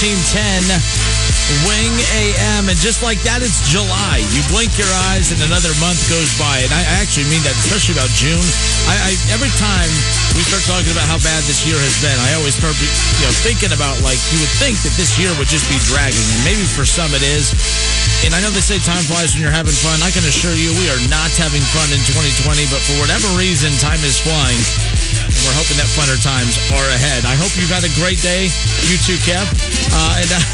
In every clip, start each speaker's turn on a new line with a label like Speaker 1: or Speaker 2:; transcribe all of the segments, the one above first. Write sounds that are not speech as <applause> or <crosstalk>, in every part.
Speaker 1: 1310 Wing AM. And just like that, it's July. You blink your eyes and another month goes by. And I actually mean that, especially about June. I, I Every time we start talking about how bad this year has been, I always start you know, thinking about, like, you would think that this year would just be dragging. And maybe for some it is. And I know they say time flies when you're having fun. I can assure you we are not having fun in 2020, but for whatever reason, time is flying. And we're hoping that funner times are ahead. I hope you've had a great day. You too, Kev. Uh, and, uh, <laughs>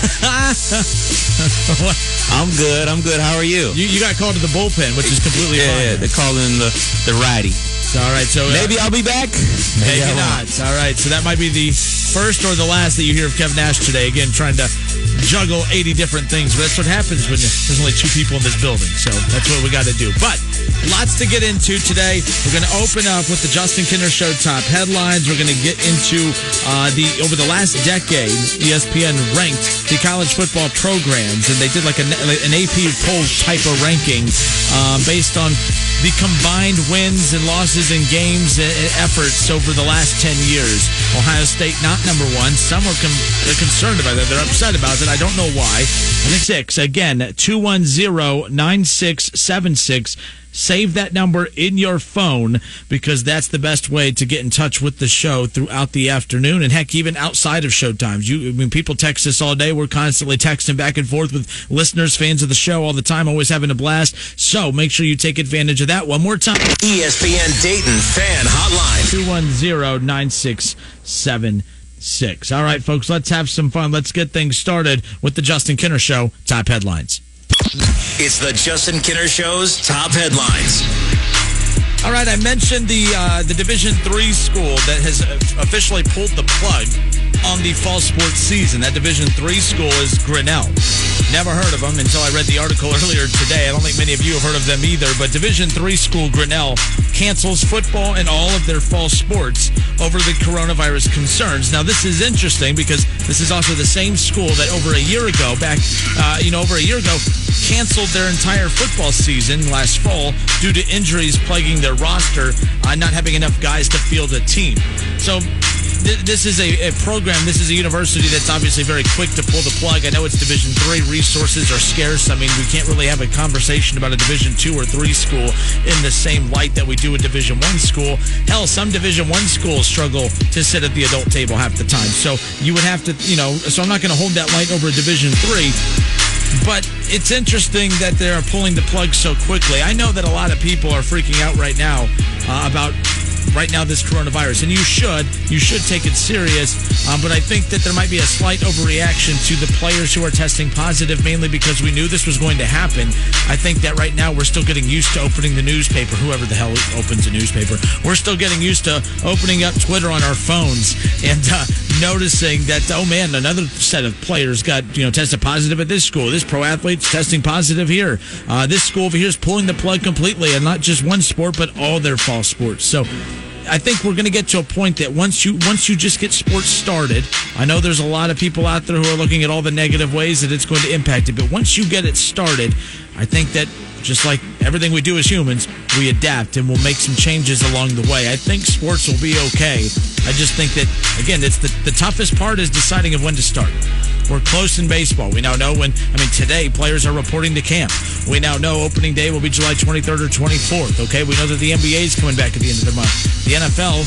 Speaker 2: I'm good. I'm good. How are you?
Speaker 1: You, you got called to the bullpen, which is completely
Speaker 2: yeah,
Speaker 1: fine.
Speaker 2: Yeah, they're calling the the righty.
Speaker 1: All right, so uh,
Speaker 2: maybe I'll be back.
Speaker 1: Maybe, maybe not. All right, so that might be the first or the last that you hear of Kevin Nash today. Again, trying to juggle 80 different things. But that's what happens when there's only two people in this building. So that's what we got to do. But lots to get into today. We're going to open up with the Justin Kinner Show top headlines. We're going to get into uh, the over the last decade, ESPN ranked the college football programs, and they did like an, an AP poll type of ranking uh, based on the combined wins and losses in games and efforts over the last 10 years. Ohio State not number one. Some are they're concerned about that. They're upset about it. I don't know why. And it's six. Again, 210 9676. Save that number in your phone because that's the best way to get in touch with the show throughout the afternoon and heck, even outside of show times. You, I mean, people text us all day. We're constantly texting back and forth with listeners, fans of the show all the time, always having a blast. So make sure you take advantage of that one more time.
Speaker 3: ESPN Dayton Fan Hotline
Speaker 1: 210 9676. All right, folks, let's have some fun. Let's get things started with the Justin Kinner Show top headlines.
Speaker 3: It's the Justin Kinner Show's top headlines.
Speaker 1: All right, I mentioned the uh, the Division Three school that has officially pulled the plug on the fall sports season. That Division Three school is Grinnell. Never heard of them until I read the article <laughs> earlier today. I don't think many of you have heard of them either. But Division Three school Grinnell cancels football and all of their fall sports over the coronavirus concerns. Now, this is interesting because this is also the same school that over a year ago, back uh, you know over a year ago, canceled their entire football season last fall due to injuries plaguing their roster, uh, not having enough guys to field a team. So th- this is a, a, program. This is a university that's obviously very quick to pull the plug. I know it's Division three. Resources are scarce. I mean, we can't really have a conversation about a Division two or three school in the same light that we do a Division one school. Hell, some Division one schools struggle to sit at the adult table half the time. So you would have to, you know. So I'm not going to hold that light over a Division three. But it's interesting that they're pulling the plug so quickly. I know that a lot of people are freaking out right now uh, about right now this coronavirus, and you should you should take it serious. Um, but I think that there might be a slight overreaction to the players who are testing positive, mainly because we knew this was going to happen. I think that right now we're still getting used to opening the newspaper. Whoever the hell opens a newspaper, we're still getting used to opening up Twitter on our phones and uh, noticing that oh man, another set of players got you know tested positive at this school. This pro athlete's testing positive here. Uh, this school over here is pulling the plug completely, and not just one sport, but all their fall sports. So I think we're going to get to a point that once you once you just get sports started, I know there's a lot of people out there who are looking at all the negative ways that it's going to impact it, but once you get it started, I think that just like everything we do as humans, we adapt and we'll make some changes along the way. I think sports will be okay. I just think that again, it's the, the toughest part is deciding of when to start. We're close in baseball. We now know when, I mean, today players are reporting to camp. We now know opening day will be July 23rd or 24th. Okay. We know that the NBA is coming back at the end of the month. The NFL,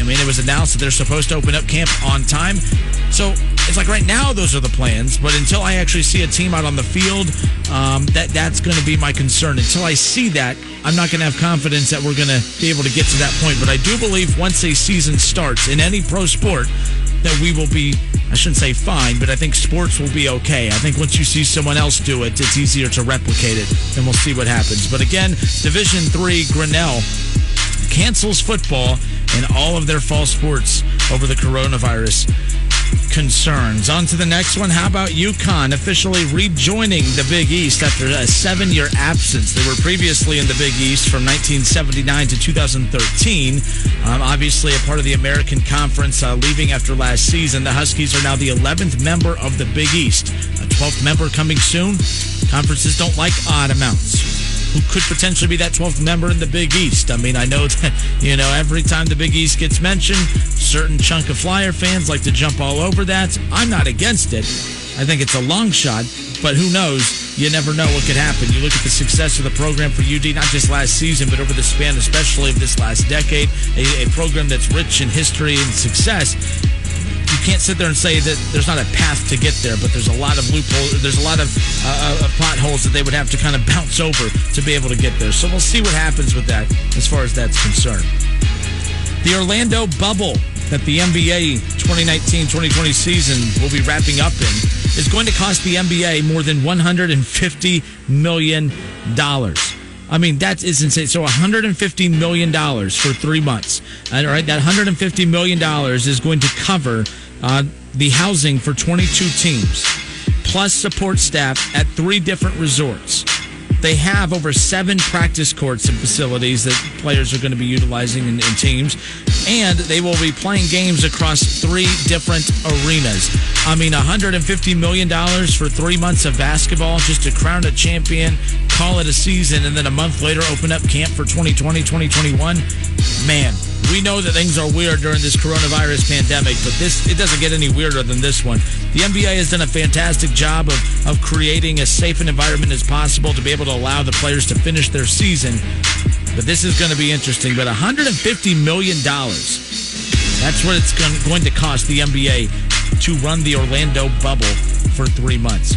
Speaker 1: I mean, it was announced that they're supposed to open up camp on time. So it's like right now, those are the plans. But until I actually see a team out on the field, um, that that's going to be my concern. Until I see that, I'm not going to have confidence that we're going to be able to get to that point. But I do believe once a season starts in any pro sport, that we will be I shouldn't say fine, but I think sports will be okay. I think once you see someone else do it, it's easier to replicate it, and we'll see what happens. But again, Division Three Grinnell cancels football and all of their fall sports over the coronavirus concerns. On to the next one. How about UConn officially rejoining the Big East after a seven year absence? They were previously in the Big East from 1979 to 2013. Um, obviously, a part of the American Conference, uh, leaving after last season. The Huskies are now the 11th member of the Big East. A 12th member coming soon. Conferences don't like odd amounts. Who could potentially be that 12th member in the Big East. I mean, I know that, <laughs> you know, every time the Big East gets mentioned, certain chunk of Flyer fans like to jump all over that. I'm not against it. I think it's a long shot, but who knows? You never know what could happen. You look at the success of the program for UD, not just last season, but over the span, especially of this last decade, a, a program that's rich in history and success you can't sit there and say that there's not a path to get there, but there's a lot of loopholes. There's a lot of uh, uh, potholes that they would have to kind of <laughs> bounce over to be able to get there. So we'll see what happens with that as far as that's concerned. The Orlando bubble that the NBA 2019-2020 season will be wrapping up in is going to cost the NBA more than 150 million dollars. I mean, that is insane. So $150 million for three months. All right, that $150 million is going to cover uh, the housing for 22 teams, plus support staff at three different resorts. They have over seven practice courts and facilities that players are going to be utilizing in, in, teams, and they will be playing games across three different arenas. I mean, $150 million for three months of basketball just to crown a champion, call it a season, and then a month later open up camp for 2020, 2021. Man, we know that things are weird during this coronavirus pandemic, but this it doesn't get any weirder than this one. The NBA has done a fantastic job of, of creating as safe an environment as possible to be able to allow the players to finish their season. But this is going to be interesting. But $150 million, that's what it's going to cost the NBA to run the Orlando bubble for three months.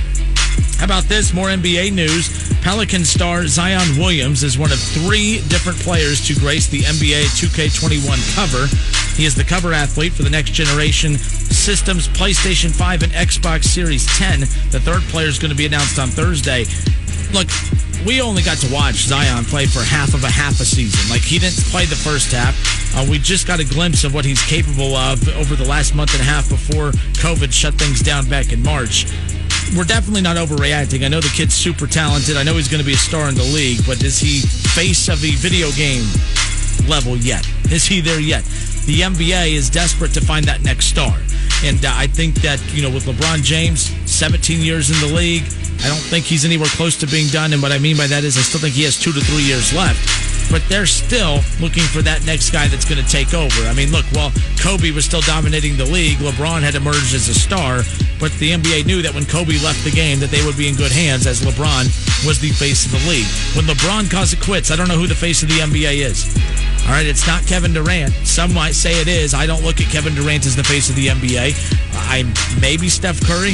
Speaker 1: How about this? More NBA news. Pelican star Zion Williams is one of three different players to grace the NBA 2K21 cover. He is the cover athlete for the next generation systems, PlayStation 5 and Xbox Series 10. The third player is going to be announced on Thursday. Look, we only got to watch Zion play for half of a half a season. Like, he didn't play the first half. Uh, we just got a glimpse of what he's capable of over the last month and a half before COVID shut things down back in March we're definitely not overreacting. I know the kid's super talented. I know he's going to be a star in the league, but is he face of the video game level yet? Is he there yet? The NBA is desperate to find that next star. And uh, I think that, you know, with LeBron James, 17 years in the league, I don't think he's anywhere close to being done. And what I mean by that is I still think he has two to three years left but they're still looking for that next guy that's going to take over. I mean, look, while Kobe was still dominating the league, LeBron had emerged as a star, but the NBA knew that when Kobe left the game that they would be in good hands as LeBron was the face of the league. When LeBron calls it quits, I don't know who the face of the NBA is. All right, it's not Kevin Durant. Some might say it is. I don't look at Kevin Durant as the face of the NBA. I maybe Steph Curry,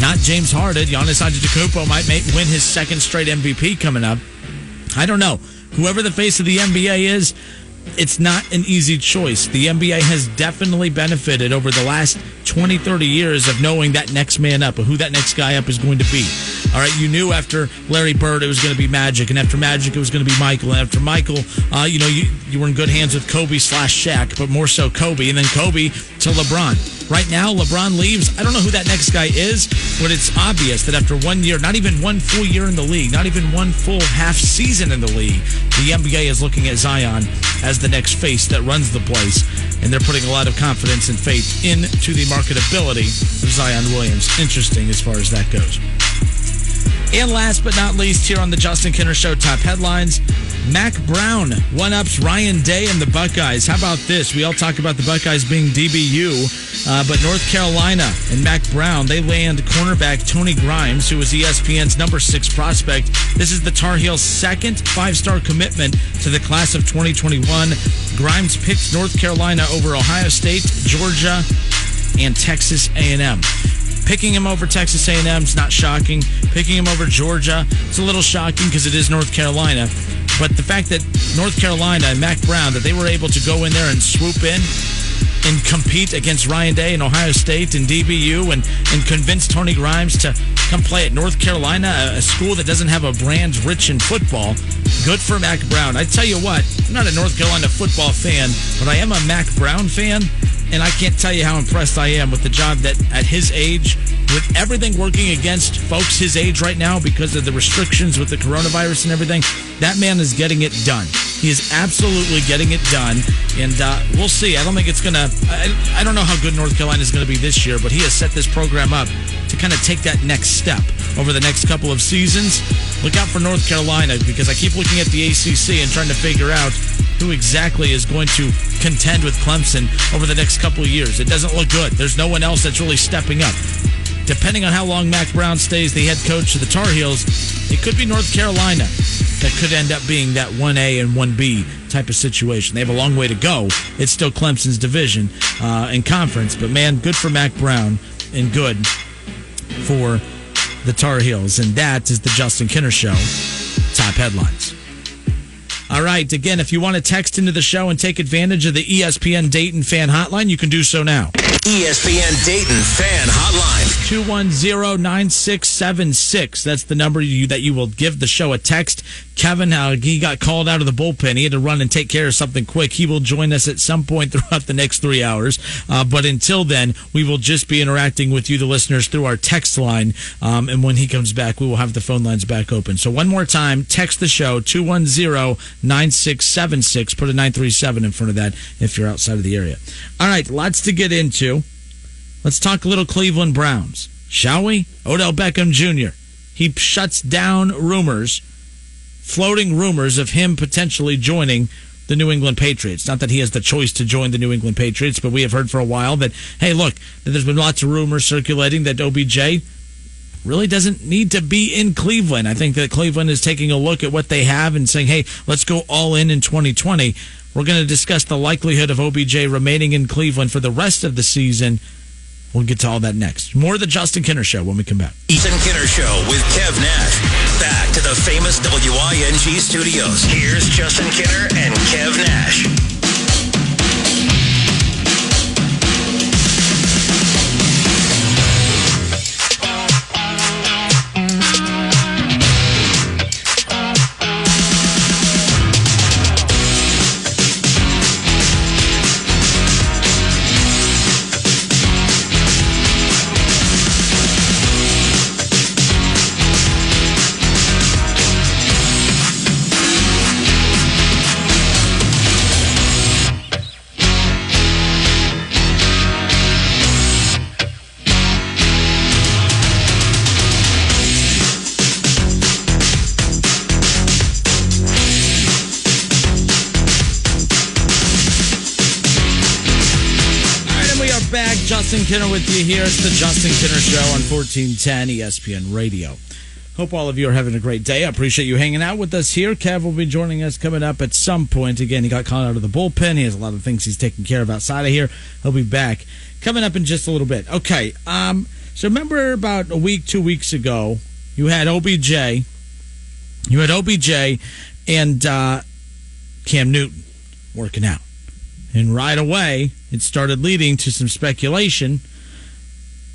Speaker 1: not James Harden. Giannis Antetokounmpo might win his second straight MVP coming up. I don't know whoever the face of the NBA is, it's not an easy choice. The NBA has definitely benefited over the last 20, 30 years of knowing that next man up, or who that next guy up is going to be. All right, you knew after Larry Bird it was going to be Magic, and after Magic it was going to be Michael, and after Michael, uh, you know, you, you were in good hands with Kobe slash Shaq, but more so Kobe, and then Kobe to LeBron. Right now, LeBron leaves. I don't know who that next guy is, but it's obvious that after one year, not even one full year in the league, not even one full half season in the league, the NBA is looking at Zion as the next face that runs the place. And they're putting a lot of confidence and faith into the marketability of Zion Williams. Interesting as far as that goes. And last but not least, here on the Justin Kinner Show top headlines, Mack Brown one ups Ryan Day and the Buckeyes. How about this? We all talk about the Buckeyes being DBU, uh, but North Carolina and Mack Brown, they land cornerback Tony Grimes, who was ESPN's number six prospect. This is the Tar Heels' second five star commitment to the class of 2021. Grimes picked North Carolina over Ohio State, Georgia, and Texas A&M. Picking him over Texas A&M is not shocking. Picking him over Georgia, it's a little shocking because it is North Carolina. But the fact that North Carolina and Mack Brown, that they were able to go in there and swoop in and compete against Ryan Day and Ohio State and DBU and, and convince Tony Grimes to come play at North Carolina, a school that doesn't have a brand rich in football. Good for Mack Brown. I tell you what, I'm not a North Carolina football fan, but I am a Mack Brown fan and I can't tell you how impressed I am with the job that at his age, with everything working against folks his age right now because of the restrictions with the coronavirus and everything, that man is getting it done. He is absolutely getting it done, and uh, we'll see. I don't think it's gonna. I, I don't know how good North Carolina is going to be this year, but he has set this program up to kind of take that next step over the next couple of seasons. Look out for North Carolina because I keep looking at the ACC and trying to figure out who exactly is going to contend with Clemson over the next couple of years. It doesn't look good. There's no one else that's really stepping up. Depending on how long Mack Brown stays the head coach of the Tar Heels, it could be North Carolina that could end up being that 1A and 1B type of situation. They have a long way to go. It's still Clemson's division uh, and conference, but man, good for Mack Brown and good for the Tar Heels. And that is the Justin Kinner Show. Top headlines. All right. Again, if you want to text into the show and take advantage of the ESPN Dayton fan hotline, you can do so now.
Speaker 3: ESPN Dayton Fan Hotline.
Speaker 1: 210-9676. That's the number you, that you will give the show a text. Kevin, uh, he got called out of the bullpen. He had to run and take care of something quick. He will join us at some point <laughs> throughout the next three hours. Uh, but until then, we will just be interacting with you, the listeners, through our text line. Um, and when he comes back, we will have the phone lines back open. So one more time, text the show, 210-9676. Put a 937 in front of that if you're outside of the area. All right, lots to get into. Let's talk a little Cleveland Browns, shall we? Odell Beckham Jr. He shuts down rumors, floating rumors of him potentially joining the New England Patriots. Not that he has the choice to join the New England Patriots, but we have heard for a while that, hey, look, that there's been lots of rumors circulating that OBJ really doesn't need to be in Cleveland. I think that Cleveland is taking a look at what they have and saying, hey, let's go all in in 2020. We're going to discuss the likelihood of OBJ remaining in Cleveland for the rest of the season. We'll get to all that next. More of the Justin Kinner Show when we come back.
Speaker 3: Ethan Kinner Show with Kev Nash. Back to the famous WING studios. Here's Justin Kinner and Kev Nash.
Speaker 1: Justin Kinner with you here. It's the Justin Kinner Show on 1410 ESPN Radio. Hope all of you are having a great day. I appreciate you hanging out with us here. Kev will be joining us coming up at some point. Again, he got called out of the bullpen. He has a lot of things he's taking care of outside of here. He'll be back coming up in just a little bit. Okay. Um, so remember about a week, two weeks ago, you had OBJ. You had OBJ and uh, Cam Newton working out. And right away, it started leading to some speculation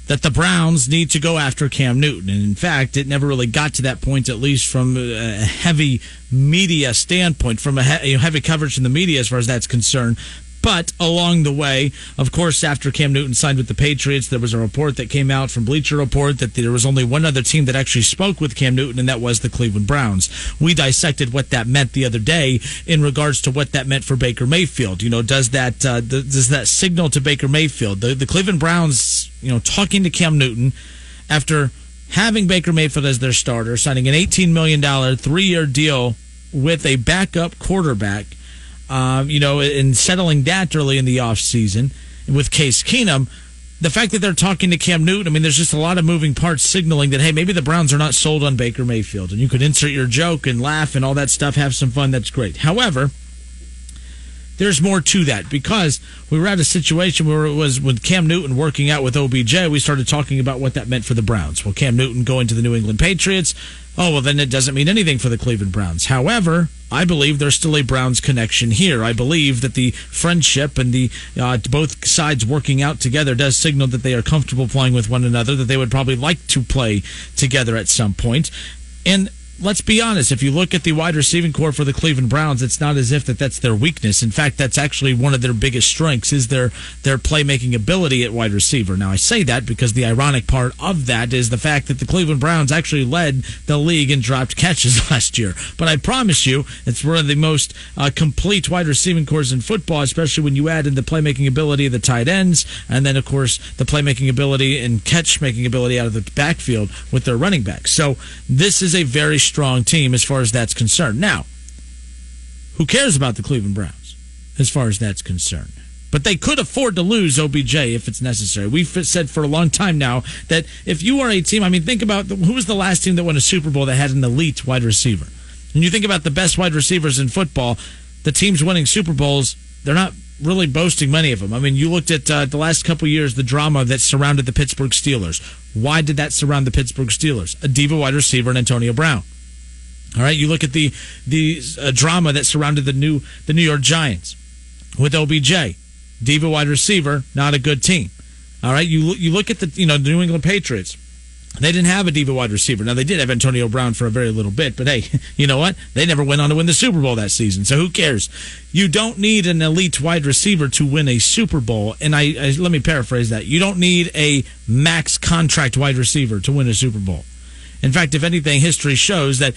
Speaker 1: that the Browns need to go after Cam Newton. And in fact, it never really got to that point, at least from a heavy media standpoint, from a he- heavy coverage in the media as far as that's concerned. But along the way, of course, after Cam Newton signed with the Patriots, there was a report that came out from Bleacher Report that there was only one other team that actually spoke with Cam Newton, and that was the Cleveland Browns. We dissected what that meant the other day in regards to what that meant for Baker Mayfield. You know, does that uh, th- does that signal to Baker Mayfield? The, the Cleveland Browns, you know, talking to Cam Newton after having Baker Mayfield as their starter, signing an $18 million three year deal with a backup quarterback um, you know, in settling that early in the offseason with Case Keenum. The fact that they're talking to Cam Newton, I mean, there's just a lot of moving parts signaling that, hey, maybe the Browns are not sold on Baker Mayfield. And you could insert your joke and laugh and all that stuff, have some fun. That's great. However, there's more to that because we were at a situation where it was with Cam Newton working out with OBJ, we started talking about what that meant for the Browns. Well, Cam Newton going to the New England Patriots, oh, well, then it doesn't mean anything for the Cleveland Browns. However, I believe there's still a Browns connection here. I believe that the friendship and the uh, both sides working out together does signal that they are comfortable playing with one another, that they would probably like to play together at some point. And let's be honest. If you look at the wide receiving corps for the Cleveland Browns, it's not as if that that's their weakness. In fact, that's actually one of their biggest strengths is their their playmaking ability at wide receiver. Now, I say that because the ironic part of that is the fact that the Cleveland Browns actually led the league in dropped catches <laughs> last year. But I promise you, it's one of the most uh, complete wide receiving corps in football, especially when you add in the playmaking ability of the tight ends, and then of course the playmaking ability and catch making ability out of the backfield with their running backs. So this is a very strong team as far as that's concerned. Now, who cares about the Cleveland Browns as far as that's concerned? But they could afford to lose OBJ if it's necessary. We've said for a long time now that if you are a team, I mean, think about who was the last team that won a Super Bowl that had an elite wide receiver? When you think about the best wide receivers in football, the teams winning Super Bowls, they're not really boasting many of them. I mean, you looked at uh, the last couple years, the drama that surrounded the Pittsburgh Steelers. Why did that surround the Pittsburgh Steelers? A diva wide receiver and Antonio Brown. All right, you look at the the uh, drama that surrounded the new the New York Giants with OBJ, diva wide receiver, not a good team. All right, you you look at the you know the New England Patriots. They didn't have a diva wide receiver. Now they did have Antonio Brown for a very little bit, but hey, <laughs> you know what? They never went on to win the Super Bowl that season. So who cares? You don't need an elite wide receiver to win a Super Bowl. And I, I let me paraphrase that. You don't need a max contract wide receiver to win a Super Bowl. In fact, if anything, history shows that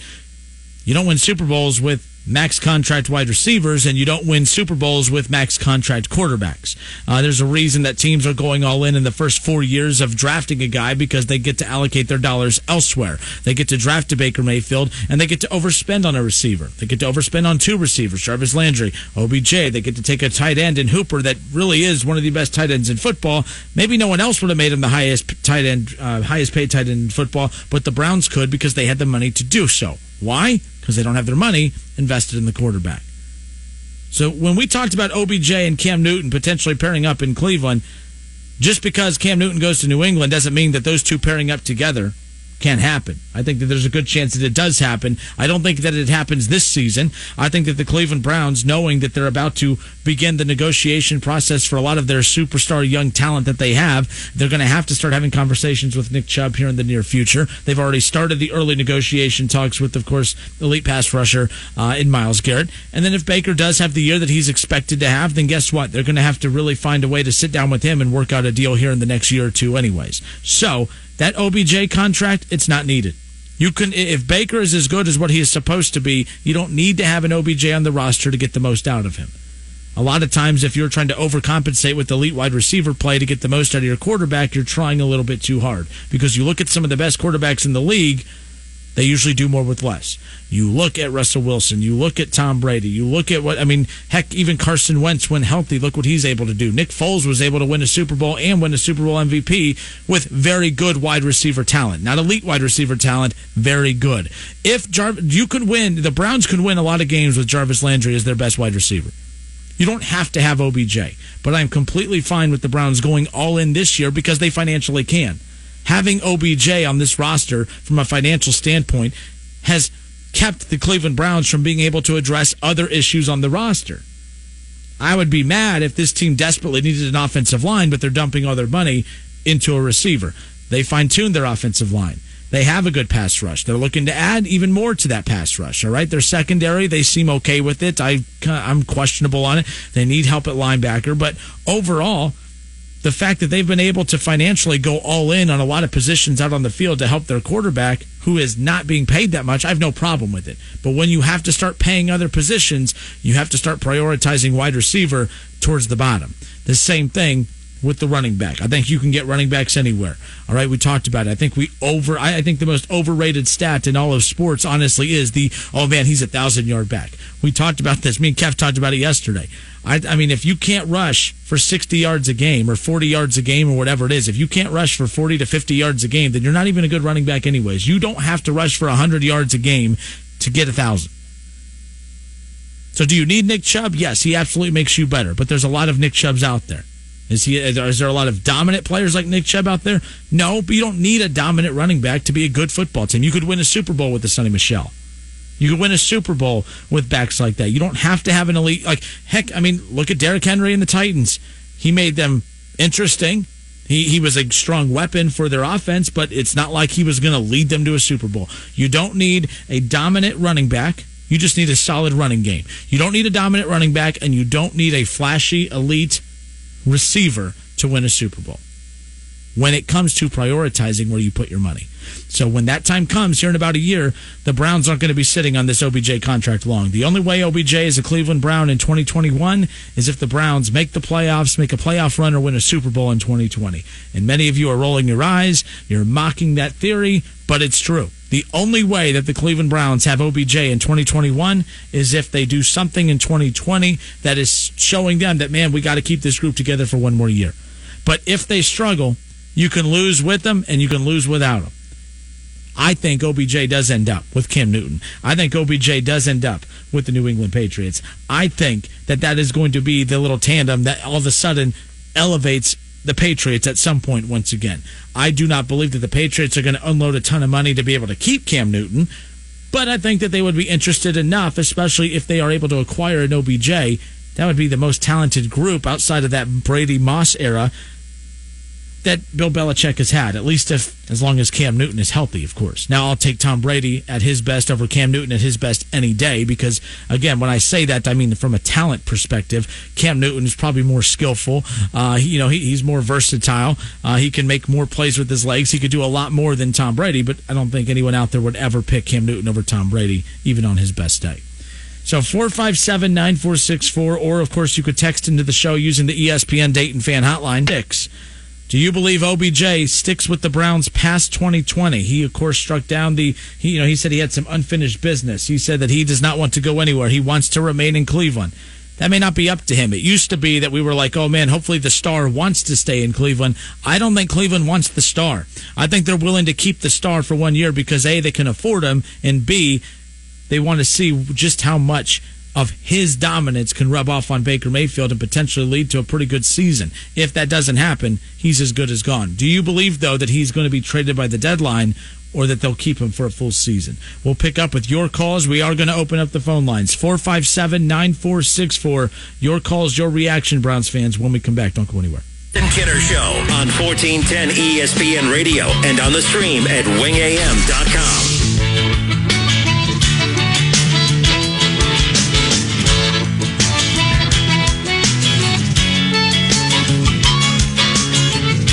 Speaker 1: you don't win Super Bowls with max contract wide receivers and you don't win Super Bowls with max contract quarterbacks. Uh, there's a reason that teams are going all in in the first four years of drafting a guy because they get to allocate their dollars elsewhere. They get to draft a Baker Mayfield and they get to overspend on a receiver. They get to overspend on two receivers, Jarvis Landry, OBJ. They get to take a tight end in Hooper that really is one of the best tight ends in football. Maybe no one else would have made him the highest tight end, uh, highest paid tight end in football, but the Browns could because they had the money to do so. Why? Because they don't have their money invested in the quarterback. So when we talked about OBJ and Cam Newton potentially pairing up in Cleveland, just because Cam Newton goes to New England doesn't mean that those two pairing up together can happen. I think that there's a good chance that it does happen. I don't think that it happens this season. I think that the Cleveland Browns, knowing that they're about to begin the negotiation process for a lot of their superstar young talent that they have, they're going to have to start having conversations with Nick Chubb here in the near future. They've already started the early negotiation talks with, of course, elite pass rusher uh, in Myles Garrett. And then if Baker does have the year that he's expected to have, then guess what? They're going to have to really find a way to sit down with him and work out a deal here in the next year or two, anyways. So that OBJ contract, it's not needed. You can if Baker is as good as what he is supposed to be, you don't need to have an OBJ on the roster to get the most out of him. A lot of times, if you're trying to overcompensate with elite wide receiver play to get the most out of your quarterback, you're trying a little bit too hard. Because you look at some of the best quarterbacks in the league, they usually do more with less. You look at Russell Wilson, you look at Tom Brady, you look at what, I mean, heck, even Carson Wentz, when healthy, look what he's able to do. Nick Foles was able to win a Super Bowl and win a Super Bowl MVP with very good wide receiver talent. Not elite wide receiver talent, very good. If you could win, the Browns could win a lot of games with Jarvis Landry as their best wide receiver. You don't have to have OBJ, but I'm completely fine with the Browns going all in this year because they financially can having OBJ on this roster from a financial standpoint has kept the Cleveland Browns from being able to address other issues on the roster. I would be mad if this team desperately needed an offensive line, but they're dumping all their money into a receiver. They fine tuned their offensive line. They have a good pass rush. They're looking to add even more to that pass rush. All right, their secondary they seem okay with it. I I'm questionable on it. They need help at linebacker, but overall, the fact that they've been able to financially go all in on a lot of positions out on the field to help their quarterback who is not being paid that much, I have no problem with it. But when you have to start paying other positions, you have to start prioritizing wide receiver towards the bottom. The same thing with the running back. I think you can get running backs anywhere. All right, we talked about it. I think we over. I, think the most overrated stat in all of sports, honestly, is the oh man, he's a thousand yard back. We talked about this. Me and Kev talked about it yesterday. I, I mean, if you can't rush for 60 yards a game or 40 yards a game or whatever it is, if you can't rush for 40 to 50 yards a game, then you're not even a good running back, anyways. You don't have to rush for 100 yards a game to get a thousand. So, do you need Nick Chubb? Yes, he absolutely makes you better. But there's a lot of Nick Chubbs out there. Is he? Is there a lot of dominant players like Nick Chubb out there? No, but you don't need a dominant running back to be a good football team. You could win a Super Bowl with the Sony Michel. You could win a Super Bowl with backs like that. You don't have to have an elite. Like heck, I mean, look at Derrick Henry and the Titans. He made them interesting. He, he was a strong weapon for their offense, but it's not like he was going to lead them to a Super Bowl. You don't need a dominant running back. You just need a solid running game. You don't need a dominant running back, and you don't need a flashy, elite receiver to win a Super Bowl when it comes to prioritizing where you put your money. So when that time comes here in about a year, the Browns aren't going to be sitting on this OBJ contract long. The only way OBJ is a Cleveland Brown in 2021 is if the Browns make the playoffs, make a playoff run, or win a Super Bowl in 2020. And many of you are rolling your eyes. You're mocking that theory, but it's true. The only way that the Cleveland Browns have OBJ in 2021 is if they do something in 2020 that is showing them that, man, we got to keep this group together for one more year. But if they struggle, you can lose with them and you can lose without them. I think OBJ does end up with Cam Newton. I think OBJ does end up with the New England Patriots. I think that that is going to be the little tandem that all of a sudden elevates the Patriots at some point once again. I do not believe that the Patriots are going to unload a ton of money to be able to keep Cam Newton, but I think that they would be interested enough, especially if they are able to acquire an OBJ. That would be the most talented group outside of that Brady Moss era that Bill Belichick has had, at least if as long as Cam Newton is healthy, of course. Now I'll take Tom Brady at his best over Cam Newton at his best any day because again, when I say that, I mean from a talent perspective, Cam Newton is probably more skillful. Uh, he, you know, he, he's more versatile. Uh, he can make more plays with his legs. He could do a lot more than Tom Brady, but I don't think anyone out there would ever pick Cam Newton over Tom Brady, even on his best day. So 457 9464, or of course, you could text into the show using the ESPN Dayton fan hotline. Six. Do you believe OBJ sticks with the Browns past 2020? He, of course, struck down the. He, you know, he said he had some unfinished business. He said that he does not want to go anywhere. He wants to remain in Cleveland. That may not be up to him. It used to be that we were like, oh man, hopefully the star wants to stay in Cleveland. I don't think Cleveland wants the star. I think they're willing to keep the star for one year because A, they can afford him, and B, they want to see just how much of his dominance can rub off on Baker Mayfield and potentially lead to a pretty good season. If that doesn't happen, he's as good as gone. Do you believe, though, that he's going to be traded by the deadline or that they'll keep him for a full season? We'll pick up with your calls. We are going to open up the phone lines 457 9464. Your calls, your reaction, Browns fans, when we come back. Don't go anywhere.
Speaker 3: Kinner Show on 1410 ESPN Radio and on the stream at wingam.com.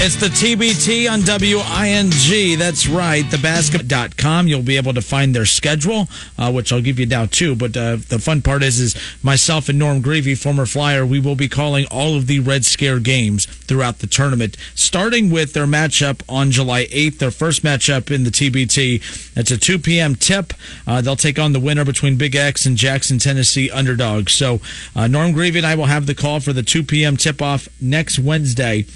Speaker 1: It's the TBT on WING. That's right. The basket.com. You'll be able to find their schedule, uh, which I'll give you now too. But uh, the fun part is, is myself and Norm Grevey, former Flyer, we will be calling all of the Red Scare games throughout the tournament, starting with their matchup on July 8th, their first matchup in the TBT. It's a 2 p.m. tip. Uh, they'll take on the winner between Big X and Jackson, Tennessee underdogs. So uh, Norm Grevey and I will have the call for the 2 p.m. tip off next Wednesday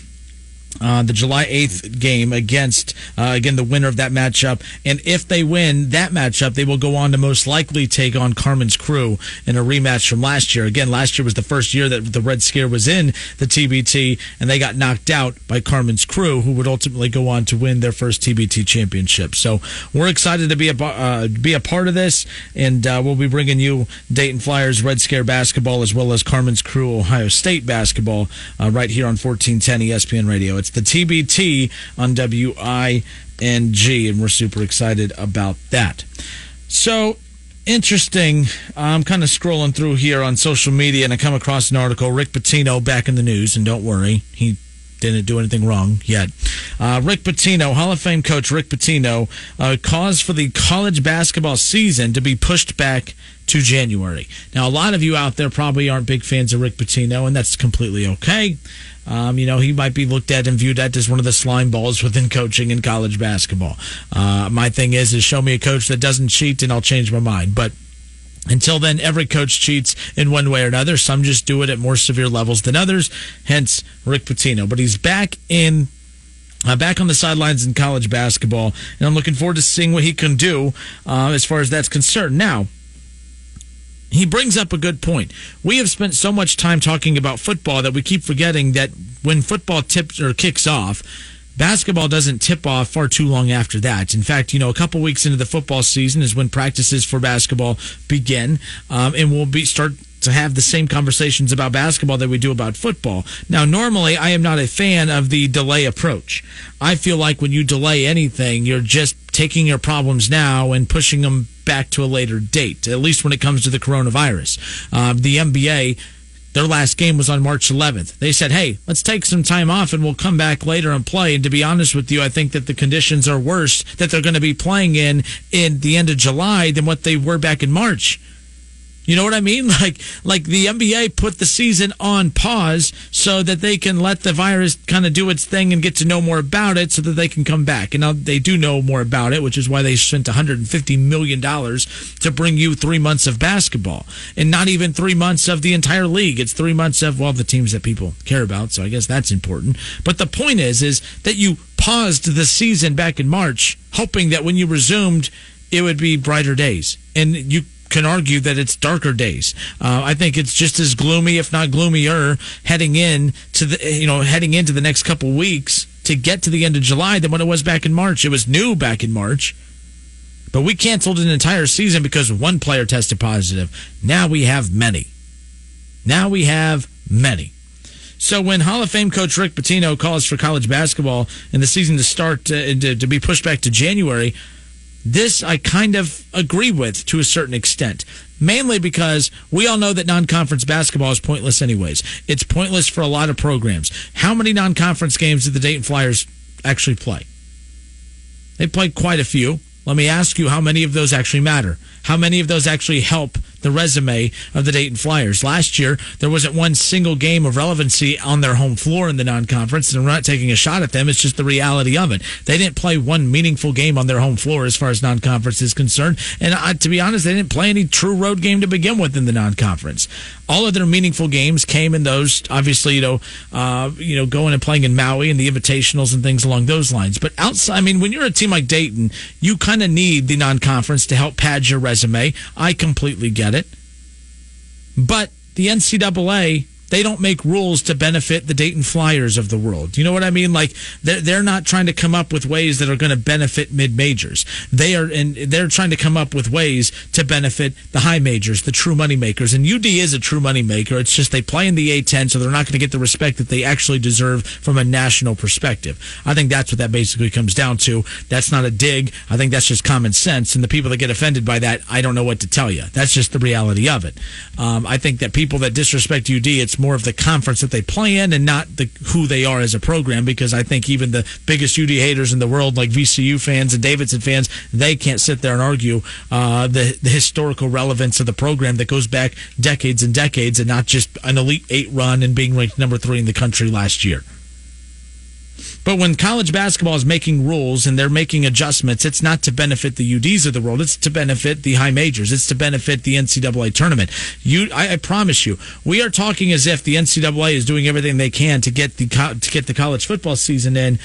Speaker 1: uh, the July 8th game against, uh, again, the winner of that matchup. And if they win that matchup, they will go on to most likely take on Carmen's crew in a rematch from last year. Again, last year was the first year that the Red Scare was in the TBT, and they got knocked out by Carmen's crew, who would ultimately go on to win their first TBT championship. So we're excited to be a, uh, be a part of this, and uh, we'll be bringing you Dayton Flyers Red Scare basketball as well as Carmen's crew Ohio State basketball uh, right here on 1410 ESPN Radio. It's the TBT on WING, and we're super excited about that. So, interesting. I'm kind of scrolling through here on social media and I come across an article. Rick Pitino back in the news, and don't worry, he didn't do anything wrong yet. Uh, Rick Pitino, Hall of Fame coach Rick Pitino, uh, caused for the college basketball season to be pushed back to January. Now, a lot of you out there probably aren't big fans of Rick Pitino, and that's completely okay. Um, you know, he might be looked at and viewed at as one of the slime balls within coaching in college basketball. Uh, my thing is, is show me a coach that doesn't cheat, and I'll change my mind. But until then, every coach cheats in one way or another. Some just do it at more severe levels than others. Hence, Rick Pitino. But he's back in uh, back on the sidelines in college basketball, and I'm looking forward to seeing what he can do uh, as far as that's concerned. Now, he brings up a good point. We have spent so much time talking about football that we keep forgetting that when football tips or kicks off, basketball doesn't tip off far too long after that. In fact, you know, a couple weeks into the football season is when practices for basketball begin, um, and we'll be start to have the same conversations about basketball that we do about football. Now, normally I am not a fan of the delay approach. I feel like when you delay anything, you're just taking your problems now and pushing them back to a later date, at least when it comes to the coronavirus. Uh, the NBA their last game was on March 11th. They said, hey, let's take some time off and we'll come back later and play. And to be honest with you, I think that the conditions are worse that they're going to be playing in in the end of July than what they were back in March. You know what I mean? <laughs> Like, like the NBA put the season on pause so that they can let the virus kind of do its thing and get to know more about it so that they can come back. And now they do know more about it, which is why they spent $150 million to bring you three months of basketball and not even three months of the entire league. It's three months of, well, the teams that people care about. So I guess that's important. But the point is, is that you paused the season back in March, hoping that when you resumed, it would be brighter days. And you can argue that it's darker days. Uh, I think it's just as gloomy, if not gloomier, heading in to the you know heading into the next couple weeks to get to the end of July than what it was back in March. It was new back in March. But we canceled an entire season because one player tested positive. Now we have many. Now we have many. So when Hall of Fame coach Rick Pitino calls for college basketball and the season to start uh, to, to be pushed back to January, this I kind of agree with to a certain extent. Mainly because we all know that non conference basketball is pointless, anyways. It's pointless for a lot of programs. How many non conference games did the Dayton Flyers actually play? They played quite a few. Let me ask you how many of those actually matter? How many of those actually help the resume of the Dayton Flyers? Last year, there wasn't one single game of relevancy on their home floor in the non conference, and we're not taking a shot at them. It's just the reality of it. They didn't play one meaningful game on their home floor as far as non conference is concerned. And uh, to be honest, they didn't play any true road game to begin with in the non conference. All of their meaningful games came in those, obviously, you know, uh, you know, going and playing in Maui and the invitationals and things along those lines. But outside, I mean, when you're a team like Dayton, you kind of need the non conference to help pad your resume. I completely get it. But the NCAA, they don't make rules to benefit the Dayton Flyers of the world. You know what I mean? Like they're, they're not trying to come up with ways that are going to benefit mid majors. They are, and they're trying to come up with ways to benefit the high majors, the true money makers. And UD is a true money maker. It's just they play in the A10, so they're not going to get the respect that they actually deserve from a national perspective. I think that's what that basically comes down to. That's not a dig. I think that's just common sense. And the people that get offended by that, I don't know what to tell you. That's just the reality of it. Um, I think that people that disrespect UD, it's more of the conference that they play in and not the who they are as a program because I think even the biggest UD haters in the world, like VCU fans and Davidson fans, they can't sit there and argue uh, the, the historical relevance of the program that goes back decades and decades and not just an Elite Eight run and being ranked number three in the country last year. But when college basketball is making rules and they're making adjustments, it's not to benefit the UDs of the world. It's to benefit the high majors. It's to benefit the NCAA tournament. You, I, I promise you, we are talking as if the NCAA is doing everything they can to get the to get the college football season in.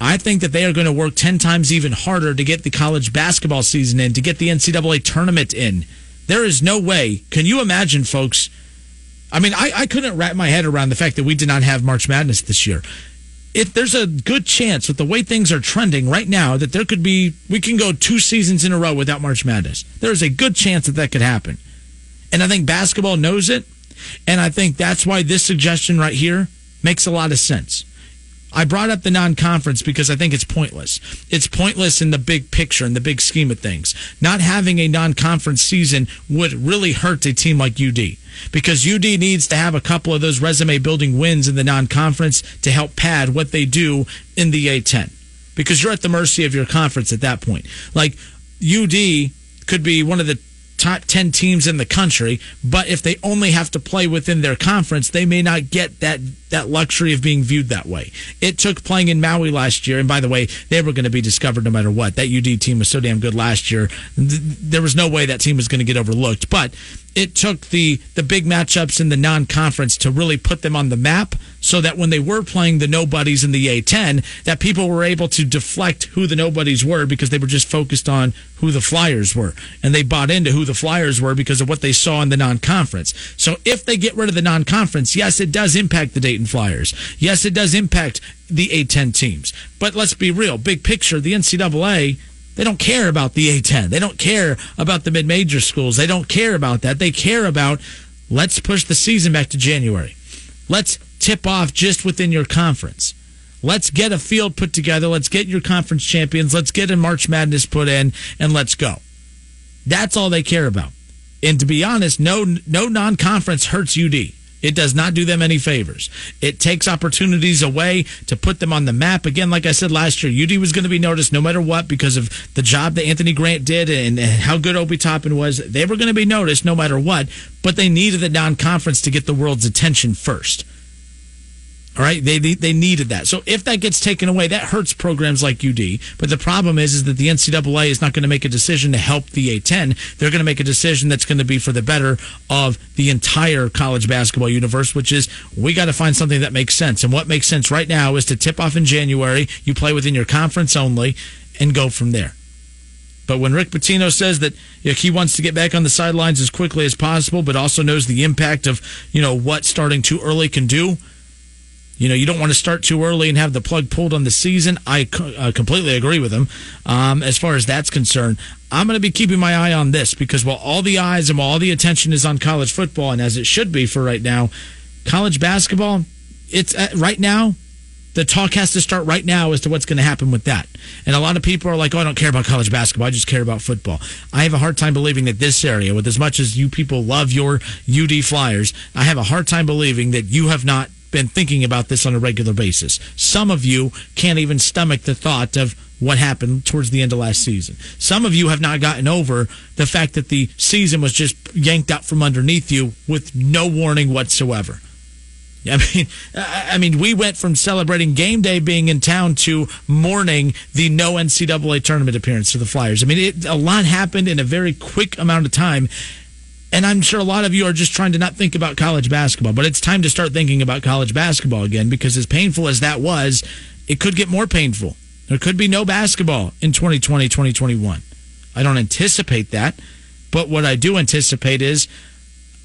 Speaker 1: I think that they are going to work 10 times even harder to get the college basketball season in, to get the NCAA tournament in. There is no way. Can you imagine, folks? I mean, I, I couldn't wrap my head around the fact that we did not have March Madness this year if there's a good chance with the way things are trending right now that there could be we can go two seasons in a row without March Madness. There is a good chance that that could happen. And I think basketball knows it, and I think that's why this suggestion right here makes a lot of sense. I brought up the non-conference because I think it's pointless. It's pointless in the big picture, in the big scheme of things. Not having a non-conference season would really hurt a team like UD because UD needs to have a couple of those resume building wins in the non-conference to help pad what they do in the A10 because you're at the mercy of your conference at that point. Like UD could be one of the top 10 teams in the country, but if they only have to play within their conference, they may not get that that luxury of being viewed that way. It took playing in Maui last year, and by the way, they were going to be discovered no matter what. That UD team was so damn good last year. There was no way that team was going to get overlooked, but it took the the big matchups in the non-conference to really put them on the map so that when they were playing the nobodies in the A10 that people were able to deflect who the nobodies were because they were just focused on who the Flyers were and they bought into who the Flyers were because of what they saw in the non-conference. So if they get rid of the non-conference, yes it does impact the Dayton Flyers. Yes it does impact the A10 teams. But let's be real, big picture, the NCAA they don't care about the A10. They don't care about the mid major schools. They don't care about that. They care about Let's push the season back to January. Let's tip off just within your conference. Let's get a field put together. Let's get your conference champions. Let's get a March Madness put in and let's go. That's all they care about. And to be honest, no no non-conference hurts UD. It does not do them any favors. It takes opportunities away to put them on the map. Again, like I said last year, UD was going to be noticed no matter what because of the job that Anthony Grant did and how good Obi Toppin was. They were going to be noticed no matter what, but they needed the non-conference to get the world's attention first. All right, they, they, they needed that. So if that gets taken away, that hurts programs like UD. But the problem is, is that the NCAA is not going to make a decision to help the A10. They're going to make a decision that's going to be for the better of the entire college basketball universe, which is we got to find something that makes sense. And what makes sense right now is to tip off in January. You play within your conference only, and go from there. But when Rick Pitino says that you know, he wants to get back on the sidelines as quickly as possible, but also knows the impact of you know what starting too early can do you know, you don't want to start too early and have the plug pulled on the season. I uh, completely agree with him um, as far as that's concerned. I'm going to be keeping my eye on this because while all the eyes and while all the attention is on college football, and as it should be for right now, college basketball, it's uh, right now. The talk has to start right now as to what's going to happen with that. And a lot of people are like, oh, I don't care about college basketball. I just care about football. I have a hard time believing that this area, with as much as you people love your UD Flyers, I have a hard time believing that you have not been thinking about this on a regular basis. Some of you can't even stomach the thought of what happened towards the end of last season. Some of you have not gotten over the fact that the season was just yanked out from underneath you with no warning whatsoever. I mean, I mean, we went from celebrating game day being in town to mourning the no NCAA tournament appearance for the Flyers. I mean, it, a lot happened in a very quick amount of time, and I'm sure a lot of you are just trying to not think about college basketball, but it's time to start thinking about college basketball again because as painful as that was, it could get more painful. There could be no basketball in 2020, 2021. I don't anticipate that, but what I do anticipate is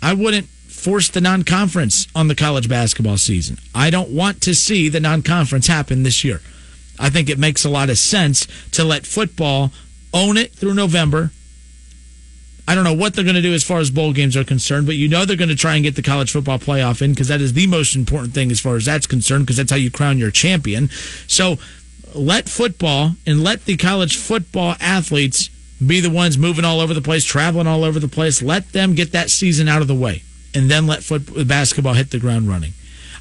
Speaker 1: I wouldn't force the non conference on the college basketball season. I don't want to see the non conference happen this year. I think it makes a lot of sense to let football own it through November I don't know what they're going to do as far as bowl games are concerned, but you know they're going to try and get the college football playoff in because that is the most important thing as far as that's concerned because that's how you crown your champion. So let football and let the college football athletes be the ones moving all over the place, traveling all over the place. Let them get that season out of the way and then let football, basketball hit the ground running.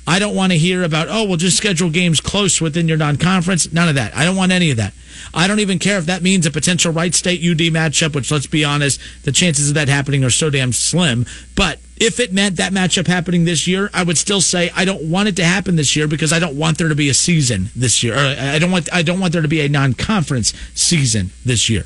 Speaker 1: I don't want to hear about, oh, we'll just schedule games close within your non conference. None of that. I don't want any of that. I don't even care if that means a potential Wright State UD matchup, which let's be honest, the chances of that happening are so damn slim. But if it meant that matchup happening this year, I would still say I don't want it to happen this year because I don't want there to be a season this year. Or I don't want I don't want there to be a non-conference season this year.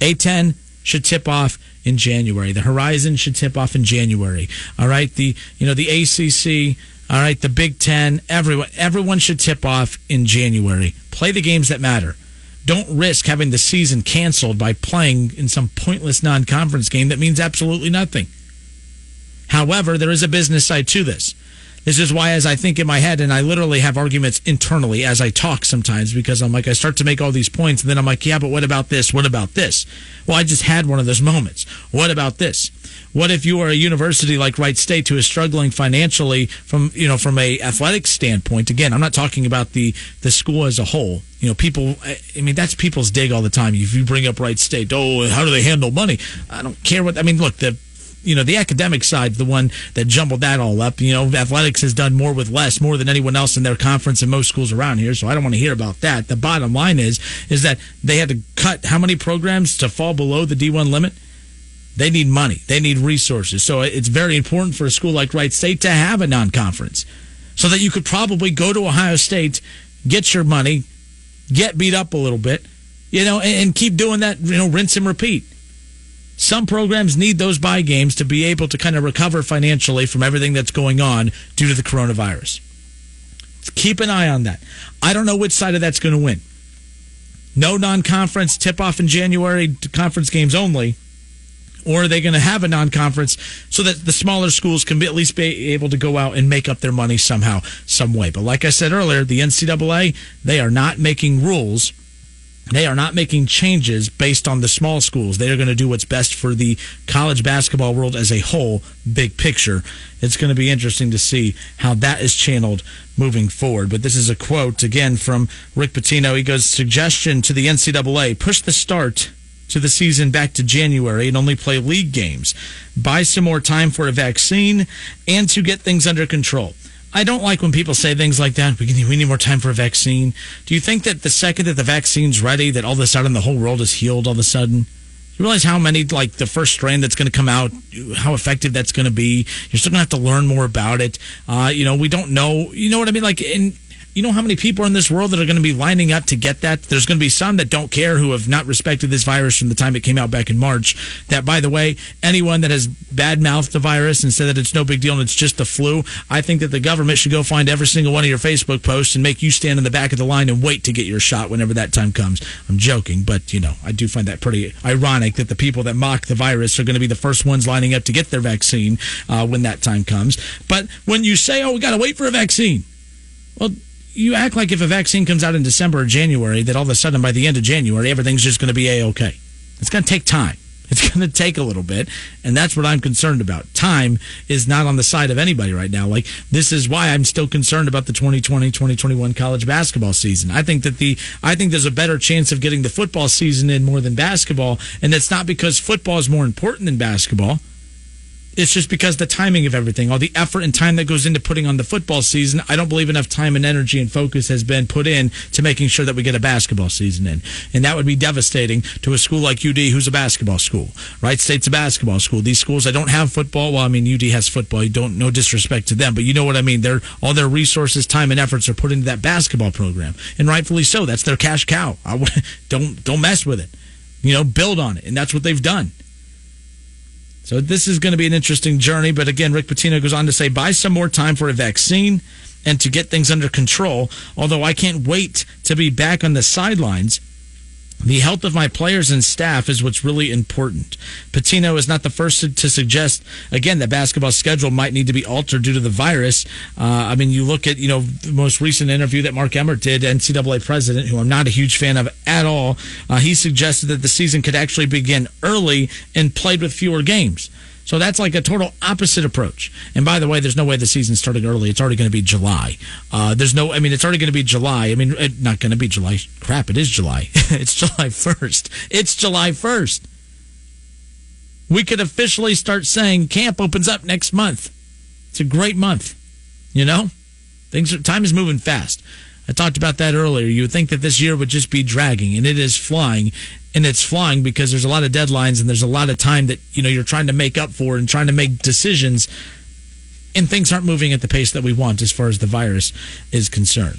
Speaker 1: A10 should tip off in January. The Horizon should tip off in January. All right, the you know the ACC. All right, the Big Ten. Everyone everyone should tip off in January. Play the games that matter. Don't risk having the season canceled by playing in some pointless non-conference game that means absolutely nothing. However, there is a business side to this. This is why, as I think in my head, and I literally have arguments internally as I talk sometimes because I'm like, I start to make all these points, and then I'm like, yeah, but what about this? What about this? Well, I just had one of those moments. What about this? What if you are a university like Wright State who is struggling financially from you know from a athletic standpoint? Again, I'm not talking about the the school as a whole. You know, people. I mean, that's people's dig all the time. If you bring up Wright State, oh, how do they handle money? I don't care what. I mean, look, the you know, the academic side, the one that jumbled that all up. You know, athletics has done more with less, more than anyone else in their conference and most schools around here. So I don't want to hear about that. The bottom line is, is that they had to cut how many programs to fall below the D1 limit? They need money. They need resources. So it's very important for a school like Wright State to have a non-conference so that you could probably go to Ohio State, get your money, get beat up a little bit, you know, and keep doing that, you know, rinse and repeat. Some programs need those buy games to be able to kind of recover financially from everything that's going on due to the coronavirus. Keep an eye on that. I don't know which side of that's going to win. No non conference tip off in January, conference games only. Or are they going to have a non conference so that the smaller schools can be, at least be able to go out and make up their money somehow, some way? But like I said earlier, the NCAA, they are not making rules they are not making changes based on the small schools. They are going to do what's best for the college basketball world as a whole, big picture. It's going to be interesting to see how that is channeled moving forward. But this is a quote again from Rick Pitino. He goes, suggestion to the NCAA, push the start to the season back to January and only play league games. Buy some more time for a vaccine and to get things under control. I don't like when people say things like that. We, can, we need more time for a vaccine. Do you think that the second that the vaccine's ready, that all of a sudden the whole world is healed all of a sudden? You realize how many, like the first strain that's going to come out, how effective that's going to be. You're still going to have to learn more about it. Uh, you know, we don't know. You know what I mean? Like, in you know how many people are in this world that are going to be lining up to get that? There's going to be some that don't care who have not respected this virus from the time it came out back in March. That, by the way, anyone that has bad mouthed the virus and said that it's no big deal and it's just the flu, I think that the government should go find every single one of your Facebook posts and make you stand in the back of the line and wait to get your shot whenever that time comes. I'm joking, but, you know, I do find that pretty ironic that the people that mock the virus are going to be the first ones lining up to get their vaccine uh, when that time comes. But when you say, oh, we got to wait for a vaccine, well, you act like if a vaccine comes out in December or January, that all of a sudden by the end of January, everything's just going to be a okay. It's going to take time. <laughs> It's going to take a little bit, and that's what I'm concerned about. Time is not on the side of anybody right now. Like this is why I'm still concerned about the 2020-2021 college basketball season. I think that the I think there's a better chance of getting the football season in more than basketball, and it's not because football is more important than basketball. It's just because the timing of everything, all the effort and time that goes into putting on the football season, I don't believe enough time and energy and focus has been put in to making sure that we get a basketball season in. And that would be devastating to a school like UD, who's a basketball school. Wright State's a basketball school. These schools that don't have football, well, I mean, UD has football. You don't, no disrespect to them, but you know what I mean. They're, all their resources, time, and efforts are put into that basketball program. And rightfully so. That's their cash cow. I, <laughs> don't, don't mess with it. You know, build on it. And that's what they've done. So this is going to be an interesting journey. But again, Rick Pitino goes on to say, buy some more time for a vaccine and to get things under control. Although I can't wait to be back on the sidelines the health of my players and staff is what's really important. Pitino is not the first to, suggest, again, that basketball schedule might need to be altered due to the virus. Uh, I mean, you look at, you know, the most recent interview that Mark Emmert did, NCAA president, who I'm not a huge fan of at all. Uh, he suggested that the season could actually begin early and played with fewer games. So that's like a total opposite approach. And by the way, there's no way the season's starting early. It's already going to be July. Uh, there's no, I mean, it's already going to be July. I mean, it, not going to be July. Crap, it is July. <laughs> it's July 1st. It's July 1st. We could officially start saying camp opens up next month. It's a great month. You know, things are, time is moving fast. I talked about that earlier. You would think that this year would just be dragging, and it is flying and it's flying because there's a lot of deadlines and there's a lot of time that you know you're trying to make up for and trying to make decisions and things aren't moving at the pace that we want as far as the virus is concerned.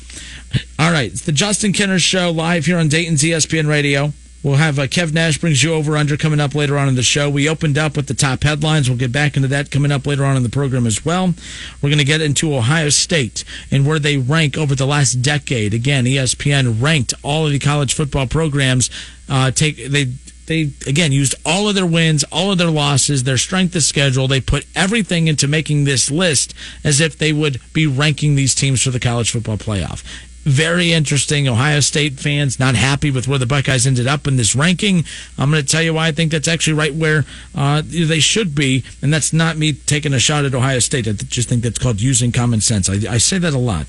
Speaker 1: All right, it's the Justin Kinner show live here on Dayton's ESPN Radio. We'll have uh, Kev Nash brings you over under coming up later on in the show. We opened up with the top headlines. We'll get back into that coming up later on in the program as well. We're going to get into Ohio State and where they rank over the last decade. Again, ESPN ranked all of the college football programs. Uh, take they they again used all of their wins, all of their losses, their strength of schedule. They put everything into making this list as if they would be ranking these teams for the college football playoff very interesting. Ohio State fans not happy with where the Buckeyes ended up in this ranking. I'm going to tell you why I think that's actually right where uh, they should be, and that's not me taking a shot at Ohio State. I just think that's called using common sense. I, I say that a lot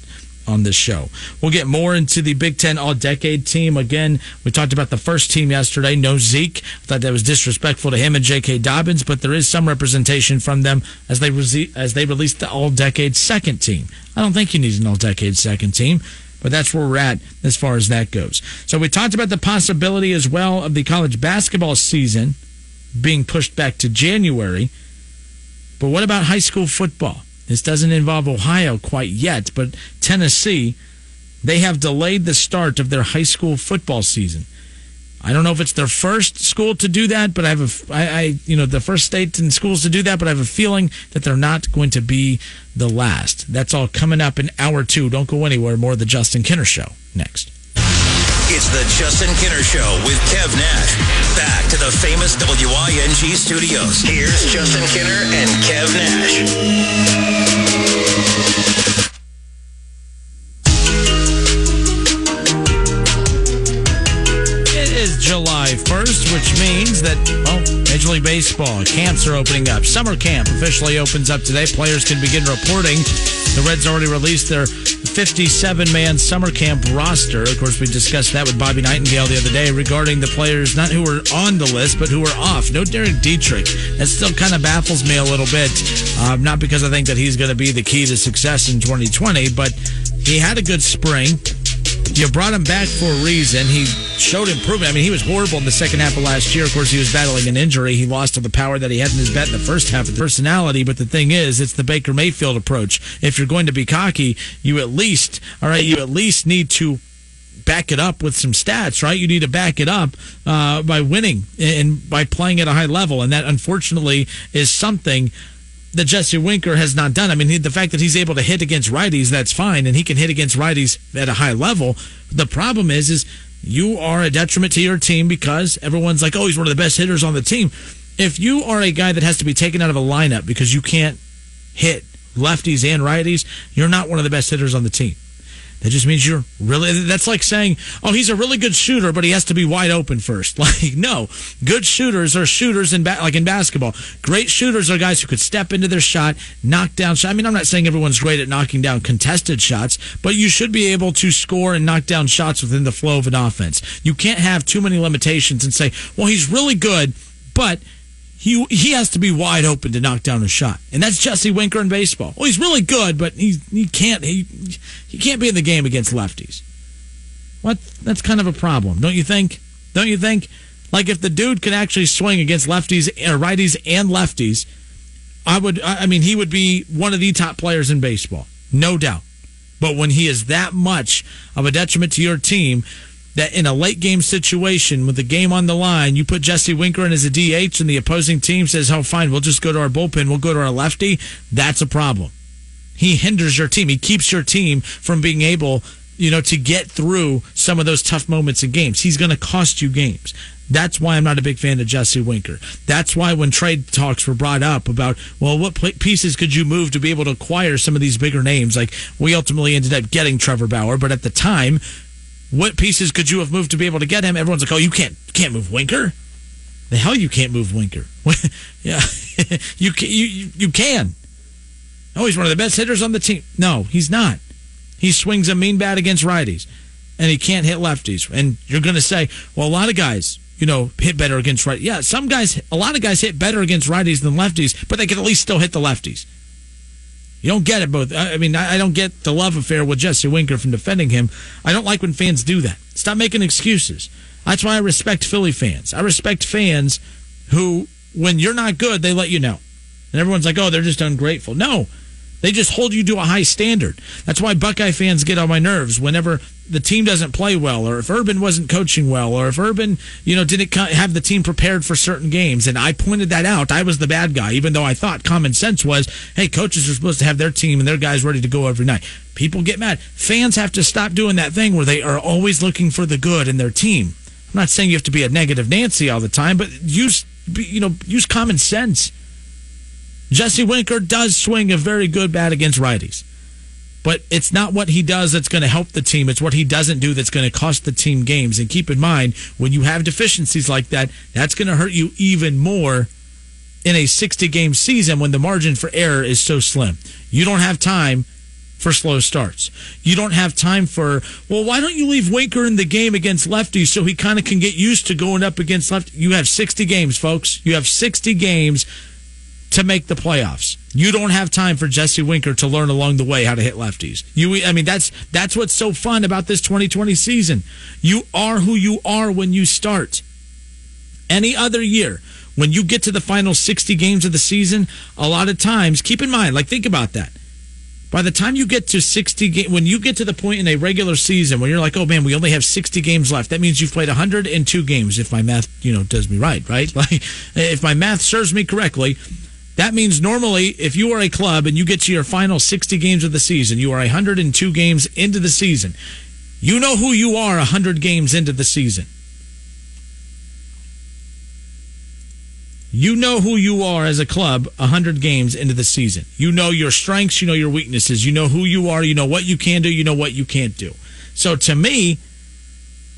Speaker 1: on this show. We'll get more into the Big Ten All Decade team. Again, we talked about the first team yesterday. No Zeke. I thought that was disrespectful to him and J.K. Dobbins, but there is some representation from them as they re- as they released the All Decade second team. I don't think you need an All Decade second team. But that's where we're at as far as that goes. So we talked about the possibility as well of the college basketball season being pushed back to January. But what about high school football? This doesn't involve Ohio quite yet, but Tennessee, they have delayed the start of their high school football season. I don't know if it's their first school to do that, but I have a, I, I, you know, the first state and schools to do that, but I have a feeling that they're not going to be the last. That's all coming up in hour two. Don't go anywhere. More of the Justin Kinner Show next.
Speaker 3: It's the Justin Kinner Show with Kev Nash. Back to the famous WING studios. Here's Justin Kinner and Kev Nash.
Speaker 1: July 1st, which means that, well, Major League Baseball camps are opening up. Summer camp officially opens up today. Players can begin reporting. The Reds already released their 57 man summer camp roster. Of course, we discussed that with Bobby Nightingale the other day regarding the players not who were on the list, but who were off. No Derek Dietrich. That still kind of baffles me a little bit. Um, not because I think that he's going to be the key to success in 2020, but he had a good spring. You brought him back for a reason. He showed improvement. I mean, he was horrible in the second half of last year. Of course, he was battling an injury. He lost all the power that he had in his bat in the first half of the personality. But the thing is, it's the Baker Mayfield approach. If you're going to be cocky, you at least, all right, you at least need to back it up with some stats, right? You need to back it up uh, by winning and by playing at a high level. And that, unfortunately, is something that Jesse Winker has not done. I mean, he, the fact that he's able to hit against righties, that's fine, and he can hit against righties at a high level. The problem is, is you are a detriment to your team because everyone's like, oh, he's one of the best hitters on the team. If you are a guy that has to be taken out of a lineup because you can't hit lefties and righties, you're not one of the best hitters on the team. That just means you're really, that's like saying, oh, he's a really good shooter, but he has to be wide open first. <laughs> Like, no. Good shooters are shooters in, ba- like in basketball. Great shooters are guys who could step into their shot, knock down shots. I mean, I'm not saying everyone's great at knocking down contested shots, but you should be able to score and knock down shots within the flow of an offense. You can't have too many limitations and say, well, he's really good, but he he has to be wide open to knock down a shot, and that's Jesse Winker in baseball. Well, he's really good, but he he can't he he can't be in the game against lefties. What? That's kind of a problem, don't you think? Don't you think? Like if the dude can actually swing against lefties or righties and lefties, I would. I mean, he would be one of the top players in baseball, no doubt. But when he is that much of a detriment to your team, that in a late game situation with the game on the line, you put Jesse Winker in as a DH and the opposing team says, oh, fine, we'll just go to our bullpen, we'll go to our lefty, that's a problem. He hinders your team. He keeps your team from being able, you know, to get through some of those tough moments in games. He's going to cost you games. That's why I'm not a big fan of Jesse Winker. That's why when trade talks were brought up about, well, what pieces could you move to be able to acquire some of these bigger names? Like we ultimately ended up getting Trevor Bauer, but at the time, what pieces could you have moved to be able to get him? Everyone's like, oh, you can't can't move Winker. The hell you can't move Winker. <laughs> yeah, <laughs> you, can, you you can. Oh, he's one of the best hitters on the team. No, he's not. He swings a mean bat against righties, and he can't hit lefties. And you're going to say, well, a lot of guys, you know, hit better against righties. Yeah, some guys, a lot of guys hit better against righties than lefties, but they can at least still hit the lefties. You don't get it both. I mean, I don't get the love affair with Jesse Winker from defending him. I don't like when fans do that. Stop making excuses. That's why I respect Philly fans. I respect fans who, when you're not good, they let you know. And everyone's like, oh, they're just ungrateful. No, they just hold you to a high standard. That's why Buckeye fans get on my nerves whenever the team doesn't play well, or if Urban wasn't coaching well, or if Urban, you know, didn't have the team prepared for certain games. And I pointed that out. I was the bad guy, even though I thought common sense was, hey, coaches are supposed to have their team and their guys ready to go every night. People get mad. Fans have to stop doing that thing where they are always looking for the good in their team. I'm not saying you have to be a negative Nancy all the time, but use, you know, use common sense. Jesse Winker does swing a very good bat against righties. But it's not what he does that's going to help the team. It's what he doesn't do that's going to cost the team games. And keep in mind, when you have deficiencies like that, that's going to hurt you even more in a 60 game season when the margin for error is so slim. You don't have time for slow starts. You don't have time for, well, why don't you leave Winker in the game against lefties so he kind of can get used to going up against left? You have 60 games, folks. You have 60 games to make the playoffs. You don't have time for Jesse Winker to learn along the way how to hit lefties. You, I mean, that's that's what's so fun about this 2020 season. You are who you are when you start. Any other year, when you get to the final 60 games of the season, a lot of times, keep in mind, like think about that. By the time you get to 60 games, when you get to the point in a regular season when you're like, oh man, we only have 60 games left, that means you've played 102 games if my math, you know, does me right, right? <laughs> Like, if my math serves me correctly, that means normally, if you are a club and you get to your final 60 games of the season, you are 102 games into the season. You know who you are 100 games into the season. You know who you are as a club 100 games into the season. You know your strengths, you know your weaknesses, you know who you are, you know what you can do, you know what you can't do. So to me,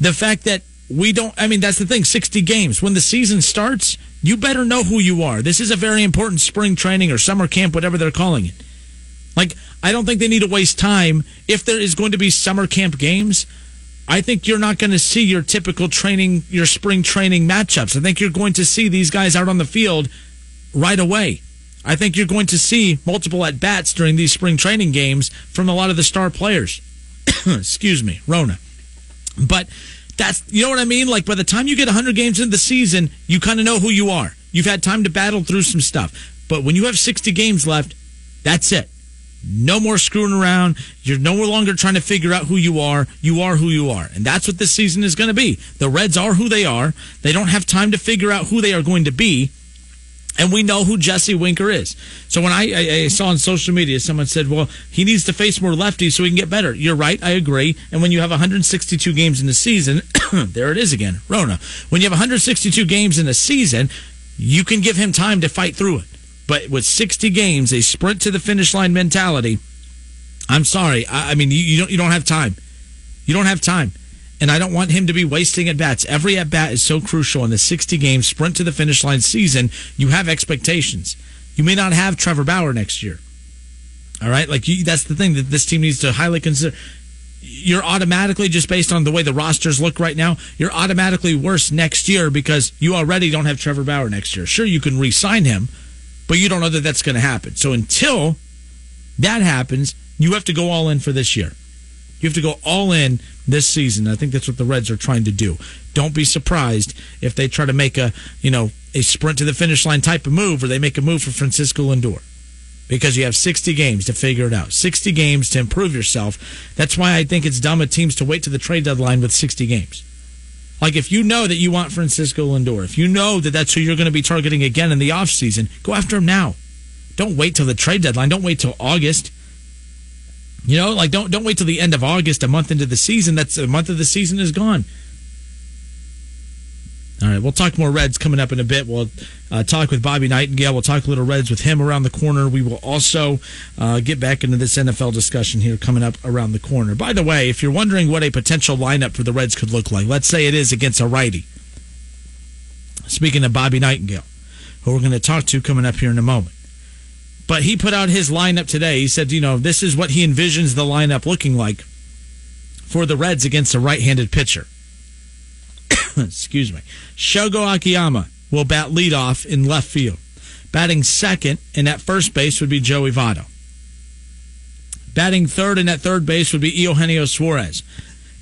Speaker 1: the fact that we don't, I mean, that's the thing 60 games. When the season starts, you better know who you are. This is a very important spring training or summer camp, whatever they're calling it. Like, I don't think they need to waste time. If there is going to be summer camp games, I think you're not going to see your typical training, your spring training matchups. I think you're going to see these guys out on the field right away. I think you're going to see multiple at bats during these spring training games from a lot of the star players. <coughs> Excuse me, Rona. But that's, you know what I mean? Like by the time you get 100 games into the season, you kind of know who you are. You've had time to battle through some stuff. But when you have 60 games left, that's it. No more screwing around. You're no longer trying to figure out who you are. You are who you are. And that's what this season is going to be. The Reds are who they are. They don't have time to figure out who they are going to be. And we know who Jesse Winker is. So when I, I, I, saw on social media, someone said, well, he needs to face more lefties so he can get better. You're right. I agree. And when you have 162 games in the season, <coughs> there it is again, Rona. When you have 162 games in a season, you can give him time to fight through it. But with 60 games, a sprint to the finish line mentality, I'm sorry. I, I mean, you, you don't you don't have time. You don't have time. And I don't want him to be wasting at bats. Every at bat is so crucial in the 60 game sprint to the finish line season. You have expectations. You may not have Trevor Bauer next year. All right, like you, that's the thing that this team needs to highly consider. You're automatically just based on the way the rosters look right now. You're automatically worse next year because you already don't have Trevor Bauer next year. Sure, you can re-sign him, but you don't know that that's going to happen. So until that happens, you have to go all in for this year. You have to go all in this season. I think that's what the Reds are trying to do. Don't be surprised if they try to make a, you know, a sprint to the finish line type of move or they make a move for Francisco Lindor. Because you have 60 games to figure it out. 60 games to improve yourself. That's why I think it's dumb of teams to wait to the trade deadline with 60 games. Like if you know that you want Francisco Lindor, if you know that that's who you're going to be targeting again in the offseason, go after him now. Don't wait till the trade deadline. Don't wait till August. You know, like don't don't wait till the end of August, a month into the season. That's a month of the season is gone. All right, we'll talk more Reds coming up in a bit. We'll uh, talk with Bobby Nightingale. We'll talk a little Reds with him around the corner. We will also uh, get back into this NFL discussion here coming up around the corner. By the way, if you're wondering what a potential lineup for the Reds could look like, let's say it is against a righty. Speaking of Bobby Nightingale, who we're going to talk to coming up here in a moment. But he put out his lineup today. He said, you know, this is what he envisions the lineup looking like for the Reds against a right handed pitcher. <coughs> Excuse me. Shogo Akiyama will bat leadoff in left field. Batting second and at first base would be Joey Votto. Batting third and at third base would be Eugenio Suarez.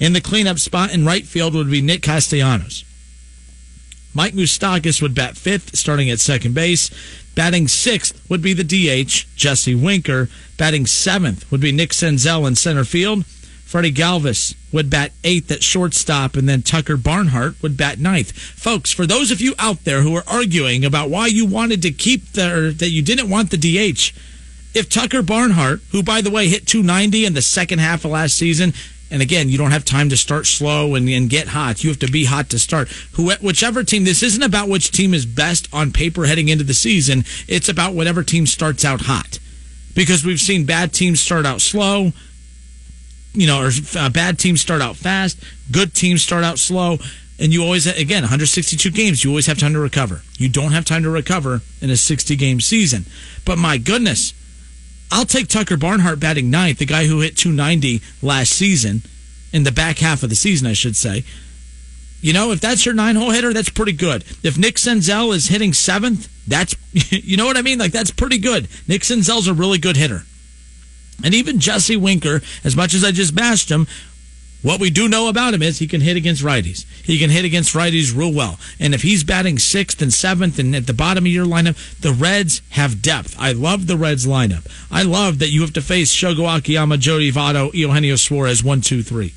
Speaker 1: In the cleanup spot in right field would be Nick Castellanos. Mike Moustakas would bat fifth, starting at second base. Batting sixth would be the DH, Jesse Winker. Batting seventh would be Nick Senzel in center field. Freddie Galvis would bat eighth at shortstop, and then Tucker Barnhart would bat ninth. Folks, for those of you out there who are arguing about why you wanted to keep the, that you didn't want the DH, if Tucker Barnhart, who by the way hit 290 in the second half of last season, and again, you don't have time to start slow and, and get hot. You have to be hot to start. Who, whichever team, this isn't about which team is best on paper heading into the season. It's about whatever team starts out hot. Because we've seen bad teams start out slow, you know, or uh, bad teams start out fast, good teams start out slow. And you always, again, 162 games, you always have time to recover. You don't have time to recover in a 60 game season. But my goodness, I'll take Tucker Barnhart batting ninth, the guy who hit 290 last season, in the back half of the season, I should say. You know, if that's your nine hole hitter, that's pretty good. If Nick Senzel is hitting seventh, that's, <laughs> you know what I mean? Like, that's pretty good. Nick Senzel's a really good hitter. And even Jesse Winker, as much as I just bashed him, what we do know about him is he can hit against righties. He can hit against righties real well. And if he's batting sixth and seventh and at the bottom of your lineup, the Reds have depth. I love the Reds lineup. I love that you have to face Shogo Akiyama, Joey Votto, Eugenio Suarez, one, two, three.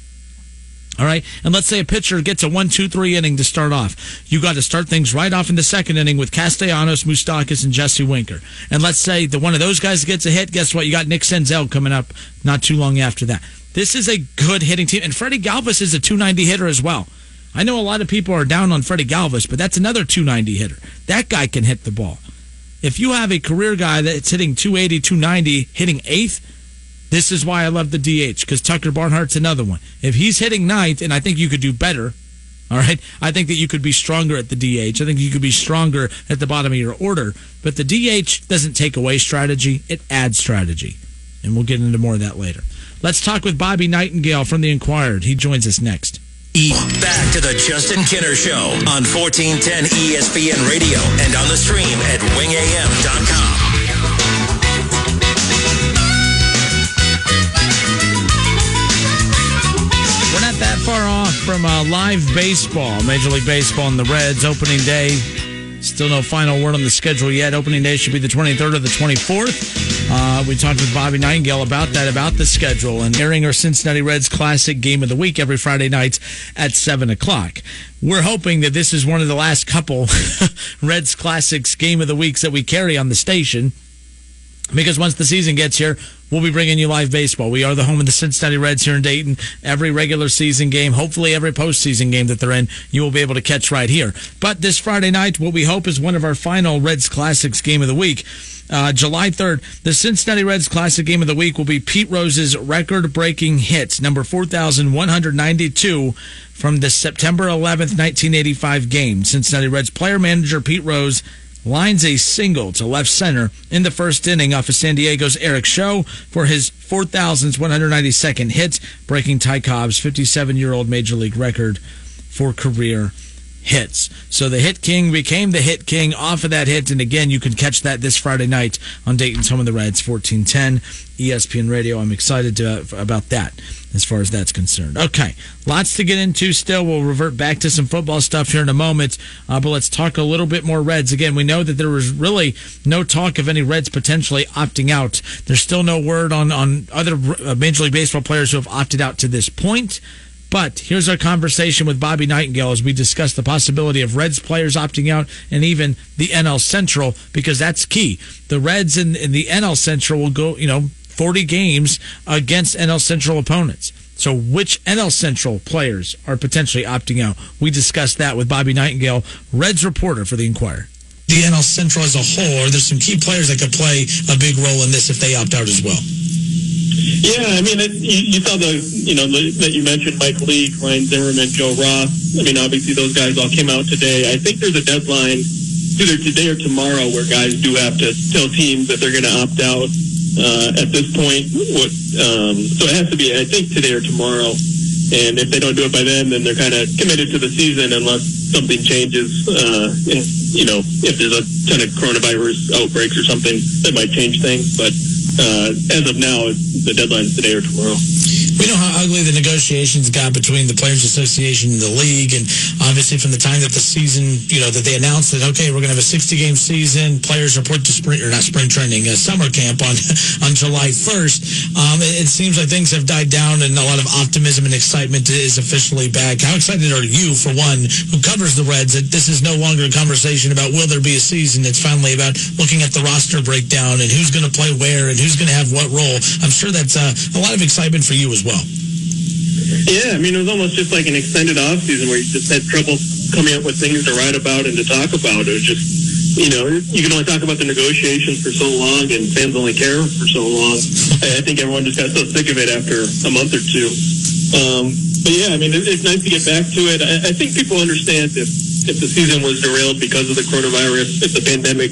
Speaker 1: All right. And let's say a pitcher gets a one, two, three inning to start off. You got to start things right off in the second inning with Castellanos, Moustakas, and Jesse Winker. And let's say that one of those guys gets a hit. Guess what? You got Nick Senzel coming up not too long after that. This is a good hitting team. And Freddie Galvis is a 290 hitter as well. I know a lot of people are down on Freddie Galvis, but that's another 290 hitter. That guy can hit the ball. If you have a career guy that's hitting 280, 290, hitting eighth, this is why I love the DH because Tucker Barnhart's another one. If he's hitting ninth, and I think you could do better All right. I think that you could be stronger at the DH. I think you could be stronger at the bottom of your order. But the DH doesn't take away strategy, it adds strategy. And we'll get into more of that later. Let's talk with Bobby Nightingale from The Inquirer. He joins us next.
Speaker 3: Back to the Justin Kinner Show on 1410 ESPN Radio and on the stream at wingam.com.
Speaker 1: We're not that far off from uh, live baseball, Major League Baseball and the Reds opening day. Still no final word on the schedule yet. Opening day should be the 23rd or the 24th. Uh, we talked with Bobby Nightingale about that, about the schedule, and airing our Cincinnati Reds Classic Game of the Week every Friday nights at 7 o'clock. We're hoping that this is one of the last couple <laughs> Reds Classics Game of the Weeks that we carry on the station because once the season gets here, we'll be bringing you live baseball. We are the home of the Cincinnati Reds here in Dayton. Every regular season game, hopefully every postseason game that they're in, you will be able to catch right here. But this Friday night, what we hope is one of our final Reds Classics game of the week. Uh, July 3rd, the Cincinnati Reds Classic Game of the Week will be Pete Rose's record breaking hits, number 4,192 from the September 11th, 1985 game. Cincinnati Reds player manager Pete Rose lines a single to left center in the first inning off of San Diego's Eric Show for his 4,192nd hit, breaking Ty Cobb's 57 year old major league record for career hits. So the hit king became the hit king off of that hit. And again, you can catch that this Friday night on Dayton's Home of the Reds, 1410 ESPN Radio. I'm excited to, about that as far as that's concerned. Okay, lots to get into still. We'll revert back to some football stuff here in a moment, uh, but let's talk a little bit more Reds. Again, we know that there was really no talk of any Reds potentially opting out. There's still no word on, on other uh, Major League Baseball players who have opted out to this point. But here's our conversation with Bobby Nightingale as we discuss the possibility of Reds players opting out and even the NL Central because that's key. The Reds in, the NL Central will go, you know, 40 games against NL Central opponents. So, which NL Central players are potentially opting out? We discussed that with Bobby Nightingale, Reds reporter for the Inquirer.
Speaker 4: The NL Central as a whole, or there's some key players that could play a big role in this if they opt out as well.
Speaker 5: Yeah, I mean, it, you, you saw the, you know, the, that you mentioned Mike Leake, Ryan Zimmerman, Joe Ross. I mean, obviously those guys all came out today. I think there's a deadline either today or tomorrow where guys do have to tell teams that they're going to opt out. Uh, at this point, what, um, so it has to be, I think, today or tomorrow. And if they don't do it by then, then they're kind of committed to the season unless something changes. Uh, and, you know, if there's a ton of coronavirus outbreaks or something that might change things. But uh, as of now, the deadline's today or tomorrow.
Speaker 4: We know how ugly the negotiations got between the Players Association and the league, and obviously from the time that the season, you know, that they announced that okay, we're going to have a 60 game season, players report to spring or not spring training, uh, summer camp on <laughs> on July 1st. Um, it, it seems like things have died down, and a lot of optimism and excitement is officially back. How excited are you, for one, who covers the Reds, that this is no longer a conversation about will there be a season? It's finally about looking at the roster breakdown and who's going to play where and who's going to have what role. I'm sure that's uh, a lot of excitement for you as well.
Speaker 5: Yeah, I mean, it was almost just like an extended off season where you just had trouble coming up with things to write about and to talk about. It was just, you know, you can only talk about the negotiations for so long, and fans only care for so long. I think everyone just got so sick of it after a month or two. Um, but yeah, I mean, it, it's nice to get back to it. I, I think people understand if if the season was derailed because of the coronavirus, if the pandemic,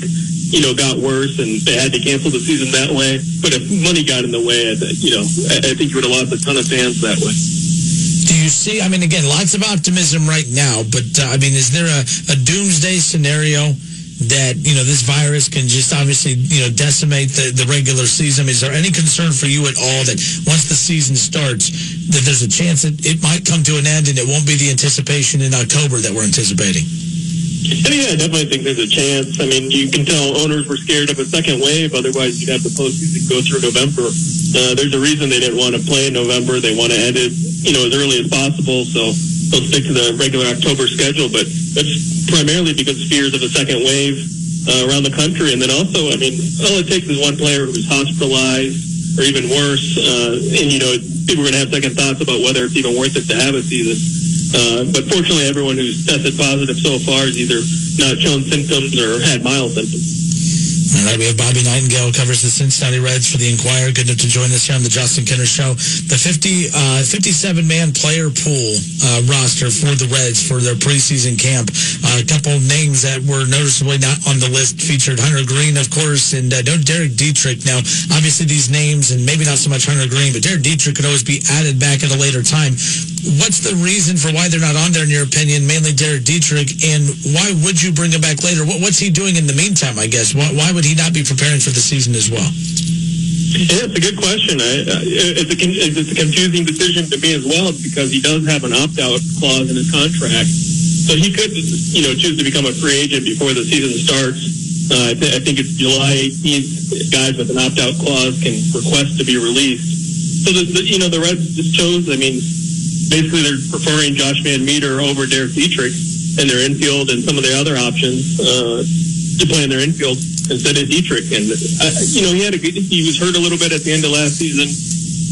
Speaker 5: you know, got worse and they had to cancel the season that way. But if money got in the way, you know, I, I think you would have lost a ton of fans that way.
Speaker 4: Do you see? I mean, again, lots of optimism right now, but uh, I mean, is there a, a doomsday scenario that you know this virus can just obviously you know decimate the, the regular season? Is there any concern for you at all that once the season starts, that there's a chance that it might come to an end and it won't be the anticipation in October that we're anticipating?
Speaker 5: I yeah, I definitely think there's a chance. I mean, you can tell owners were scared of a second wave. Otherwise, you'd have the postseason go through November. Uh, there's a reason they didn't want to play in November. They want to end it, you know, as early as possible. So they'll stick to the regular October schedule. But that's primarily because fears of a second wave uh, around the country. And then also, I mean, all it takes is one player who's hospitalized or even worse. Uh, and, you know, people are going to have second thoughts about whether it's even worth it to have a season. Uh, but fortunately, everyone who's tested positive so far has either not shown symptoms or had mild symptoms.
Speaker 1: All right, we have Bobby Nightingale covers the Cincinnati Reds for the Inquirer. Good enough to join us here on the Justin Kinner Show. The 50, uh, 57 man player pool uh, roster for the Reds for their preseason camp. Uh, a couple names that were noticeably not on the list featured Hunter Greene, of course, and uh, no Derek Dietrich. Now, obviously, these names, and maybe not so much Hunter Greene, but Derek Dietrich could always be added back at a later time. What's the reason for why they're not on there, in your opinion? Mainly Derek Dietrich, and why would you bring him back later? What, what's he doing in the meantime? I guess why, why would he not be preparing for the season as well?
Speaker 5: Yeah, it's a good question. I, it's, a, it's a confusing decision to me as well because he does have an opt-out clause in his contract. So he could, you know, choose to become a free agent before the season starts. Uh, I, th- I think it's July 18th. Guys with an opt-out clause can request to be released. So, the, the, you know, the Reds just chose, I mean, basically they're preferring Josh VanMeter over Derek Dietrich in their infield and some of the other options uh, to play in their infield instead of Dietrich. And uh, you know, he had a good, he was hurt a little bit at the end of last season.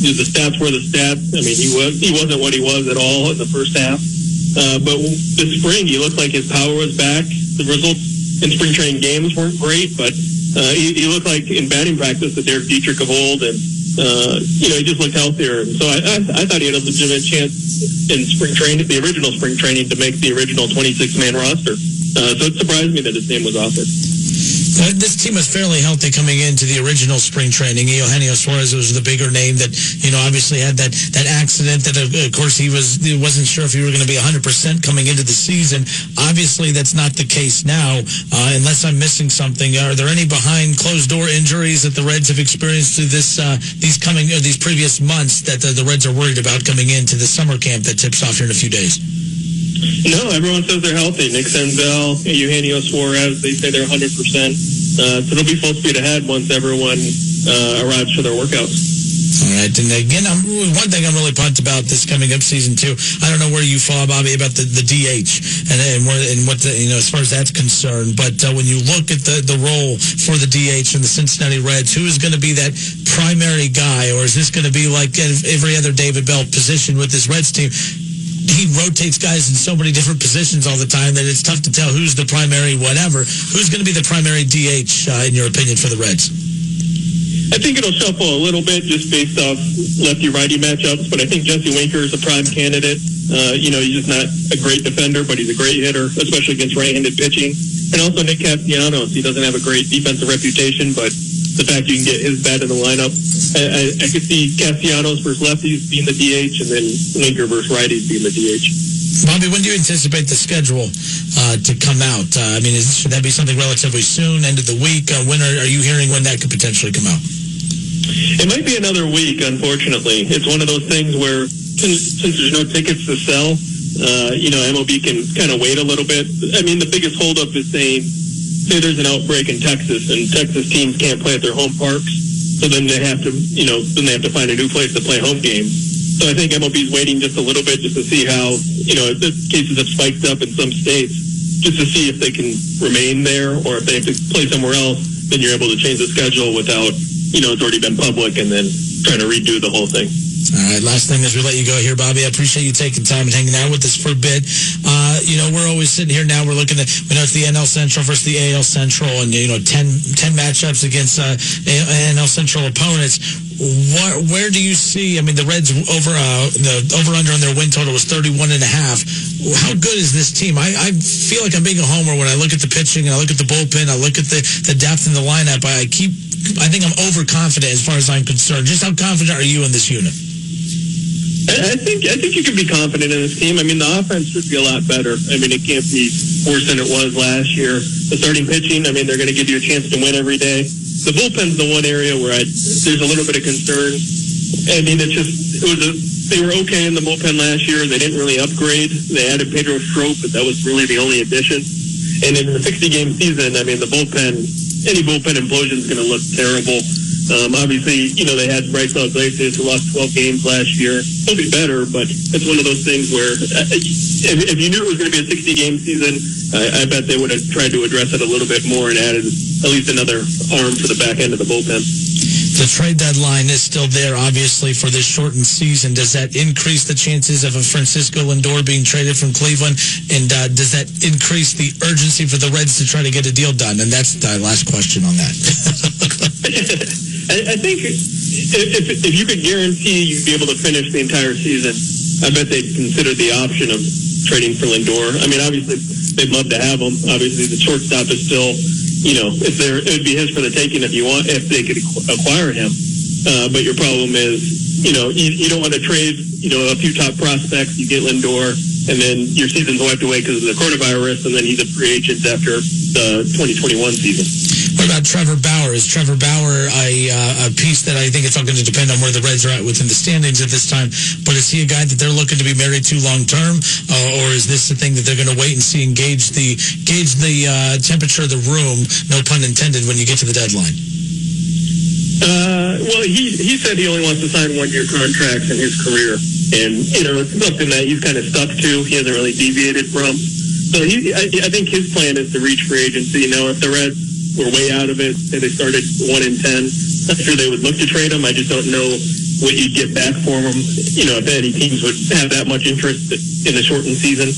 Speaker 5: The stats were the stats. I mean, he was he wasn't what he was at all in the first half. Uh, but this spring, he looked like his power was back. The results in spring training games weren't great, but uh, he, he looked like in batting practice the Derek Dietrich of old, and uh, you know, he just looked healthier. So I, I, I thought he had a legitimate chance in spring training, the original spring training, to make the original 26 man roster. Uh, so it surprised me that his name was offered.
Speaker 1: This team was fairly healthy coming into the original spring training. Eugenio Suarez was the bigger name that you know obviously had that that accident. That of, of course he was he wasn't sure if he were going to be 100 percent coming into the season. Obviously that's not the case now. Uh, unless I'm missing something, are there any behind closed door injuries that the Reds have experienced through this uh, these coming uh, these previous months that the, the Reds are worried about coming into the summer camp that tips off here in a few days?
Speaker 5: No, everyone says they're healthy. Nick Senzel, Eugenio Suarez, they say they're 100%. Uh, so they'll be full speed ahead once everyone uh, arrives for their workouts.
Speaker 1: All right, and again, I'm, one thing I'm really pumped about this coming up season two. I don't know where you fall, Bobby, about the, the DH and and, where, and what the, you know as far as that's concerned. But uh, when you look at the the role for the DH in the Cincinnati Reds, who is going to be that primary guy, or is this going to be like every other David Bell position with this Reds team? He rotates guys in so many different positions all the time that it's tough to tell who's the primary whatever. Who's going to be the primary DH, uh, in your opinion, for the Reds?
Speaker 5: I think it'll shuffle a little bit just based off lefty-righty matchups, but I think Jesse Winker is a prime candidate. Uh, you know, he's just not a great defender, but he's a great hitter, especially against right-handed pitching. And also Nick Castellanos. He doesn't have a great defensive reputation, but the fact you can get his bat in the lineup, I, I, I could see Castellanos versus lefties being the DH, and then Winker versus righties being the DH.
Speaker 1: Bobby, when do you anticipate the schedule uh, to come out? Uh, I mean, is, should that be something relatively soon, end of the week? Uh, when are, are you hearing when that could potentially come out?
Speaker 5: It might be another week, unfortunately. It's one of those things where since, since there's no tickets to sell, uh, you know, MLB can kind of wait a little bit. I mean, the biggest holdup is saying, say there's an outbreak in Texas and Texas teams can't play at their home parks. So then they have to, you know, then they have to find a new place to play home games. So I think MLB's waiting just a little bit just to see how, you know, the cases have spiked up in some states, just to see if they can remain there or if they have to play somewhere else, then you're able to change the schedule without, you know, it's already been public and then trying to redo the whole thing.
Speaker 1: All right, last thing as we let you go here, Bobby. I appreciate you taking time and hanging out with us for a bit. Uh, you know, we're always sitting here now. We're looking at, we know it's the NL Central versus the AL Central, and you know, 10, 10 matchups against uh, NL Central opponents. What, where do you see? I mean, the Reds over uh, the over under on their win total was 31 and a half. How good is this team? I, I feel like I'm being a homer when I look at the pitching and I look at the bullpen. I look at the, the depth in the lineup. I keep, I think I'm overconfident as far as I'm concerned. Just how confident are you in this unit?
Speaker 5: I think I think you can be confident in this team. I mean, the offense should be a lot better. I mean, it can't be worse than it was last year. The starting pitching, I mean, they're going to give you a chance to win every day. The bullpen's the one area where I, there's a little bit of concern. I mean, it's just it was a, they were okay in the bullpen last year. They didn't really upgrade. They added Pedro Strop, but that was really the only addition. And in the 60 game season, I mean, the bullpen, any bullpen implosion is going to look terrible. Um, obviously, you know, they had Raisel Iglesias who lost 12 games last year. He'll be better, but it's one of those things where uh, if, if you knew it was going to be a 60 game season, I, I bet they would have tried to address it a little bit more and added at least another arm for the back end of the bullpen.
Speaker 1: The trade deadline is still there, obviously, for this shortened season. Does that increase the chances of a Francisco Lindor being traded from Cleveland? And uh, does that increase the urgency for the Reds to try to get a deal done? And that's the last question on that. <laughs> <laughs>
Speaker 5: I, I think if, if you could guarantee you'd be able to finish the entire season, I bet they'd consider the option of trading for Lindor. I mean, obviously, they'd love to have him. Obviously, the shortstop is still, you know, if there, it would be his for the taking if you want, if they could acquire him. Uh, but your problem is, you know, you, you don't want to trade, you know, a few top prospects. You get Lindor, and then your season's wiped away because of the coronavirus, and then he's a free agent after the 2021 season.
Speaker 1: What about Trevor Bauer? Is Trevor Bauer a, uh, a piece that I think it's all going to depend on where the Reds are at within the standings at this time? But is he a guy that they're looking to be married to long term, uh, or is this the thing that they're going to wait and see and gauge the gauge the uh, temperature of the room? No pun intended. When you get to the deadline.
Speaker 5: Uh, well, he he said he only wants to sign one year contracts in his career, and you know it's something that he's kind of stuck to. He hasn't really deviated from. So he, I, I think his plan is to reach free agency. You know, if the Reds were way out of it, say they started one in ten, I'm sure they would look to trade him. I just don't know what you'd get back for him. You know, if any teams would have that much interest in a shortened season.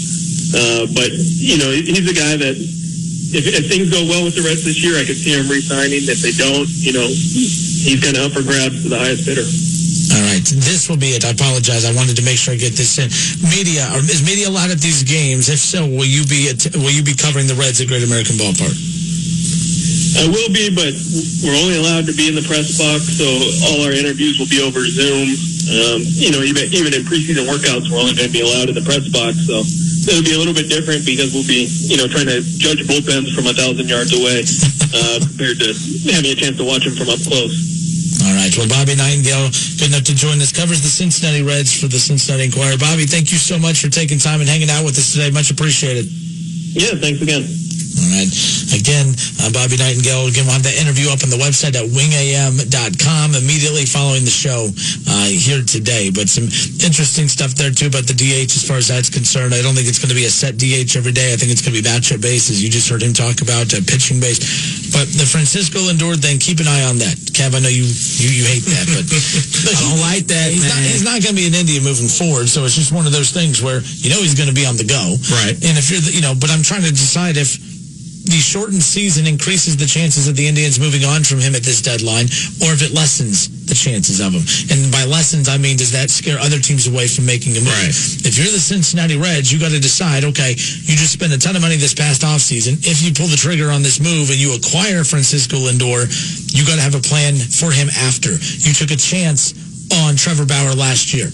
Speaker 5: Uh, but you know, he's a guy that if, if things go well with the Reds this year, I could see him re-signing. If they don't, you know, he's kind of up for grabs to the highest bidder.
Speaker 1: All right, this will be it. I apologize. I wanted to make sure I get this in. Media is media allowed at these games? If so, will you be at, will you be covering the Reds at Great American Ballpark?
Speaker 5: I will be, but we're only allowed to be in the press box, so all our interviews will be over Zoom. Um, you know, even even in preseason workouts, we're only going to be allowed in the press box, so it'll be a little bit different because we'll be, you know, trying to judge bullpens from a thousand yards away uh, compared to having a chance to watch them from up close.
Speaker 1: All right. Well, Bobby Nightengale, good enough to join us, covers the Cincinnati Reds for the Cincinnati Enquirer. Bobby, thank you so much for taking time and hanging out with us today. Much appreciated.
Speaker 5: Yeah, thanks again.
Speaker 1: All right. Again, uh, Bobby Nightengale. Again, we'll have that interview up on the website at wingam.com immediately following the show uh, here today. But some interesting stuff there, too, about the DH as far as that's concerned. I don't think it's going to be a set DH every day. I think it's going to be matchup based, as you just heard him talk about, uh, pitching based. But the Francisco Lindor thing, keep an eye on that. Kev, I know you you, you hate that, but <laughs>
Speaker 2: I don't like that,
Speaker 1: he's
Speaker 2: man.
Speaker 1: not, he's not going to be an Indian moving forward. So it's just one of those things where you know he's going to be on the go.
Speaker 2: Right.
Speaker 1: And if you're, the, you know, but I'm trying to decide if the shortened season increases the chances of the Indians moving on from him at this deadline, or if it lessens the chances of him. And by lessens, I mean, does that scare other teams away from making a move?
Speaker 2: Right.
Speaker 1: If you're the Cincinnati Reds, you got to decide, okay, you just spent a ton of money this past offseason. If you pull the trigger on this move and you acquire Francisco Lindor, you got to have a plan for him after. You took a chance on Trevor Bauer last year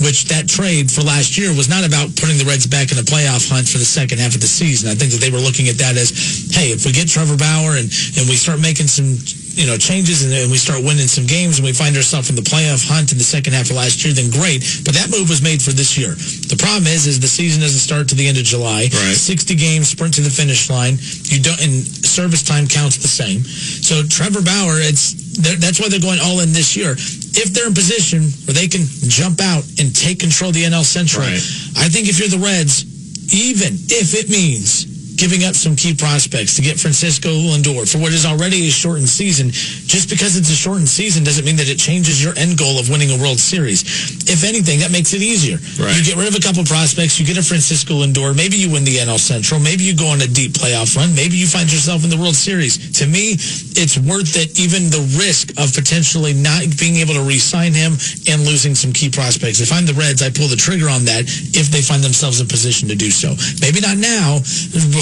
Speaker 1: which that trade for last year was not about putting the Reds back in the playoff hunt for the second half of the season. I think that they were looking at that as, hey, if we get Trevor Bauer and, and we start making some you know changes and, and we start winning some games and we find ourselves in the playoff hunt in the second half of last year, then great. But that move was made for this year. The problem is, is the season doesn't start to the end of July.
Speaker 2: Right.
Speaker 1: Sixty games, sprint to the finish line. You don't, and service time counts the same. So Trevor Bauer, it's that's why they're going all in this year. If they're in position where they can jump out and take control of the NL Central,
Speaker 2: Right.
Speaker 1: I think if you're the Reds, even if it means giving up some key prospects to get Francisco Lindor for what is already a shortened season, just because it's a shortened season doesn't mean that it changes your end goal of winning a World Series. If anything, that makes it easier.
Speaker 2: Right.
Speaker 1: You get rid of a couple prospects, you get a Francisco Lindor, maybe you win the NL Central, maybe you go on a deep playoff run, maybe you find yourself in the World Series. To me, it's worth it, even the risk of potentially not being able to re-sign him and losing some key prospects. If I'm the Reds, I pull the trigger on that if they find themselves in position to do so. Maybe not now,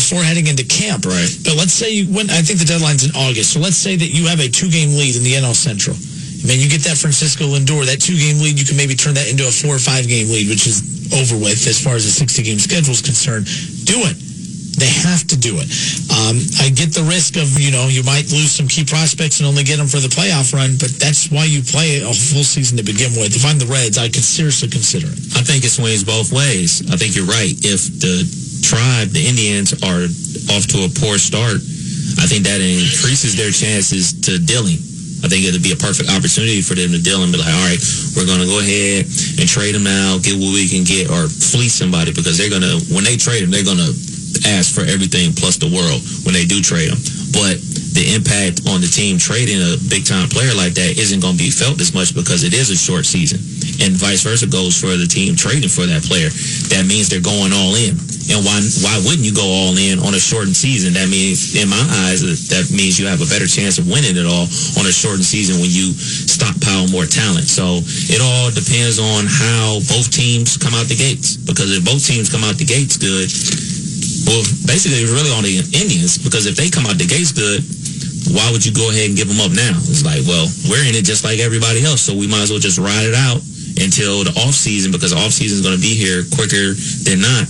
Speaker 1: before heading into camp.
Speaker 2: Right.
Speaker 1: But let's say you win, I think the deadline's in August. So let's say that you have a two-game lead in the NL Central. I mean, you get that Francisco Lindor, that two-game lead, you can maybe turn that into a four or five-game lead, which is over with as far as the 60-game schedule is concerned. Do it. They have to do it. Um, I get the risk of, you know, you might lose some key prospects and only get them for the playoff run, but that's why you play a full season to begin with. If I'm the Reds, I could seriously consider it.
Speaker 2: I think it swings both ways. I think you're right. If the tribe, the Indians, are off to a poor start, I think that increases their chances to dealing. I think it'll be a perfect opportunity for them to deal and be like, all right, we're going to go ahead and trade them out, get what we can get, or fleece somebody because they're going to, when they trade them, they're going to ask for everything plus the world when they do trade them. But the impact on the team trading a big time player like that isn't going to be felt as much because it is a short season. And vice versa goes for the team trading for that player. That means they're going all in. And why why wouldn't you go all in on a shortened season? That means, in my eyes, that means you have a better chance of winning it all on a shortened season when you stockpile more talent. So it all depends on how both teams come out the gates. Because if both teams come out the gates good, well, basically it's really on the Indians because if they come out the gates good, why would you go ahead and give them up now? It's like, well, we're in it just like everybody else, so we might as well just ride it out until the off season because the off season is going to be here quicker than not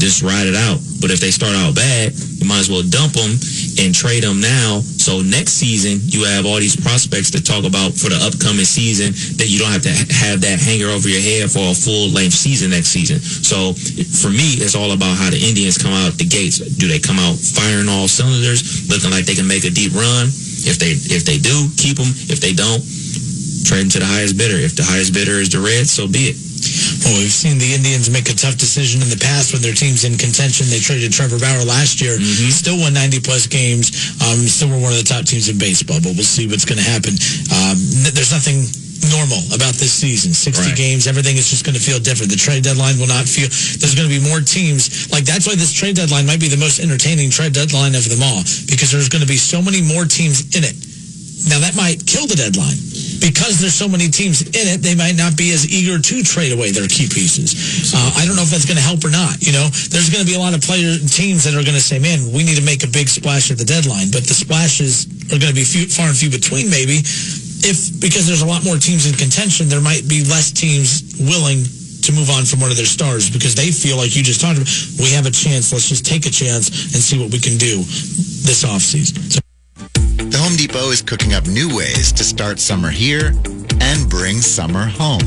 Speaker 2: just ride it out. But if they start out bad, you might as well dump them and trade them now. So next season, you have all these prospects to talk about for the upcoming season that you don't have to have that hanger over your head for a full length season next season. So for me, it's all about how the Indians come out the gates. Do they come out firing all cylinders, looking like they can make a deep run? If they if they do, keep them. If they don't, trade them to the highest bidder. If the highest bidder is the Reds, so be it.
Speaker 4: Well, we've seen the Indians make a tough decision in the past when their team's in contention. They traded Trevor Bauer last year, mm-hmm. still won 90 plus games, um, still were one of the top teams in baseball, but we'll see what's going to happen. Um, there's nothing normal about this season. 60 right. games, everything is just going to feel different. The trade deadline will not feel, there's going to be more teams. Like, that's why this trade deadline might be the most entertaining trade deadline of them all, because there's going to be so many more teams in it. Now, that might kill the deadline because there's so many teams in it, they might not be as eager to trade away their key pieces. Uh, I don't know if that's going to help or not. You know, there's going to be a lot of player teams that are going to say, "Man, we need to make a big splash at the deadline," but the splashes are going to be few, far and few between. Maybe if because there's a lot more teams in contention, there might be less teams willing to move on from one of their stars because they feel like you just talked about, we have a chance. Let's just take a chance and see what we can do this offseason. So
Speaker 6: Home Depot is cooking up new ways to start summer here and bring summer home.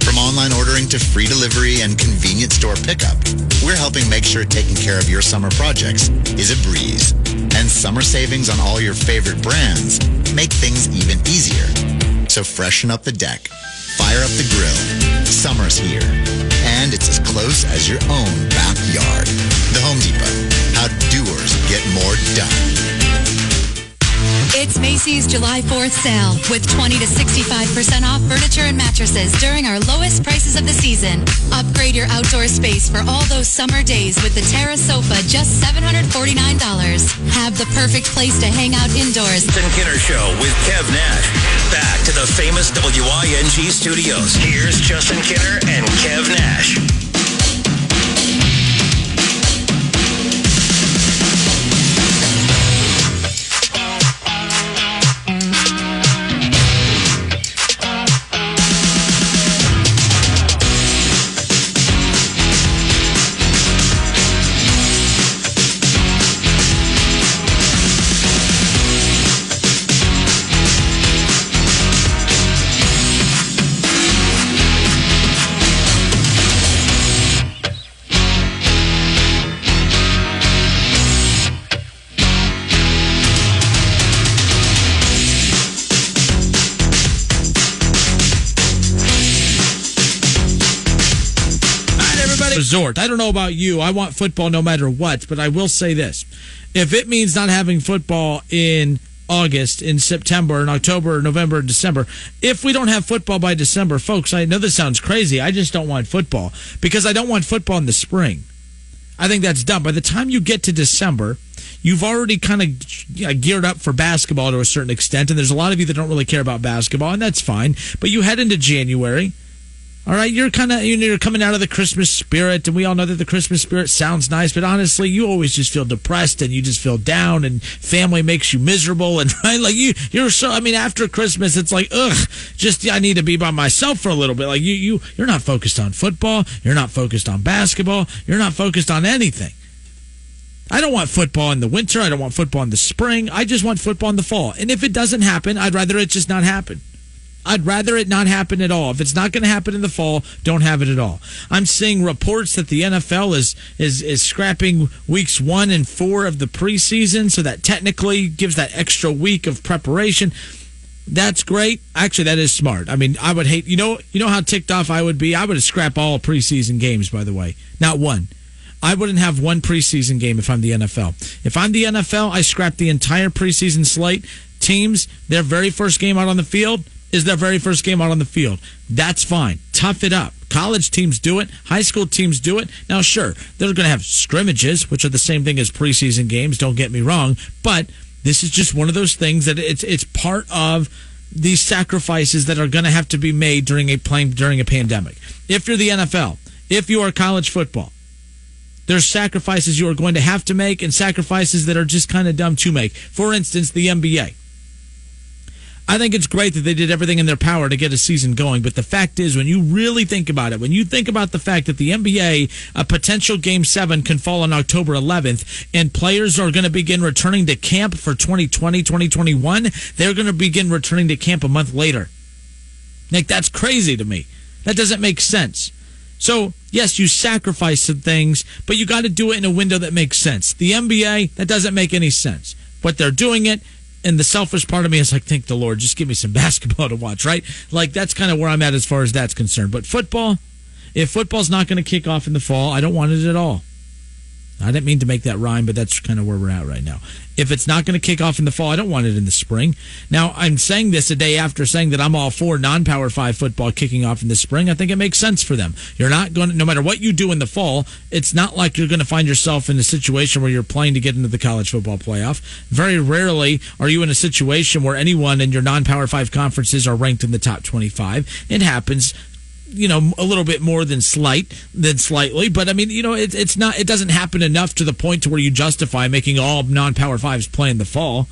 Speaker 6: From online ordering to free delivery and convenient store pickup, we're helping make sure taking care of your summer projects is a breeze. And summer savings on all your favorite brands make things even easier. So freshen up the deck, fire up the grill. Summer's here, and it's as close as your own backyard. The Home Depot. How doers get more done.
Speaker 7: It's Macy's July 4th sale with 20 to 65% off furniture and mattresses during our lowest prices of the season. Upgrade your outdoor space for all those summer days with the Terra sofa just $749. Have the perfect place to hang out indoors.
Speaker 3: Justin Kinner Show with Kev Nash. Back to the famous WING studios. Here's Justin Kinner and Kev Nash.
Speaker 1: Resort. I don't know about you. I want football no matter what, but I will say this. If it means not having football in August, in September, in October, November, December. If we don't have football by December, folks, I know this sounds crazy. I just don't want football because I don't want football in the spring. I think that's dumb. By the time you get to December, you've already kind of geared up for basketball to a certain extent, and there's a lot of you that don't really care about basketball, and that's fine. But you head into January all right, you're kind of you're coming out of the Christmas spirit, and we all know that the Christmas spirit sounds nice, but honestly, you always just feel depressed and you just feel down, and family makes you miserable, and <laughs> right, like you you're so. I mean, after Christmas, it's like ugh, just I need to be by myself for a little bit. Like you you you're not focused on football, you're not focused on basketball, you're not focused on anything. I don't want football in the winter. I don't want football in the spring. I just want football in the fall. And if it doesn't happen, I'd rather it just not happen. I'd rather it not happen at all. If it's not going to happen in the fall, don't have it at all. I'm seeing reports that the NFL is is is scrapping weeks 1 and 4 of the preseason so that technically gives that extra week of preparation. That's great. Actually, that is smart. I mean, I would hate, you know, you know how ticked off I would be? I would scrap all preseason games by the way. Not one. I wouldn't have one preseason game if I'm the NFL. If I'm the NFL, I scrap the entire preseason slate. Teams, their very first game out on the field is their very first game out on the field. That's fine. Tough it up. College teams do it. High school teams do it. Now, sure, they're going to have scrimmages, which are the same thing as preseason games. Don't get me wrong, but this is just one of those things that it's it's part of these sacrifices that are going to have to be made during a playing during a pandemic. If you're the NFL, if you are college football, there's sacrifices you are going to have to make and sacrifices that are just kind of dumb to make. For instance, the NBA. I think it's great that they did everything in their power to get a season going. But the fact is, when you really think about it, when you think about the fact that the NBA, a potential game seven can fall on October 11th, and players are going to begin returning to camp for 2020, 2021, they're going to begin returning to camp a month later. Like, that's crazy to me. That doesn't make sense. So, yes, you sacrifice some things, but you got to do it in a window that makes sense. The NBA, that doesn't make any sense. But they're doing it and the selfish part of me is like, thank the Lord, just give me some <laughs> basketball to watch, right? Like that's kind of where I'm at as far as that's concerned. But football, if football's not going to kick off in the fall, I don't want it at all. I didn't mean to make that rhyme, but that's kind of where we're at right now. If it's not going to kick off in the fall, I don't want it in the spring. Now, I'm saying this a day after saying that I'm all for non-power five football kicking off in the spring. I think it makes sense for them. You're not going to, no matter what you do in the fall, it's not like you're going to find yourself in a situation where you're playing to get into the college football playoff. Very rarely are you in a situation where anyone in your non-power five conferences are ranked in the top 25. It happens you know a little bit more than slight than slightly. But i mean you know it, it's not it doesn't happen enough to the point to where you justify making all non-power fives play in the fall.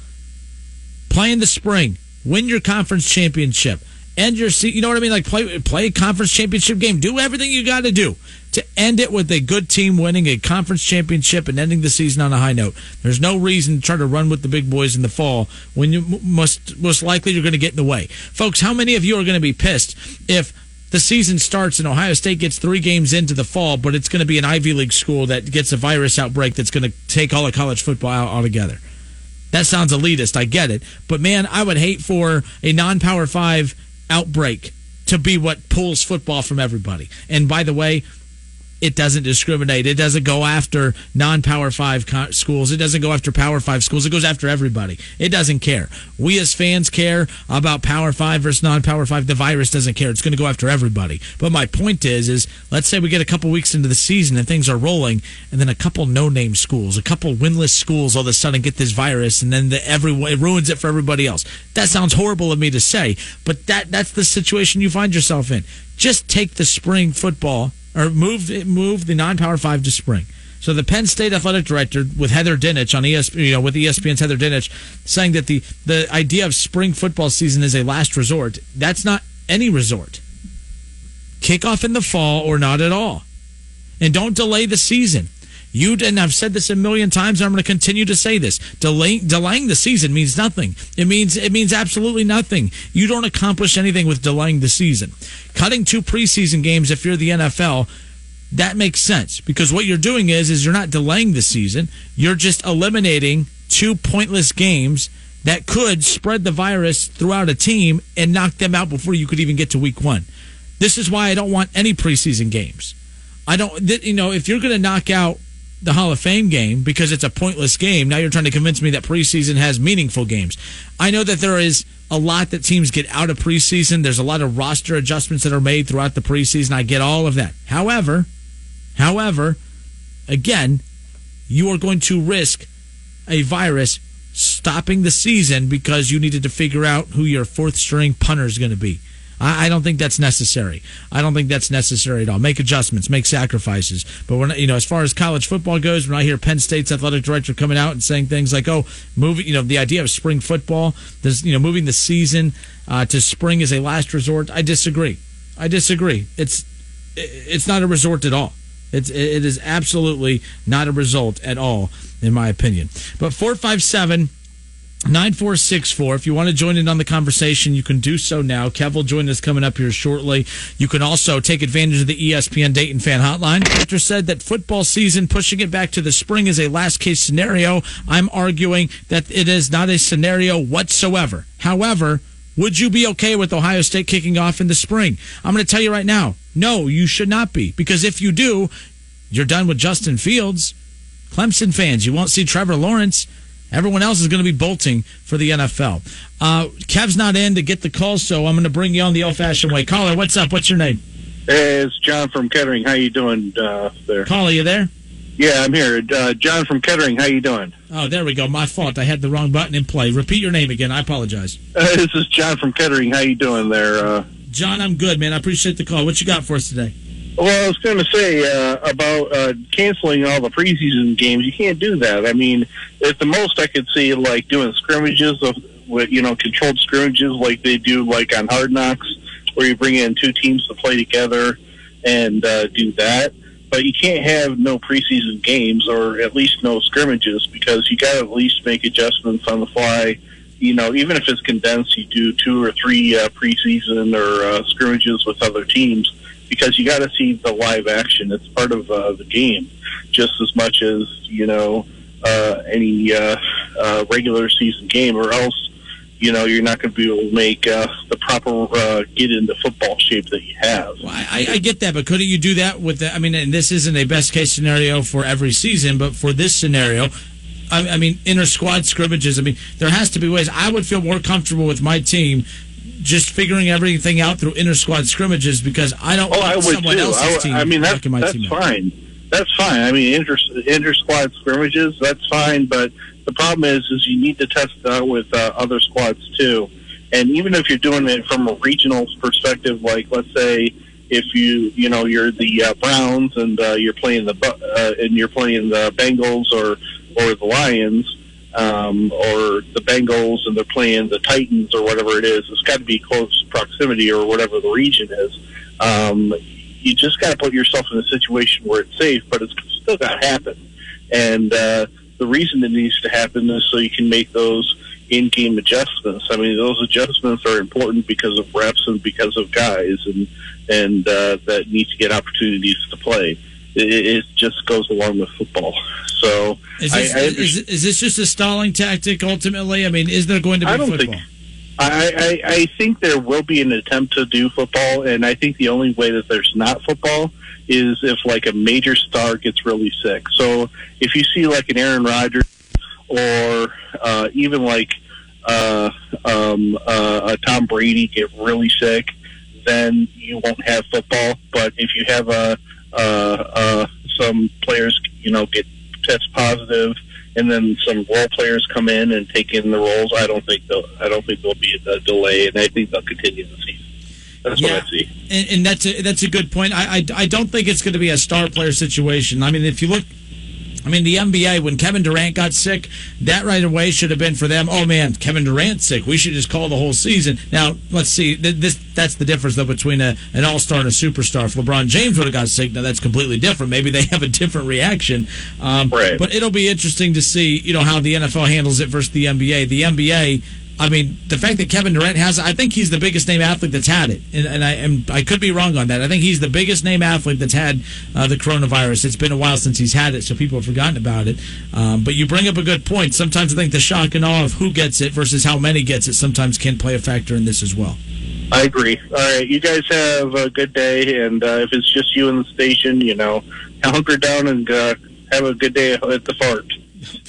Speaker 1: Play in the spring. Win your conference championship. End your you know what i mean? Like play play a conference championship game. Do everything you got to do to end it with a good team winning a conference championship and ending the season on a high note. There's no reason to try to run with the big boys in the fall when you most most likely you're going to get in the way. Folks how many of you are going to be pissed if the season starts and Ohio State gets three games into the fall, but it's going to be an Ivy League school that gets a virus outbreak that's going to take all of college football out altogether. That sounds elitist. I get it. But man, I would hate for a non power five outbreak to be what pulls football from everybody. And by the way, it doesn't discriminate. It doesn't go after non Power Five co- schools. It doesn't go after Power Five schools. It goes after everybody. It doesn't care. We as fans care about Power Five versus non Power Five. The virus doesn't care. It's going to go after everybody. But my point is, is let's say we get a couple weeks into the season and things are rolling, and then a couple no name schools, a couple winless schools, all of a sudden get this virus, and then the, everyone it ruins it for everybody else. That sounds horrible of me to say, but that that's the situation you find yourself in. Just take the spring football or move move the non-power five to spring. So the Penn State athletic director with Heather Dinich on ESPN, you know, with ESPN's Heather Dinich, saying that the the idea of spring football season is a last resort. That's not any resort. Kick off in the fall or not at all, and don't delay the season. You and I've said this a million times, and I'm going to continue to say this. Delay, delaying the season means nothing. It means it means absolutely nothing. You don't accomplish anything with delaying the season. Cutting two preseason games if you're the NFL, that makes sense because what you're doing is is you're not delaying the season. You're just eliminating two pointless games that could spread the virus throughout a team and knock them out before you could even get to week one. This is why I don't want any preseason games. I don't, you know, if you're going to knock out the Hall of Fame game because it's a pointless game. Now you're trying to convince me that preseason has meaningful games. I know that there is a lot that teams get out of preseason. There's a lot of roster adjustments that are made throughout the preseason. I get all of that. However, however, again, you are going to risk a virus stopping the season because you needed to figure out who your fourth string punter is going to be. I, I don't think that's necessary. I don't think that's necessary at all. Make adjustments, make sacrifices. But when you know, as far as college football goes, when I hear Penn State's athletic director coming out and saying things like, "Oh, moving," you know, the idea of spring football, this, you know, moving the season uh, to spring is a last resort. I disagree. I disagree. It's it's not a resort at all. It's, it is absolutely not a result at all, in my opinion. But 457 9464. If you want to join in on the conversation, you can do so now. Kev will join us coming up here shortly. You can also take advantage of the ESPN Dayton fan hotline. Victor said that football season, pushing it back to the spring, is a last case scenario. I'm arguing that it is not a scenario whatsoever. However, would you be okay with Ohio State kicking off in the spring? I'm going to tell you right now, no, you should not be. Because if you do, you're done with Justin Fields. Clemson fans, you won't see Trevor Lawrence. Everyone else is going to be bolting for the NFL. Uh, Kev's not in to get the call, so I'm going to bring you on the old-fashioned way. Caller, what's up? What's your name?
Speaker 8: Hey, it's John from Kettering. How you doing uh, there?
Speaker 1: Caller, you there?
Speaker 8: Yeah, I'm here. Uh, John from Kettering. How you doing?
Speaker 1: Oh, there we go. My fault. I had the wrong button in play. Repeat your name again. I apologize.
Speaker 8: Uh, this is John from Kettering. How you doing there? Uh,
Speaker 1: John, I'm good, man. I appreciate the call. What you got for us today?
Speaker 8: Well, I was going to say uh, about uh, canceling all the preseason games. You can't do that. I mean, at the most, I could see like doing scrimmages of, you know, controlled scrimmages like they do like on Hard Knocks, where you bring in two teams to play together and uh, do that. But you can't have no preseason games or at least no scrimmages because you got to at least make adjustments on the fly. You know, even if it's condensed, you do two or three uh, preseason or uh, scrimmages with other teams because you got to see the live action. It's part of uh, the game just as much as you know uh, any uh, uh, regular season game, or else you know you're not going to be able to make uh, the proper uh, get into football shape that you have.
Speaker 1: Well, I, I get that, but couldn't you do that with the? I mean, and this isn't a best case scenario for every season, but for this scenario, I, mean, inter squad scrimmages. I mean, there has to be ways. I would feel more comfortable with my team just figuring everything out through inter squad scrimmages because I don't
Speaker 8: Oh,
Speaker 1: want
Speaker 8: I would
Speaker 1: someone
Speaker 8: too.
Speaker 1: else's
Speaker 8: I,
Speaker 1: team.
Speaker 8: I mean, that's that's fine. That's fine. I mean, inter inter squad scrimmages, that's fine. But the problem is, is you need to test out with uh, other squads too. And even if you're doing it from a regional perspective, like let's say if you you know you're the uh, Browns and uh, you're playing the uh, and you're playing the Bengals or or the Lions. Um, or the Bengals and they're playing the Titans or whatever it is. It's got to be close proximity or whatever the region is. Um, you just got to put yourself in a situation where it's safe, but it's still got to happen. And uh, the reason it needs to happen is so you can make those in-game adjustments. I mean, those adjustments are important because of reps and because of guys, and and uh, that need to get opportunities to play. It, it just goes along with football. So
Speaker 1: Is this,
Speaker 8: I, I
Speaker 1: is, is this just a stalling tactic ultimately? I mean, is there going to be
Speaker 8: I don't
Speaker 1: football?
Speaker 8: think- I, I, I think there will be an attempt to do football, and I think the only way that there's not football is if like a major star gets really sick. So if you see like an Aaron Rodgers or uh, even like uh, um, uh, a Tom Brady get really sick, then you won't have football. But if you have a Uh, uh, some players, you know, get test positive, and then some role players come in and take in the roles, I don't think they'll, I don't think there'll be a delay, and I think they'll continue the season. That's
Speaker 1: Yeah.
Speaker 8: what I see.
Speaker 1: and, and that's a, that's a good point. I, I I don't think it's going to be a star player situation. I mean, if you look, I mean, the NBA when Kevin Durant got sick, that right away should have been for them. Oh man, Kevin Durant's sick. We should just call the whole season. Now let's see. This that's the difference though between a, an all star and a superstar. If LeBron James would have got sick, now that's completely different. Maybe they <laughs> have a different reaction. Um,
Speaker 8: Right.
Speaker 1: But it'll be interesting to see, you know, how the NFL handles it versus the NBA. The NBA. I mean, the fact that Kevin Durant has, I think he's the biggest name athlete that's had it, and, and I am, I could be wrong on that. I think he's the biggest name athlete that's had uh, the coronavirus. It's been a while since he's had it, so people have forgotten about it. Um, but you bring up a good point. Sometimes I think the shock and awe of who gets it versus how many gets it sometimes can play a factor in this as well.
Speaker 8: I agree. All right, you guys have a good day, and uh, if it's just you in the station, you know, hunker down and uh, have a good day at the fart.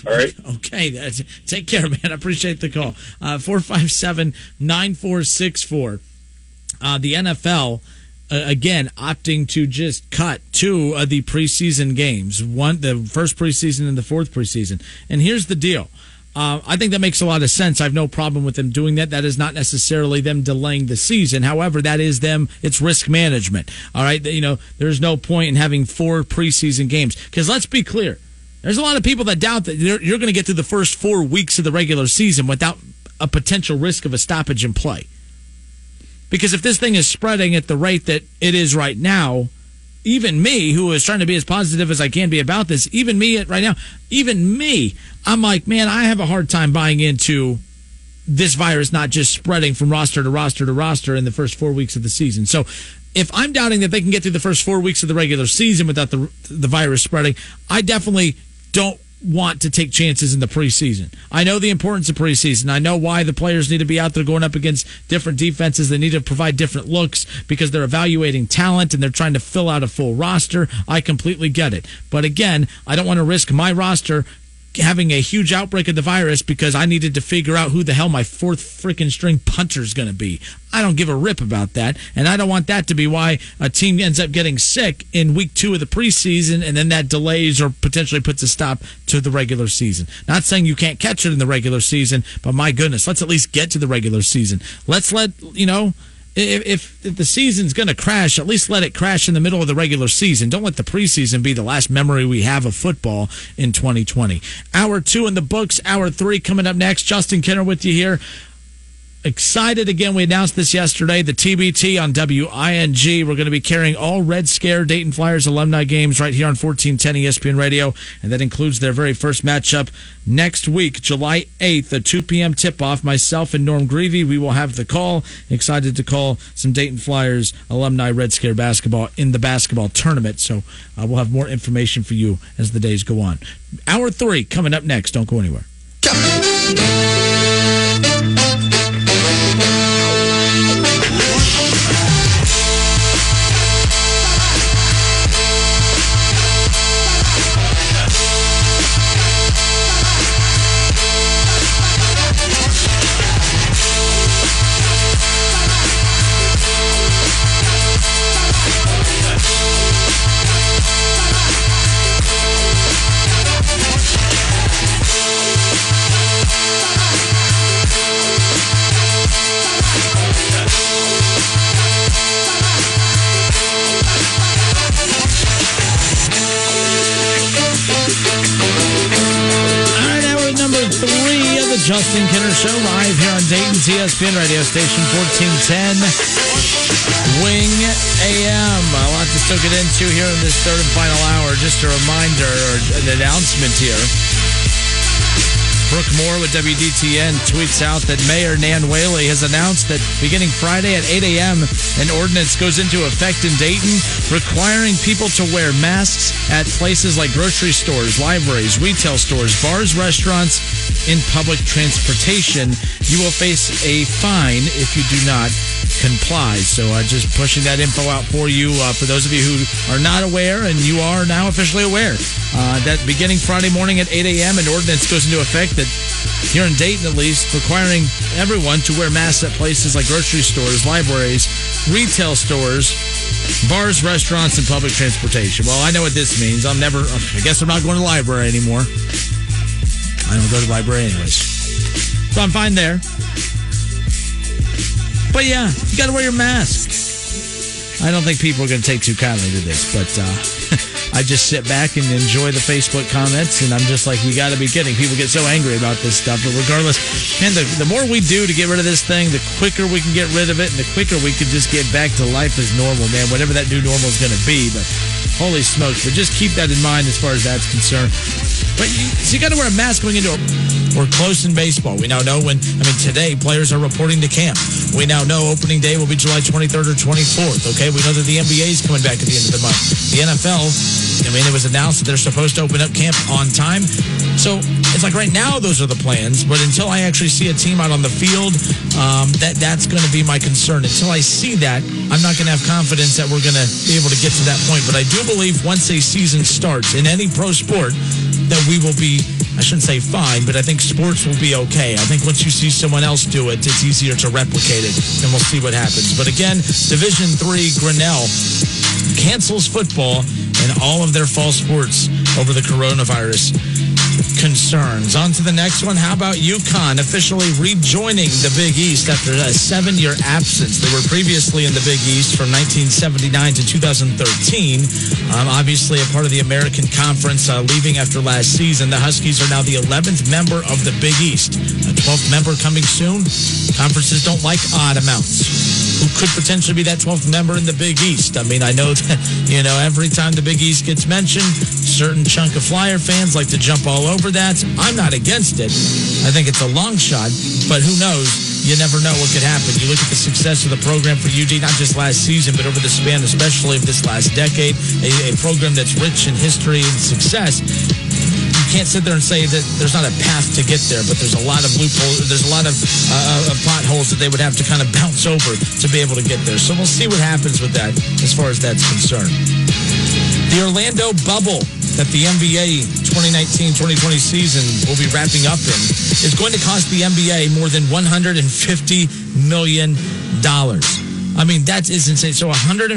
Speaker 8: All right. <laughs>
Speaker 1: Okay, take care, man. I appreciate the call. Uh, Four five seven nine four six four. Uh, the NFL uh, again opting to just cut two of the preseason games, one the first preseason and the fourth preseason. And here's the deal. Uh, I think that makes a lot of sense. I have no problem with them doing that. That is not necessarily them delaying the season. However, that is them. It's risk management. All right. You know, there's no point in having four preseason games because let's be clear. There's a lot of people that doubt that you're, going to get through the first four weeks of the regular season without a potential risk of a stoppage in play. Because if this thing is spreading at the rate that it is right now, even me, who is trying to be as positive as I can be about this, even me right now, even me, I'm like, man, I have a hard time buying into this virus not just spreading from roster to roster to roster in the first four weeks of the season. So if I'm doubting that they can get through the first four weeks of the regular season without the the virus spreading, I definitely don't want to take chances in the preseason. I know the importance of preseason. I know why the players need to be out there going up against different defenses. They need to provide different looks because they're evaluating talent and they're trying to fill out a full roster. I completely get it. But again, I don't want to risk my roster having a huge outbreak of the virus because I needed to figure out who the hell my fourth freaking string punter is going to be. I don't give a rip about that. And I don't want that to be why a team ends up getting sick in week two of the preseason and then that delays or potentially puts a stop to the regular season. Not saying you can't catch it in the regular season, but my goodness, let's at least get to the regular season. Let's let, you know, if, if, the season's going to crash, at least let it crash in the middle of the regular season. Don't let the preseason be the last memory we have of football in 2020. Hour two in the books, hour three coming up next. Justin Kinner with you here excited again. We announced this yesterday. The TBT on WING. We're going to be carrying all Red Scare Dayton Flyers alumni games right here on 1410 ESPN Radio. And that includes their very first matchup next week, July 8th, a 2 p.m. tip off. Myself and Norm Grevey, we will have the call. Excited to call some Dayton Flyers alumni Red Scare basketball in the basketball tournament. So uh, we'll have more information for you as the days go on. Hour three coming up next. Don't go anywhere. Dayton's ESPN radio station 1410 Wing AM. A lot to still get into here in this third and final hour. Just a reminder or an announcement here. Brooke Moore with WDTN tweets out that Mayor Nan Whaley has announced that beginning Friday at 8 a.m., an ordinance goes into effect in Dayton requiring people to wear masks at places like grocery stores, libraries, retail stores, bars, restaurants, in public transportation. You will face a fine if you do not comply. So uh, just pushing that info out for you. Uh, for those of you who are not aware, and you are now officially aware, uh, that beginning Friday morning at 8 a.m., an ordinance goes into effect that here in Dayton at least, requiring everyone to wear masks at places like grocery stores, libraries, retail stores, bars, restaurants, and public transportation. Well, I know what this means. I'm never, I guess I'm not going to the library anymore. I don't go to library anyways. So I'm fine there. But yeah, you got to wear your mask. I don't think people are going to take too kindly to this, but uh, <laughs> I just sit back and enjoy the Facebook comments, and I'm just like, you got to be kidding. People get so angry about this stuff, but regardless, man, the, the more we do to get rid of this thing, the quicker we can get rid of it, and the quicker we can just get back to life as normal, man, whatever that new normal is going to be. But holy smokes, but just keep that in mind as far as that's concerned. But you, so you got to wear a mask going into a. We're close in baseball. We now know when. I mean, today players are reporting to camp. We now know opening day will be July 23rd or 24th. Okay, we know that the NBA is coming back at the end of the month. The NFL. I mean, it was announced that they're supposed to open up camp on time. So it's like right now those are the plans, but until I actually see a team out on the field, um, that that's going to be my concern. Until I see that, I'm not going to have confidence that we're going to be able to get to that point. But I do believe once a season starts in any pro sport, that we will be. I shouldn't say fine, but I think sports will be okay. I think once you see someone else do it, it's easier to replicate it, and we'll see what happens. But again, Division Three Grinnell cancels football and all of their fall sports over the coronavirus concerns. On to the next one. How about UConn officially rejoining the Big East after a seven year absence? They were previously in the Big East from 1979 to 2013. Um, obviously, a part of the American Conference, uh, leaving after last season. The Huskies are now the 11th member of the Big East. A 12th member coming soon. Conferences don't like odd amounts who could potentially be that 12th member in the Big East. I mean, I know <laughs> that, you know, every time the Big East gets mentioned, certain chunk of Flyer fans like to jump all over that. I'm not against it. I think it's a long shot, but who knows? You never know what could happen. You look at the success of the program for UD, not just last season, but over the span, especially of this last decade, a, a program that's rich in history and success. Can't sit there and say that there's not a path to get there, but there's a lot of loopholes. There's a lot of, uh, of potholes that they would have to kind of <laughs> bounce over to be able to get there. So we'll see what happens with that as far as that's concerned. The Orlando bubble that the NBA 2019-2020 season will be wrapping up in is going to cost the NBA more than 150 million dollars. I mean, that is insane. So $150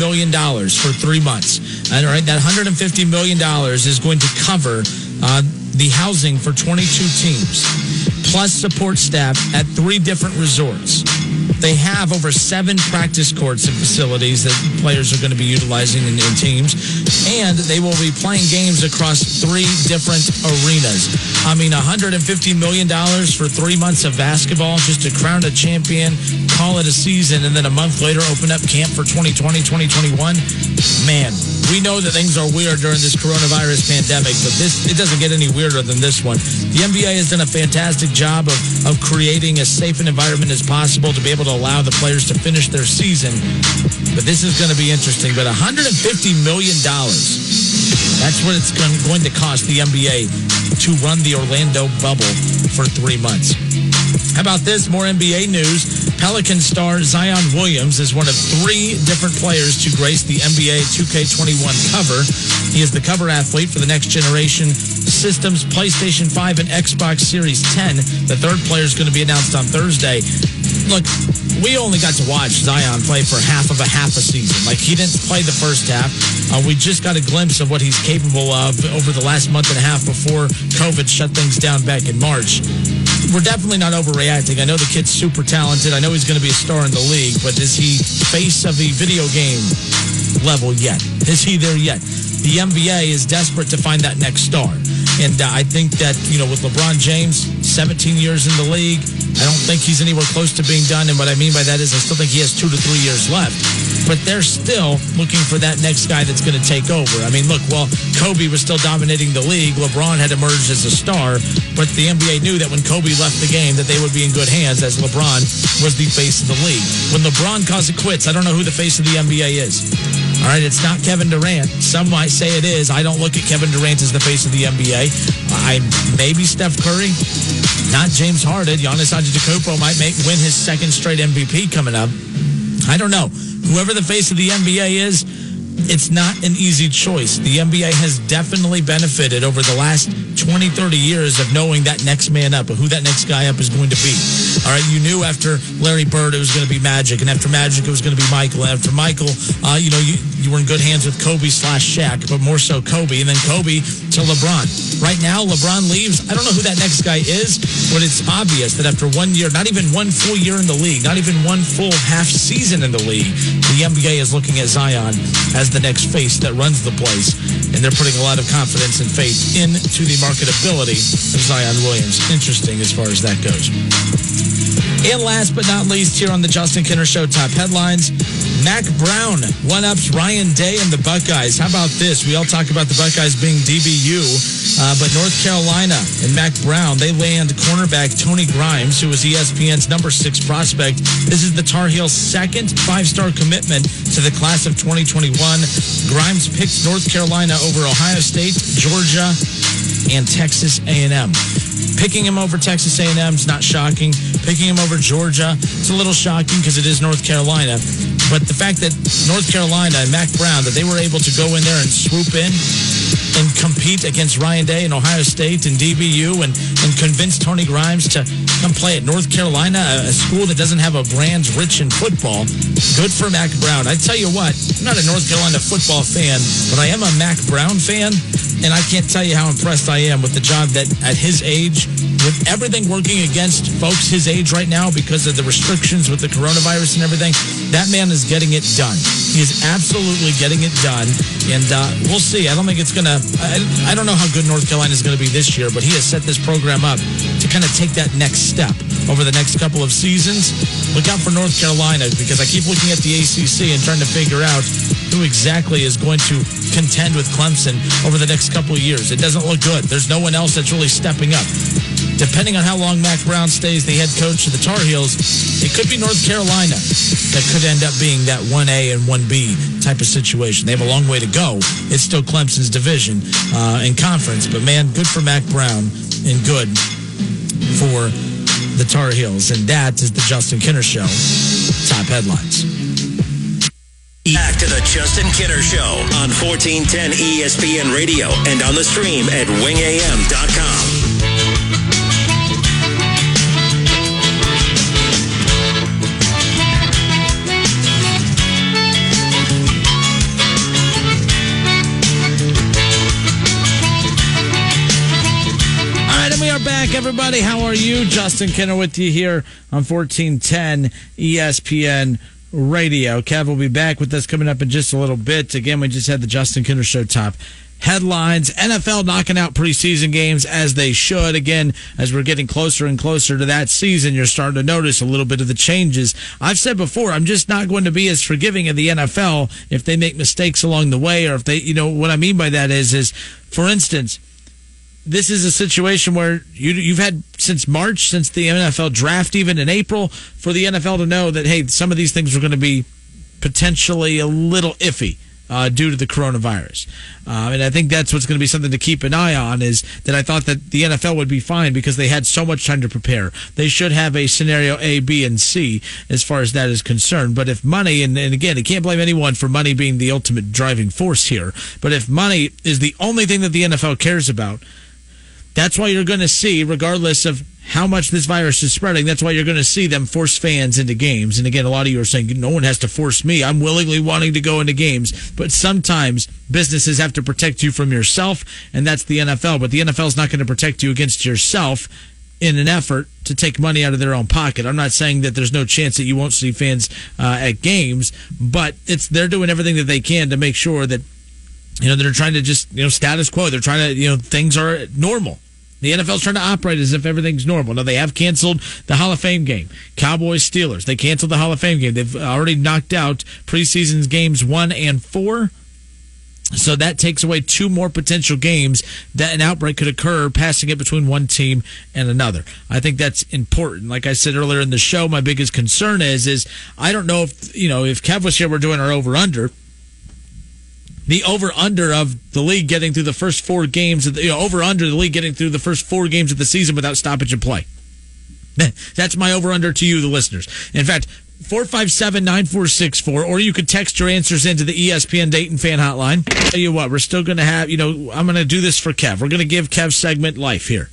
Speaker 1: million for three months. And, all right, that $150 million is going to cover uh, the housing for 22 teams, plus support staff at three different resorts. They have over seven practice courts and facilities that players are going to be utilizing in, in teams, and they will be playing games across three different arenas. I mean, $150 million for three months of basketball just to crown a champion, call it a season, and then a month later open up camp for 2020, 2021. Man, we know that things are weird during this coronavirus pandemic, but this it doesn't get any weirder than this one. The NBA has done a fantastic job of, of creating as safe an environment as possible to be able to allow the players to finish their season. But this is going to be interesting. But $150 million, that's what it's going to cost the NBA to run the Orlando bubble for three months. How about this? More NBA news. Pelican star Zion Williams is one of three different players to grace the NBA 2K21 cover. He is the cover athlete for the next generation systems, PlayStation 5 and Xbox Series 10. The third player is going to be announced on Thursday. Look, we only got to watch Zion play for half of a half a season. Like he didn't play the first half. Uh, we just got a glimpse of what he's capable of over the last month and a half before COVID shut things down back in March. We're definitely not overreacting. I know the kid's super talented. I know he's going to be a star in the league, but is he face of the video game level yet? Is he there yet? The NBA is desperate to find that next star. And uh, I think that, you know, with LeBron James, 17 years in the league, I don't think he's anywhere close to being done. And what I mean by that is I still think he has two to three years left. But they're still looking for that next guy that's going to take over. I mean, look, while Kobe was still dominating the league, LeBron had emerged as a star. But the NBA knew that when Kobe left the game, that they would be in good hands as LeBron was the face of the league. When LeBron calls it quits, I don't know who the face of the NBA is. All right, it's not Kevin Durant. Some might say it is. I don't look at Kevin Durant as the face of the NBA. I maybe Steph Curry, not James Harden. Giannis Antetokounmpo might make win his second straight MVP coming up. I don't know. Whoever the face of the NBA is, it's not an easy choice. The NBA has definitely benefited over the last 20, 30 years of knowing that next man up, who that next guy up is going to be. All right, you knew after Larry Bird it was going to be Magic, and after Magic it was going to be Michael, after Michael, uh, you know, you, you were in good hands with Kobe slash Shaq, but more so Kobe, and then Kobe to LeBron. Right now, LeBron leaves. I don't know who that next guy is, but it's obvious that after one year, not even one full year in the league, not even one full half season in the league, the NBA is looking at Zion as the next face that runs the place, and they're putting a lot of confidence and faith into the marketability of Zion Williams. Interesting as far as that goes. And last but not least, here on the Justin Kinner Show top headlines, Mack Brown one ups Ryan Day and the Buckeyes. How about this? We all talk about the Buckeyes being DBU, uh, but North Carolina and Mack Brown, they land cornerback Tony Grimes, who was ESPN's number six prospect. This is the Tar Heels' second five-star commitment to the class of 2021. Grimes picked North Carolina over Ohio State, Georgia, and Texas A&M. Picking him over Texas A&M is not shocking. Picking him over Georgia, it's a little shocking because it is North Carolina. But the fact that North Carolina and Mack Brown, that they were able to go in there and swoop in and compete against Ryan Day and Ohio State and DBU and, and convince Tony Grimes to come play at North Carolina, a, a school that doesn't have a brand rich in football. Good for Mack Brown. I tell you what, I'm not a North Carolina football fan, but I am a Mack Brown fan. And I can't tell you how impressed I am with the job that at his age, with everything working against folks his age right now because of the restrictions with the coronavirus and everything, that man is getting it done. He is absolutely getting it done. And uh, we'll see. I don't think it's going to, I don't know how good North Carolina is going to be this year, but he has set this program up to kind of take that next step over the next couple of seasons. Look out for North Carolina because I keep looking at the ACC and trying to figure out who exactly is going to contend with Clemson over the next couple of years. It doesn't look good. There's no one else that's really stepping up.
Speaker 4: depending on how long Mack Brown stays the head coach of the Tar Heels, it could be North Carolina that could end up being that 1A and 1B type of situation. They have a long way to go. It's still Clemson's division uh, and conference, but man, good for Mack Brown and good for the Tar Heels. And that is the Justin Kinner Show. Top headlines.
Speaker 3: Back to the Justin Kinner Show on 1410 ESPN Radio and on the stream at wingam.com.
Speaker 1: All right, and we are back, everybody. How are you? Justin Kinner with you here on 1410 ESPN Radio. Kev will be back with us coming up in just a little bit. Again, we just had the Justin Kinner Show top headlines. NFL knocking out preseason games as they should. Again, as we're getting closer and closer to that season, you're starting to notice a little bit of the changes. I've said before, I'm just not going to be as forgiving of the NFL if they make mistakes along the way or if they, you know, what I mean by that is, is for instance, this is a situation where you, you've had since March, since the NFL draft, even in April, for the NFL to know that hey, some of these things are going to be potentially a little iffy. Uh, due to the coronavirus, uh, and I think that's what's going to be something to keep an eye on. Is that I thought that the NFL would be fine because they had so much time to prepare. They should have a scenario A, B, and C as far as that is concerned. But if money, and, and again, I can't blame anyone for money being the ultimate driving force here. But if money is the only thing that the NFL cares about, that's why you're going to see, regardless of how much this virus is spreading, that's why you're going to see them force fans into games. And again, a lot of you are saying, no one has to force me. I'm willingly wanting to go into games. But sometimes businesses have to protect you from yourself, and that's the NFL. But the NFL is not going to protect you against yourself in an effort to take money out of their own pocket. I'm not saying that there's no chance that you won't see fans uh, at games, but it's they're doing everything that they can to make sure that you know they're trying to just you know status quo. They're trying to you know things are normal. The NFL's trying to operate as if everything's normal. Now they have canceled the Hall of Fame game. Cowboys Steelers. They canceled the Hall of Fame game. They've already knocked out preseason's games one and four. So that takes away two more potential games that an outbreak could occur, passing it between one team and another. I think that's important. Like I said earlier in the show, my biggest concern is is I don't know if you know if here, we're doing our over under the over under of the league getting through the first four games of the you know, over under the league getting through the first four games of the season without stoppage and play. <laughs> That's my over under to you, the listeners. In fact, 457 9464, or you could text your answers into the ESPN Dayton fan hotline. Tell you what, we're still going to have, you know, I'm going to do this for Kev. We're going to give Kev segment life here.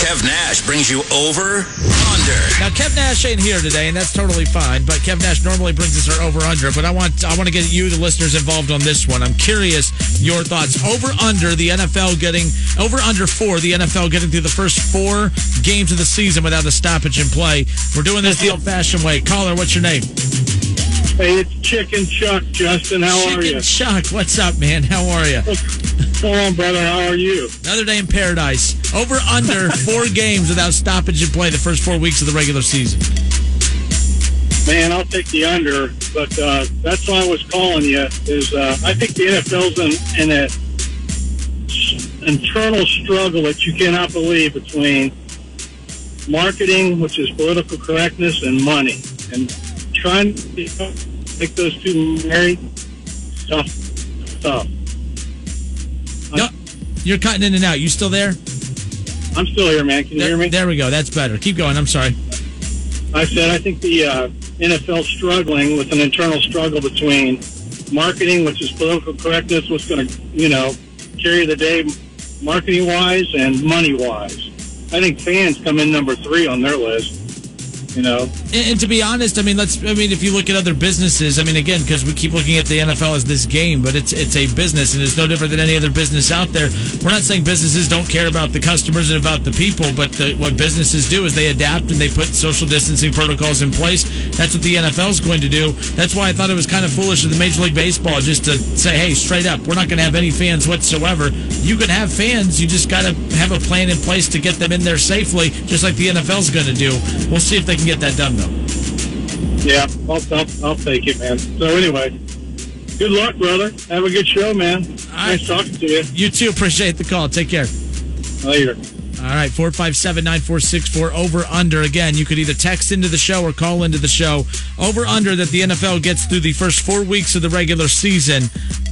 Speaker 3: Kev Nash brings you over under.
Speaker 1: Now Kev Nash ain't here today, and that's totally fine. But Kev Nash normally brings us our over under. But I want I want to get you, the listeners, involved on this one. I'm curious your thoughts. Over under the NFL getting over under four the NFL getting through the first four games of the season without a stoppage in play. We're doing this the old fashioned way. Caller, what's your name?
Speaker 5: Hey, it's Chicken Chuck, Justin. How are you? Chicken?
Speaker 1: Chuck, what's up, man? How are you?
Speaker 5: Come on, brother. How are you?
Speaker 1: Another day in paradise. Over under <laughs> four games without stoppage in play the first four weeks of the regular season.
Speaker 5: Man, I'll take the under, but uh, that's why I was calling you. Is uh, I think the NFL's in, in a s- internal struggle that you cannot believe between marketing, which is political correctness, and money, and trying to you know, make those two marry. Tough, tough.
Speaker 1: No, you're cutting in and out. You still there?
Speaker 5: I'm still here, man. Can you
Speaker 1: There,
Speaker 5: hear me?
Speaker 1: there we go. That's better. Keep going. I'm sorry.
Speaker 5: I said I think the uh, NFL struggling with an internal struggle between marketing, which is political correctness, what's going to you know carry the day, marketing wise and money wise. I think fans come in number three on their list. You know,
Speaker 1: And, and to be honest, I mean, let's. I mean, if you look at other businesses, I mean, again, because we keep looking at the NFL as this game, but it's it's a business, and it's no different than any other business out there. We're not saying businesses don't care about the customers and about the people, but the, what businesses do is they adapt and they put social distancing protocols in place. That's what the NFL is going to do. That's why I thought it was kind of foolish of the Major League Baseball just to say, "Hey, straight up, we're not going to have any fans whatsoever." You can have fans, you just got to have a plan in place to get them in there safely, just like the NFL's going to do. We'll see if they can get that done, though.
Speaker 5: yeah, I'll, I'll, I'll take it, man. So anyway, good luck, brother. Have a good show, man.
Speaker 1: right.
Speaker 5: Nice talking to you.
Speaker 1: You too. Appreciate the call. Take care.
Speaker 5: Later.
Speaker 1: All right, 457 9464 over under. Again, you could either text into the show or call into the show. Over under that the NFL gets through the first four weeks of the regular season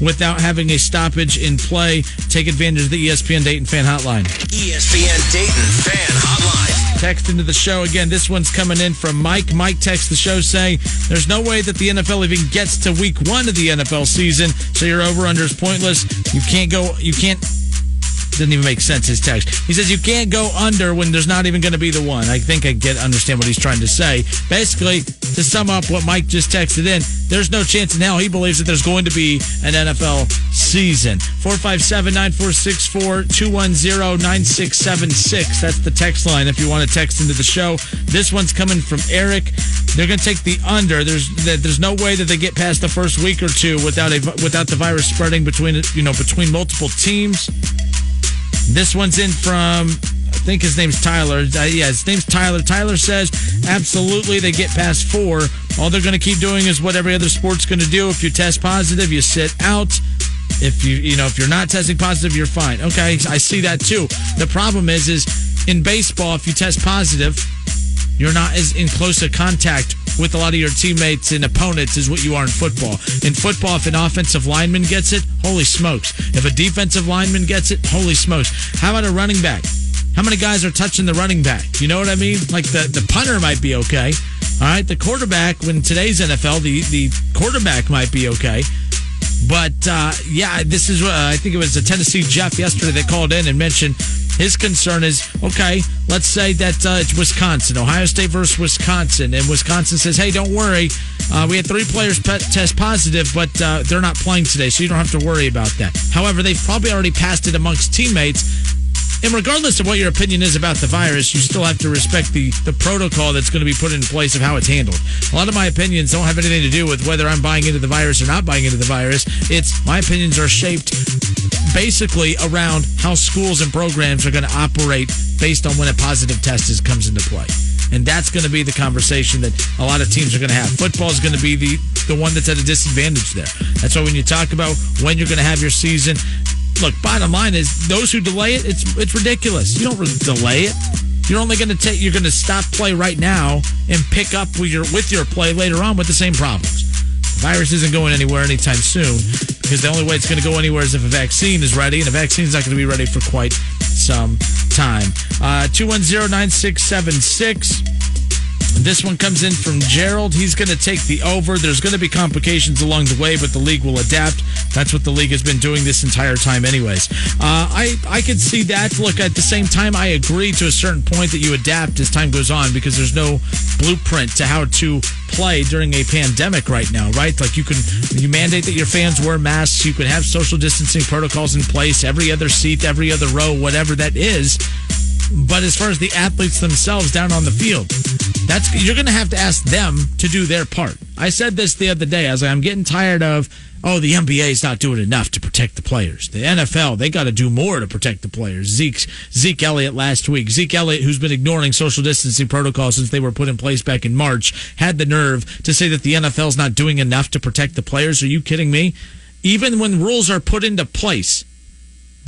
Speaker 1: without having a stoppage in play. Take advantage of the ESPN Dayton fan hotline.
Speaker 3: ESPN Dayton Fan Hotline.
Speaker 1: Text into the show again. This one's coming in from Mike. Mike texts the show saying, There's no way that the NFL even gets to week one of the NFL season, so your over under is pointless. You can't go, you can't. Doesn't even make sense. His text. He says you can't go under when there's not even going to be the one. I think I get understand what he's trying to say. Basically, to sum up what Mike just texted in, there's no chance in hell he believes that there's going to be an NFL season. 457 9464 210 9676. That's the text line if you want to text into the show. This one's coming from Eric. They're going to take the under. There's there's no way that they get past the first week or two without a without the virus spreading between you know between multiple teams. This one's in from, I think his name's Tyler. Uh, yeah, his name's Tyler. Tyler says, absolutely, they get past four. All they're going to keep doing is what every other sport's going to do. If you test positive, you sit out. If you, you know, if you're not testing positive, you're fine. Okay, I see that too. The problem is, is in baseball, if you test positive, you're not as in close a contact with a lot of your teammates and opponents as what you are in football. In football, if an offensive lineman gets it, holy smokes. If a defensive lineman gets it, holy smokes. How about a running back? How many guys are touching the running back? You know what I mean? Like the, the punter might be okay. All right, the quarterback, when today's NFL, the, the quarterback might be okay. But uh, yeah, this is, uh, I think it was a Tennessee Jeff yesterday that called in and mentioned his concern is okay, let's say that uh, it's Wisconsin, Ohio State versus Wisconsin, and Wisconsin says, hey, don't worry. Uh, we had three players test positive, but uh, they're not playing today, so you don't have to worry about that. However, they've probably already passed it amongst teammates. And regardless of what your opinion is about the virus, you still have to respect the, the protocol that's going to be put in place of how it's handled. A lot of my opinions don't have anything to do with whether I'm buying into the virus or not buying into the virus. It's my opinions are shaped basically around how schools and programs are going to operate based on when a positive test is, comes into play. And that's going to be the conversation that a lot of teams are going to have. Football is going to be the, the one that's at a disadvantage there. That's why when you talk about when you're going to have your season, look, bottom line is those who delay it, it's it's ridiculous. You don't really delay it. You're only going to take you're going to stop play right now and pick up with your with your play later on with the same problems. The virus isn't going anywhere anytime soon because the only way it's going to go anywhere is if a vaccine is ready, and a vaccine is not going to be ready for quite some time. Uh, 210 9676. This one comes in from Gerald. He's going to take the over. There's going to be complications along the way, but the league will adapt. That's what the league has been doing this entire time, anyways. Uh, I I could see that. Look, at the same time, I agree to a certain point that you adapt as time goes on because there's no blueprint to how to play during a pandemic right now, right? Like you can you mandate that your fans wear masks. You can have social distancing protocols in place. Every other seat, every other row, whatever that is. But as far as the athletes themselves down on the field, that's you're going to have to ask them to do their part. I said this the other day. I was like, I'm getting tired of, oh, the NBA is not doing enough to protect the players. The NFL, they got to do more to protect the players. Zeke Zeke Elliott last week, Zeke Elliott, who's been ignoring social distancing protocols since they were put in place back in March, had the nerve to say that the NFL's not doing enough to protect the players. Are you kidding me? Even when rules are put into place,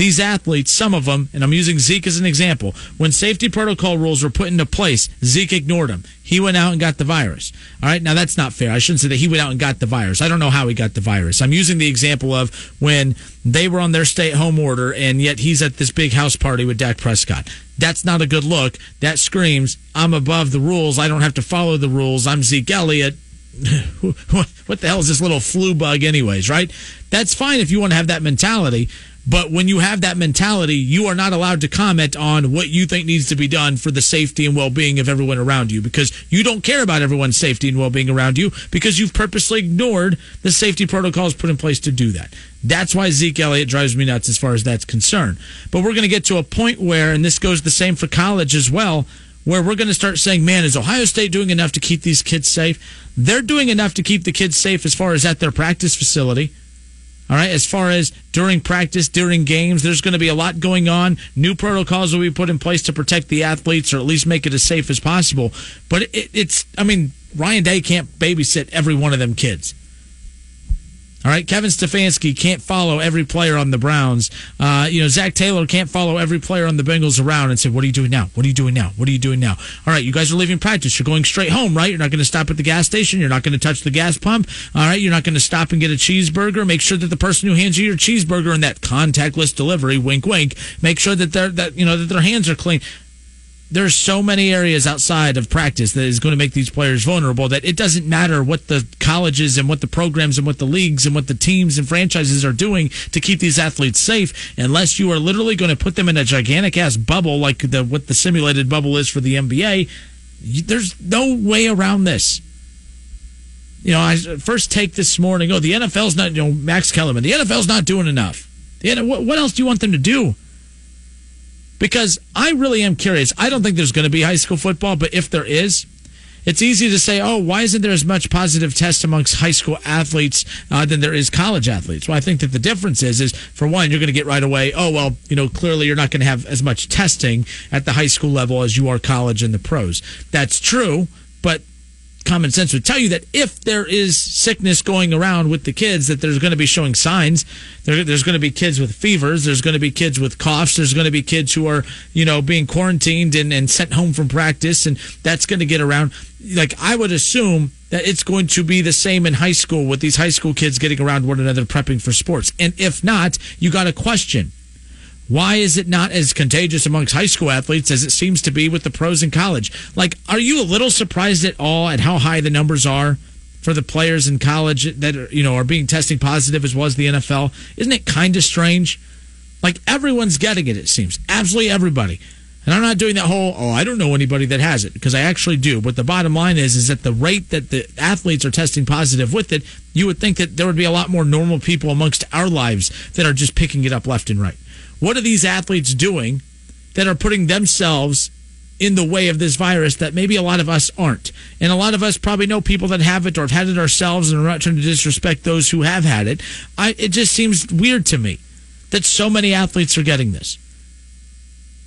Speaker 1: these athletes, some of them, and I'm using Zeke as an example, when safety protocol rules were put into place, Zeke ignored them. He went out and got the virus. All right, now that's not fair. I shouldn't say that he went out and got the virus. I don't know how he got the virus. I'm using the example of when they were on their stay at home order and yet he's at this big house party with Dak Prescott. That's not a good look. That screams, I'm above the rules. I don't have to follow the rules. I'm Zeke Elliott. <laughs> what the hell is this little flu bug, anyways, right? That's fine if you want to have that mentality. But when you have that mentality, you are not allowed to comment on what you think needs to be done for the safety and well being of everyone around you because you don't care about everyone's safety and well being around you because you've purposely ignored the safety protocols put in place to do that. That's why Zeke Elliott drives me nuts as far as that's concerned. But we're going to get to a point where, and this goes the same for college as well, where we're going to start saying, man, is Ohio State doing enough to keep these kids safe? They're doing enough to keep the kids safe as far as at their practice facility. All right, as far as during practice, during games, there's going to be a lot going on. New protocols will be put in place to protect the athletes or at least make it as safe as possible. But it, it's, I mean, Ryan Day can't babysit every one of them kids. All right, Kevin Stefanski can't follow every player on the Browns. Uh, you know, Zac Taylor can't follow every player on the Bengals around and say, "What are you doing now? What are you doing now? What are you doing now?" All right, you guys are leaving practice. You're going straight home, right? You're not going to stop at the gas station. You're not going to touch the gas pump. All right, you're not going to stop and get a cheeseburger. Make sure that the person who hands you your cheeseburger in that contactless delivery, wink, wink, make sure that their that you know that their hands are clean there's so many areas outside of practice that is going to make these players vulnerable that it doesn't matter what the colleges and what the programs and what the leagues and what the teams and franchises are doing to keep these athletes safe unless you are literally going to put them in a gigantic ass bubble like the what the simulated bubble is for the NBA there's no way around this. You know I first take this morning oh the NFL's not you know Max Kellerman the NFL's not doing enough. The, what, what else do you want them to do because I really am curious. I don't think there's going to be high school football, but if there is, it's easy to say, oh, why isn't there as much positive test amongst high school athletes uh, than there is college athletes? Well, I think that the difference is, is for one, you're going to get right away, oh, well, you know, clearly you're not going to have as much testing at the high school level as you are college and the pros. That's true, but common sense would tell you that if there is sickness going around with the kids, that there's going to be showing signs. There, there's going to be kids with fevers. There's going to be kids with coughs. There's going to be kids who are, you know, being quarantined and, and sent home from practice, and that's going to get around. Like I would assume that it's going to be the same in high school with these high school kids getting around one another prepping for sports. And if not, you got a question why is it not as contagious amongst high school athletes as it seems to be with the pros in college? Like, are you a little surprised at all at how high the numbers are for the players in college that are, you know are being testing positive as well as the NFL? Isn't it kind of strange? Like everyone's getting it, it seems. Absolutely everybody. And I'm not doing that whole, oh, I don't know anybody that has it, because I actually do. But the bottom line is, is that the rate that the athletes are testing positive with it, you would think that there would be a lot more normal people amongst our lives that are just picking it up left and right. What are these athletes doing that are putting themselves in the way of this virus that maybe a lot of us aren't? And a lot of us probably know people that have it or have had it ourselves, and we're not trying to disrespect those who have had it. I, it just seems weird to me that so many athletes are getting this.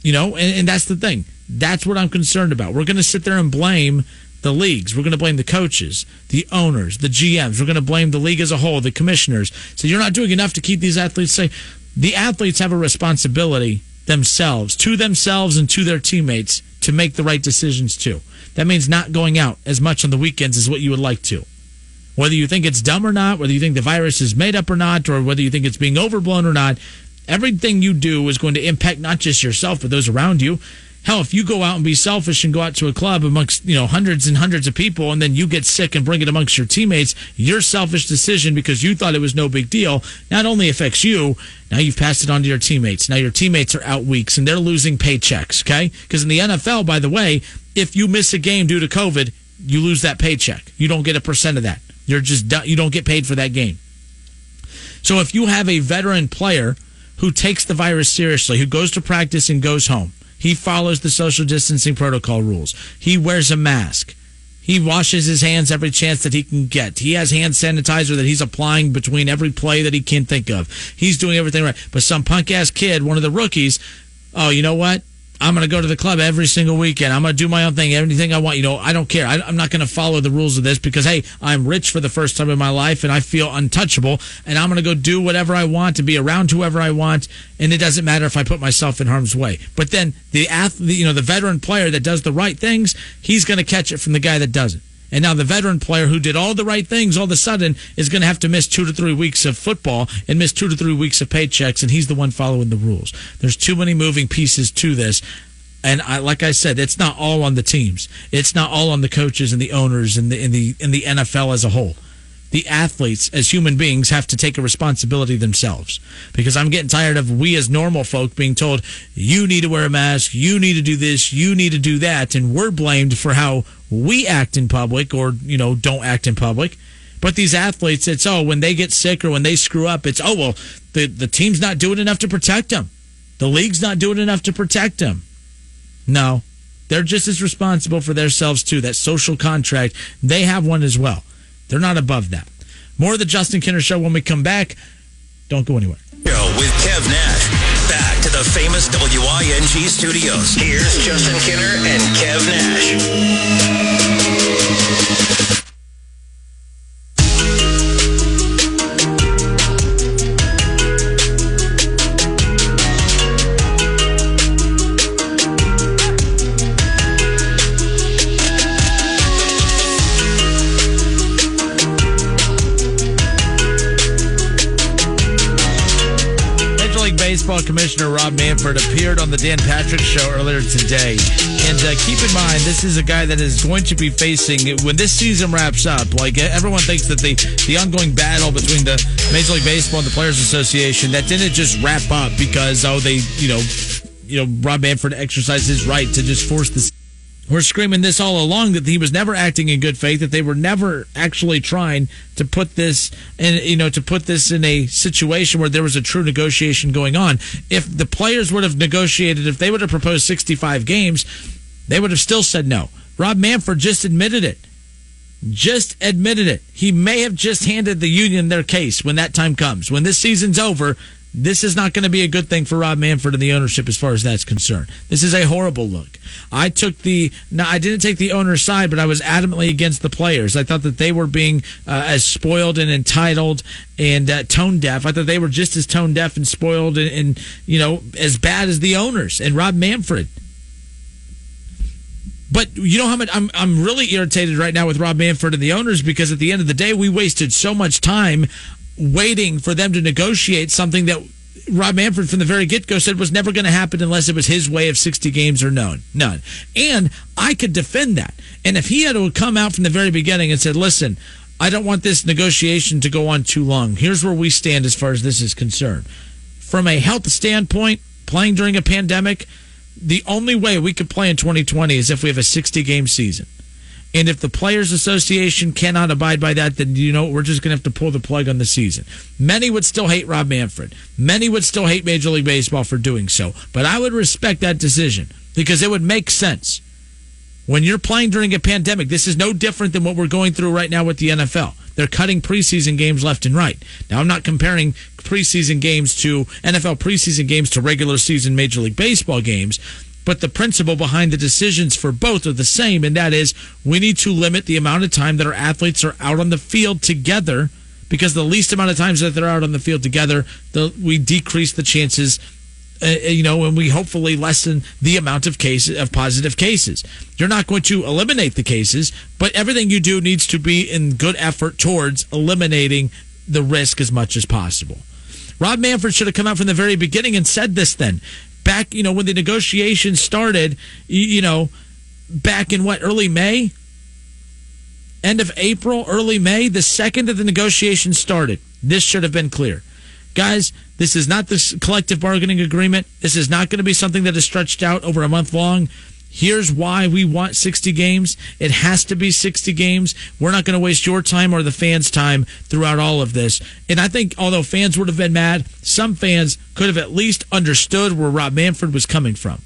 Speaker 1: You know, and, and that's the thing. That's what I'm concerned about. We're going to sit there and blame the leagues. We're going to blame the coaches, the owners, the GMs. We're going to blame the league as a whole, the commissioners. So you're not doing enough to keep these athletes safe the athletes have a responsibility themselves, to themselves and to their teammates, to make the right decisions too. That means not going out as much on the weekends as what you would like to. Whether you think it's dumb or not, whether you think the virus is made up or not, or whether you think it's being overblown or not, everything you do is going to impact not just yourself, but those around you. Hell, if you go out and be selfish and go out to a club amongst, you know, hundreds and hundreds of people and then you get sick and bring it amongst your teammates, your selfish decision because you thought it was no big deal not only affects you, now you've passed it on to your teammates. Now your teammates are out weeks and they're losing paychecks, okay? Because in the NFL, by the way, if you miss a game due to COVID, you lose that paycheck. You don't get a percent of that. You're just you don't get paid for that game. So if you have a veteran player who takes the virus seriously, who goes to practice and goes home, he follows the social distancing protocol rules. He wears a mask. He washes his hands every chance that he can get. He has hand sanitizer that he's applying between every play that he can think of. He's doing everything right. But some punk ass kid, one of the rookies, oh, you know what? I'm going to go to the club every single weekend. I'm going to do my own thing, anything I want. You know, I don't care. I, am not going to follow the rules of this because, hey, I'm rich for the first time in my life and I feel untouchable. And I'm going to go do whatever I want to be around whoever I want. And it doesn't matter if I put myself in harm's way. But then the athlete, you know, the veteran player that does the right things, he's going to catch it from the guy that doesn't. And now the veteran player who did all the right things all of a sudden is going to have to miss two to three weeks of football and miss two to three weeks of paychecks, and he's the one following the rules. There's too many moving pieces to this. And I, like I said, it's not all on the teams. It's not all on the coaches and the owners and the in the in the NFL as a whole the athletes as human beings have to take a responsibility themselves because i'm getting tired of we as normal folk being told you need to wear a mask you need to do this you need to do that and we're blamed for how we act in public or you know don't act in public but these athletes it's oh when they get sick or when they screw up it's oh well the, the team's not doing enough to protect them the league's not doing enough to protect them no they're just as responsible for themselves too that social contract they have one as well they're not above that. More of the Justin Kinner Show when we come back. Don't go anywhere.
Speaker 3: With Kev Nash. Famous WING studios. Here's Justin Kinner and Kev Nash.
Speaker 1: Commissioner Rob Manfred appeared on the Dan Patrick Show earlier today. And uh, keep in mind, this is a guy that is going to be facing, when this season wraps up, like everyone thinks that the, the ongoing battle between the Major League Baseball and the Players Association, that didn't just wrap up because, oh, they, you know, you know, Rob Manfred exercised his right to just force the we're screaming this all along that he was never acting in good faith, that they were never actually trying to put this in, you know, to put this in a situation where there was a true negotiation going on. If the players would have negotiated, if they would have proposed 65 games, they would have still said no. Rob Manfred just admitted it. Just admitted it. He may have just handed the union their case when that time comes. When this season's over, this is not going to be a good thing for Rob Manfred and the ownership as far as that's concerned. This is a horrible look. I took the, I didn't take the owner's side, but I was adamantly against the players. I thought that they were being uh, as spoiled and entitled and uh, tone deaf. I thought they were just as tone deaf and spoiled and, and, you know, as bad as the owners and Rob Manfred. But you know how much I'm I'm really irritated right now with Rob Manfred and the owners because at the end of the day we wasted so much time waiting for them to negotiate something that Rob Manfred from the very get go said was never going to happen unless it was his way of 60 games or none. None. And I could defend that. And if he had to come out from the very beginning and said, listen, I don't want this negotiation to go on too long. Here's where we stand as far as this is concerned. From a health standpoint, playing during a pandemic, the only way we could play in 2020 is if we have a 60 game season. And if the Players Association cannot abide by that, then you know we're just going to have to pull the plug on the season. Many would still hate Rob Manfred. Many would still hate Major League Baseball for doing so. But I would respect that decision because it would make sense. When you're playing during a pandemic, this is no different than what we're going through right now with the NFL. They're cutting preseason games left and right. Now, I'm not comparing preseason games to NFL preseason games to regular season Major League Baseball games but the principle behind the decisions for both are the same, and that is we need to limit the amount of time that our athletes are out on the field together because the least amount of times that they're out on the field together, the, we decrease the chances. Uh, uh, you know, and we hopefully lessen the amount of cases of positive cases. You're not going to eliminate the cases, but everything you do needs to be in good effort towards eliminating the risk as much as possible. Rob Manfred should have come out from the very beginning and said this then back, you know, when the negotiations started, you, know, back in what, early May? End of April, early May, the second that the negotiations started. This should have been clear. Guys, this is not this collective bargaining agreement. This is not going to be something that is stretched out over a month long. Here's why we want 60 games. It has to be 60 games. We're not going to waste your time or the fans' time throughout all of this. And I think, although fans would have been mad, some fans could have at least understood where Rob Manfred was coming from.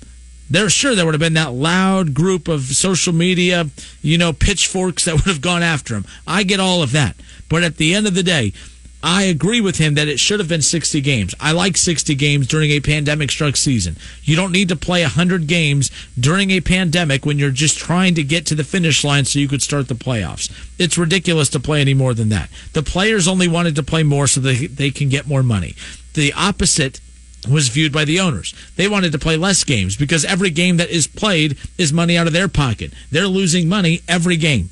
Speaker 1: They're sure there would have been that loud group of social media, you know, pitchforks that would have gone after him. I get all of that. But at the end of the day, I agree with him that it should have been 60 games. I like 60 games during a pandemic struck season. You don't need to play 100 games during a pandemic when you're just trying to get to the finish line so you could start the playoffs. It's ridiculous to play any more than that. The players only wanted to play more so they, they can get more money. The opposite was viewed by the owners. They wanted to play less games because every game that is played is money out of their pocket. They're losing money every game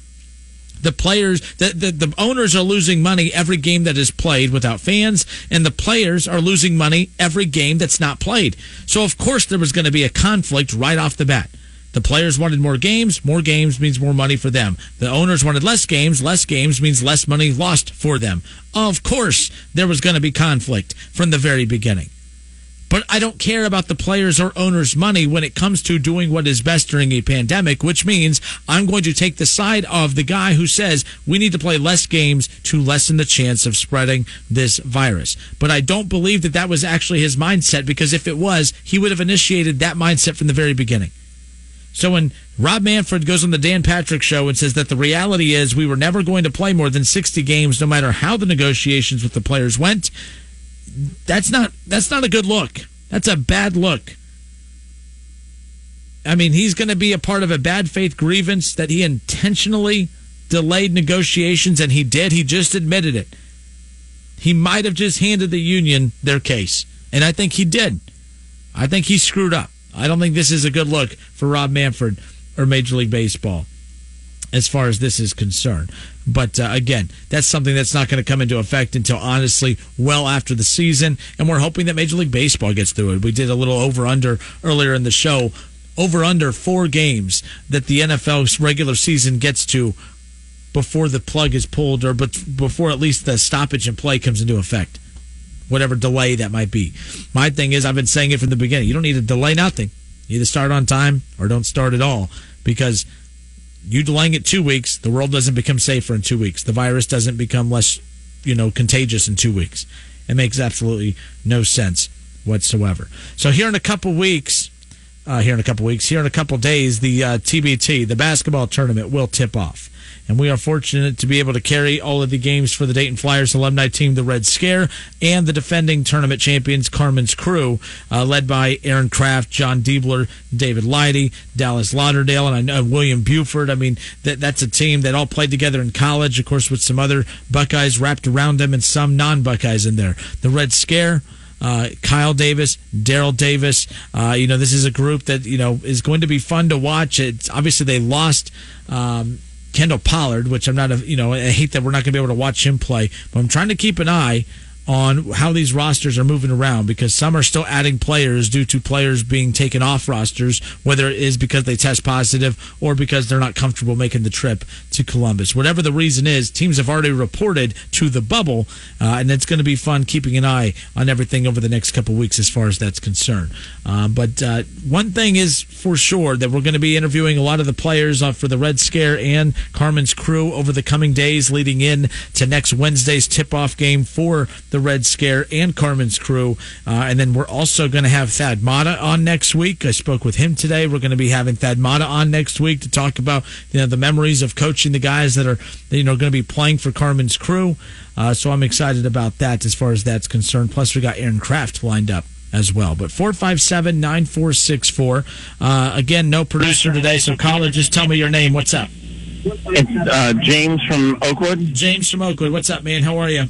Speaker 1: the players the, the, the owners are losing money every game that is played without fans and the players are losing money every game that's not played. So of course there was going to be a conflict right off the bat. The players wanted more games. More games means more money for them. The owners wanted less games. Less games means less money lost for them. Of course there was going to be conflict from the very beginning but I don't care about the players or owners' money when it comes to doing what is best during a pandemic, which means I'm going to take the side of the guy who says we need to play less games to lessen the chance of spreading this virus. But I don't believe that that was actually his mindset because if it was, he would have initiated that mindset from the very beginning. So when Rob Manfred goes on the Dan Patrick show and says that the reality is we were never going to play more than 60 games no matter how the negotiations with the players went, that's not that's not a good look. That's a bad look. I mean, he's going to be a part of a bad faith grievance that he intentionally delayed negotiations, and he did. He just admitted it. He might have just handed the union their case, and I think he did. I think he screwed up. I don't think this is a good look for Rob Manfred or Major League Baseball. As far as this is concerned. But uh, again, that's something that's not going to come into effect until honestly well after the season. And we're hoping that Major League Baseball gets through it. We did a little over under earlier in the show. Over under four games that the NFL's regular season gets to before the plug is pulled or before at least the stoppage in play comes into effect. Whatever delay that might be. My thing is, I've been saying it from the beginning. You don't need to delay nothing. Either start on time or don't start at all because you delaying it two weeks, the world doesn't become safer in two weeks. The virus doesn't become less, you know, contagious in two weeks. It makes absolutely no sense whatsoever. So here in a couple weeks, uh, here in a couple weeks, here in a couple days, the uh, TBT, the basketball tournament, will tip off. And we are fortunate to be able to carry all of the games for the Dayton Flyers alumni team, the Red Scare, and the defending tournament champions, Carmen's Crew, uh, led by Aaron Craft, Jon Diebler, David Lighty, Dallas Lauderdale, and I know William Buford. I mean, that, that's a team that all played together in college, of course, with some other Buckeyes wrapped around them and some non Buckeyes in there. The Red Scare, uh, Kyle Davis, Darrell Davis. Uh, you know, this is a group that you know is going to be fun to watch. It's obviously they lost. Um, Kendall Pollard, which I'm not, a, you know, I hate that we're not going to be able to watch him play, but I'm trying to keep an eye on how these rosters are moving around because some are still adding players due to players being taken off rosters, whether it is because they test positive or because they're not comfortable making the trip to Columbus. Whatever the reason is, teams have already reported to the bubble, uh, and it's going to be fun keeping an eye on everything over the next couple weeks as far as that's concerned. Uh, but uh, one thing is for sure that we're going to be interviewing a lot of the players uh, for the Red Scare and Carmen's crew over the coming days leading in to next Wednesday's tip-off game for the Red Scare and Carmen's crew. Uh, and then we're also going to have Thad Matta on next week. I spoke with him today. We're going to be having Thad Matta on next week to talk about you know the memories of coaching the guys that are you know going to be playing for Carmen's crew. Uh, so I'm excited about that as far as that's concerned. Plus, we got Aaron Craft lined up as well. But 457 9464. Uh, again, no producer today, so caller, just tell me your name. What's up?
Speaker 9: It's uh, James from Oakwood.
Speaker 1: James from Oakwood. What's up, man? How are you?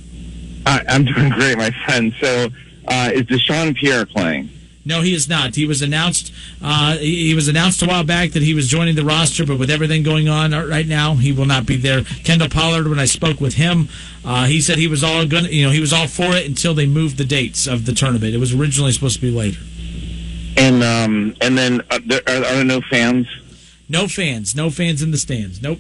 Speaker 9: I, I'm doing great, my friend. So, uh, is Dyshawn Pierre playing?
Speaker 1: No, he is not. He was announced. Uh, he, he was announced a while back that he was joining the roster, but with everything going on right now, he will not be there. Kendall Pollard, when I spoke with him, uh, he said he was all going. You know, he was all for it until they moved the dates of the tournament. It was originally supposed to be later.
Speaker 9: And um, and then uh, there, are, are there no fans?
Speaker 1: No fans. No fans in the stands. Nope.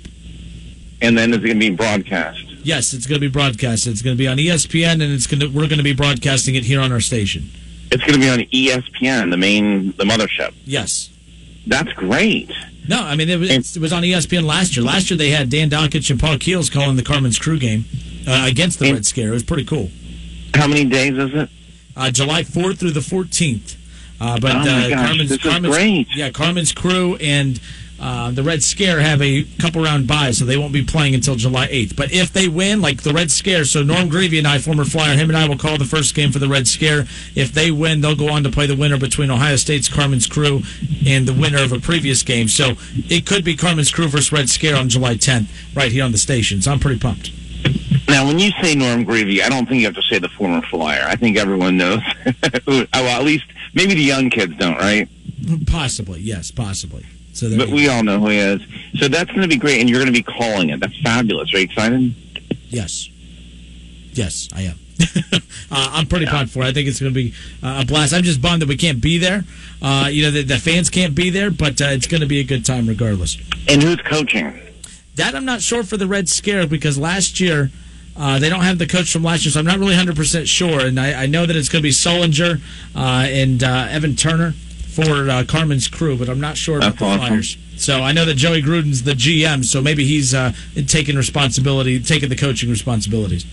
Speaker 9: And then is it going to be broadcast?
Speaker 1: Yes, it's going to be broadcast. It's going to be on ESPN, and it's going to we're going to be broadcasting it here on our station.
Speaker 9: It's going to be on ESPN, the main, the mothership.
Speaker 1: Yes.
Speaker 9: That's great.
Speaker 1: No, I mean it was, it was on ESPN last year. Last year they had Dan Dakich and Paul Keels calling the Carmen's Crew game uh, against the Red Scare. It was pretty cool.
Speaker 9: How many days is it?
Speaker 1: Uh, July 4th through the 14th. Uh, but
Speaker 9: Oh,
Speaker 1: uh, Carmen's, Carmen's,
Speaker 9: great.
Speaker 1: Yeah, Carmen's Crew and uh, the Red Scare have a couple round bye, so they won't be playing until July 8th. But if they win, like the Red Scare, so Norm Grevey and I, former Flyer, him and I will call the first game for the Red Scare. If they win, they'll go on to play the winner between Ohio State's Carmen's Crew and the winner of a previous game. So it could be Carmen's Crew versus Red Scare on July 10th, right here on the station. So I'm pretty pumped.
Speaker 9: Now, when you say Norm Grevey, I don't think you have to say the former flyer. I think everyone knows. <laughs> well, at least maybe the young kids don't, right?
Speaker 1: Possibly, yes, possibly. So
Speaker 9: But we all know who he is. So that's going to be great, and you're going to be calling it. That's fabulous. Are you excited?
Speaker 1: Yes. Yes, I am. <laughs> uh, I'm pretty pumped for it. I think it's going to be uh, a blast. I'm just bummed that we can't be there. Uh, you know, the, the fans can't be there, but uh, it's going to be a good time regardless.
Speaker 9: And who's coaching?
Speaker 1: That I'm not sure for the Red Scare because last year uh, they don't have the coach from last year, so I'm not really 100% sure. And I, I know that it's going to be Sullinger uh, and uh, Evan Turner for uh, Carmen's crew, but I'm not sure about
Speaker 9: That's
Speaker 1: the
Speaker 9: awesome.
Speaker 1: Flyers. So I know that Joey Gruden's the GM, so maybe he's uh, taking responsibility, taking the coaching responsibilities.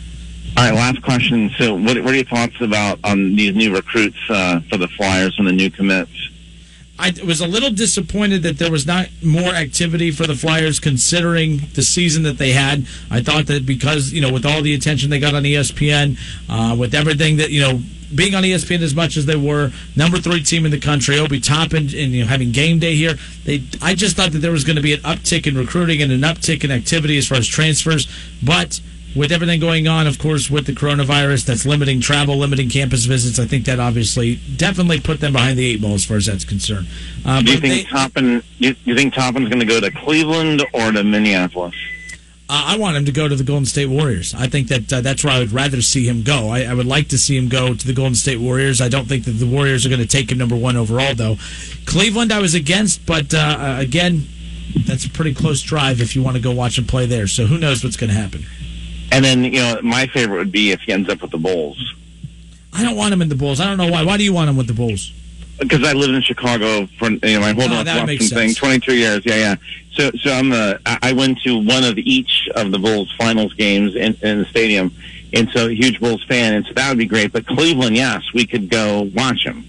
Speaker 9: All right, last question. So, what, what are your thoughts about on these new recruits uh, for the Flyers and the new commits?
Speaker 1: I was a little disappointed that there was not more activity for the Flyers considering the season that they had. I thought that because, you know, with all the attention they got on ESPN, uh, with everything that, you know, being on ESPN as much as they were, number three team in the country, Obi Toppin, and you know having game day here. They, I just thought that there was going to be an uptick in recruiting and an uptick in activity as far as transfers, but with everything going on, of course, with the coronavirus that's limiting travel, limiting campus visits, I think that obviously definitely put them behind the eight ball as far as that's concerned. Uh,
Speaker 9: Do you think
Speaker 1: they-
Speaker 9: Toppin? You, you think Toppin's going to go to Cleveland or to Minneapolis?
Speaker 1: Uh, I want him to go to the Golden State Warriors. I think that uh, that's where I would rather see him go. I, I would like to see him go to the Golden State Warriors. I don't think that the Warriors are going to take him number one overall, though. Cleveland, I was against, but uh, again, that's a pretty close drive if you want to go watch him play there. So who knows what's going to happen?
Speaker 9: And then you know, my favorite would be if he ends up with the Bulls
Speaker 1: I don't want him in the Bulls. I don't know why. Why do you want him with the Bulls?
Speaker 9: because I lived in Chicago for you know my whole
Speaker 1: Oh, that
Speaker 9: Northwestern thing, twenty two years. Yeah, yeah. So so I'm a, I went to one of each of the Bulls finals games in, in the stadium, and so a huge Bulls fan, and so that would be great. But Cleveland, yes, we could go watch him.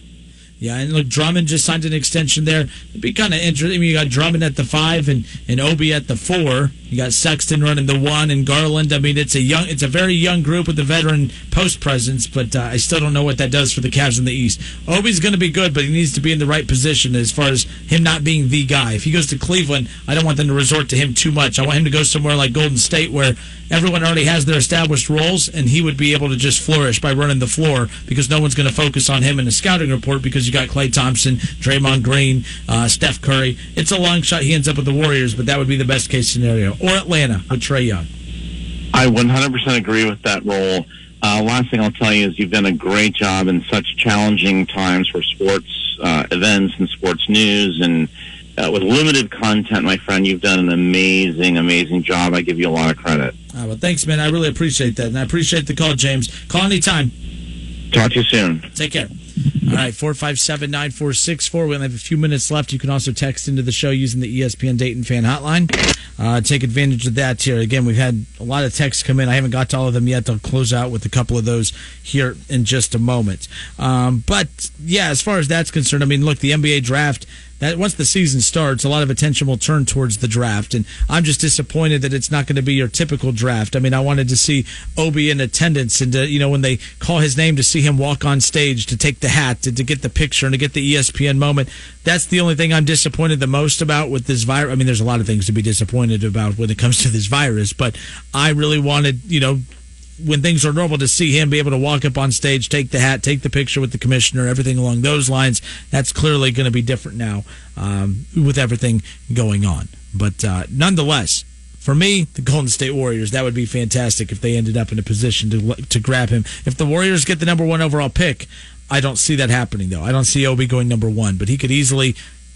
Speaker 1: Yeah, and look, Drummond just signed an extension there. It'd be kind of interesting. I mean, you got Drummond at the five and, and Obi at the four. You got Sexton running the one and Garland. I mean, it's a young, it's a very young group with a veteran post presence, but uh, I still don't know what that does for the Cavs in the East. Obi's going to be good, but he needs to be in the right position as far as him not being the guy. If he goes to Cleveland, I don't want them to resort to him too much. I want him to go somewhere like Golden State where everyone already has their established roles, and he would be able to just flourish by running the floor because no one's going to focus on him in the scouting report because you got Klay Thompson, Draymond Green, uh, Steph Curry. It's a long shot he ends up with the Warriors, but that would be the best case scenario. Or Atlanta with Trae Young.
Speaker 9: I 100% agree with that role. Uh, last thing I'll tell you is you've done a great job in such challenging times for sports uh, events and sports news and uh, with limited content, my friend, you've done an amazing, amazing job. I give you a lot of credit.
Speaker 1: Uh, well, thanks, man. I really appreciate that, and I appreciate the call, James. Call anytime.
Speaker 9: Talk to you soon.
Speaker 1: Take care. All right, 457 9464. We only have a few minutes left. You can also text into the show using the ESPN Dayton fan hotline. Uh, take advantage of that here. Again, we've had a lot of texts come in. I haven't got to all of them yet. I'll close out with a couple of those here in just a moment. Um, but yeah, as far as that's concerned, I mean, look, the NBA draft. That once the season starts, a lot of attention will turn towards the draft, and I'm just disappointed that it's not going to be your typical draft. I mean, I wanted to see Obi in attendance, and to, you know when they call his name to see him walk on stage to take the hat, to, to get the picture, and to get the ESPN moment. That's the only thing I'm disappointed the most about with this virus. I mean, there's a lot of things to be disappointed about when it comes to this virus, but I really wanted, you know, when things are normal to see him be able to walk up on stage, take the hat, take the picture with the commissioner, everything along those lines. That's clearly going to be different now um, with everything going on. But uh, nonetheless, for me, the Golden State Warriors, that would be fantastic if they ended up in a position to to grab him. If the Warriors get the number one overall pick, I don't see that happening though. I don't see Obi going number one, but he could easily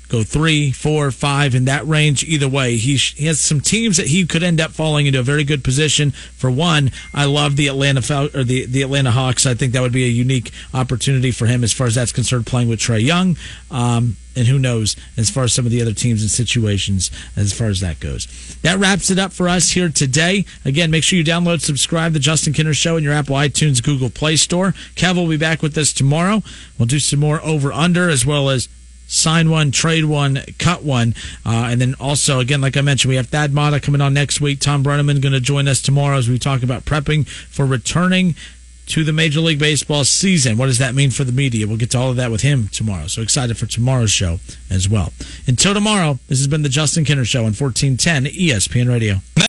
Speaker 1: go three, four, five in that range. Either way, he, he has some teams that he could end up falling into a very good position. For one, I love the Atlanta Fal- or the the Atlanta Hawks. I think that would be a unique opportunity for him as far as that's concerned, playing with Trae Young. Um, and who knows as far as some of the other teams and situations as far as that goes. That wraps it up for us here today. Again, make sure you download, subscribe the Justin Kinner Show in your Apple iTunes, Google Play Store. Kev will be back with us tomorrow. We'll do some more over under as well as sign one, trade one, cut one. Uh, and then also, again, like I mentioned, we have Thad Matta coming on next week. Thom Brennaman going to join us tomorrow as we talk about prepping for returning to the Major League Baseball season. What does that mean for the media? We'll get to all of that with him tomorrow. So excited for tomorrow's show as well. Until tomorrow, this has been the Justin Kinner Show on 1410 ESPN Radio.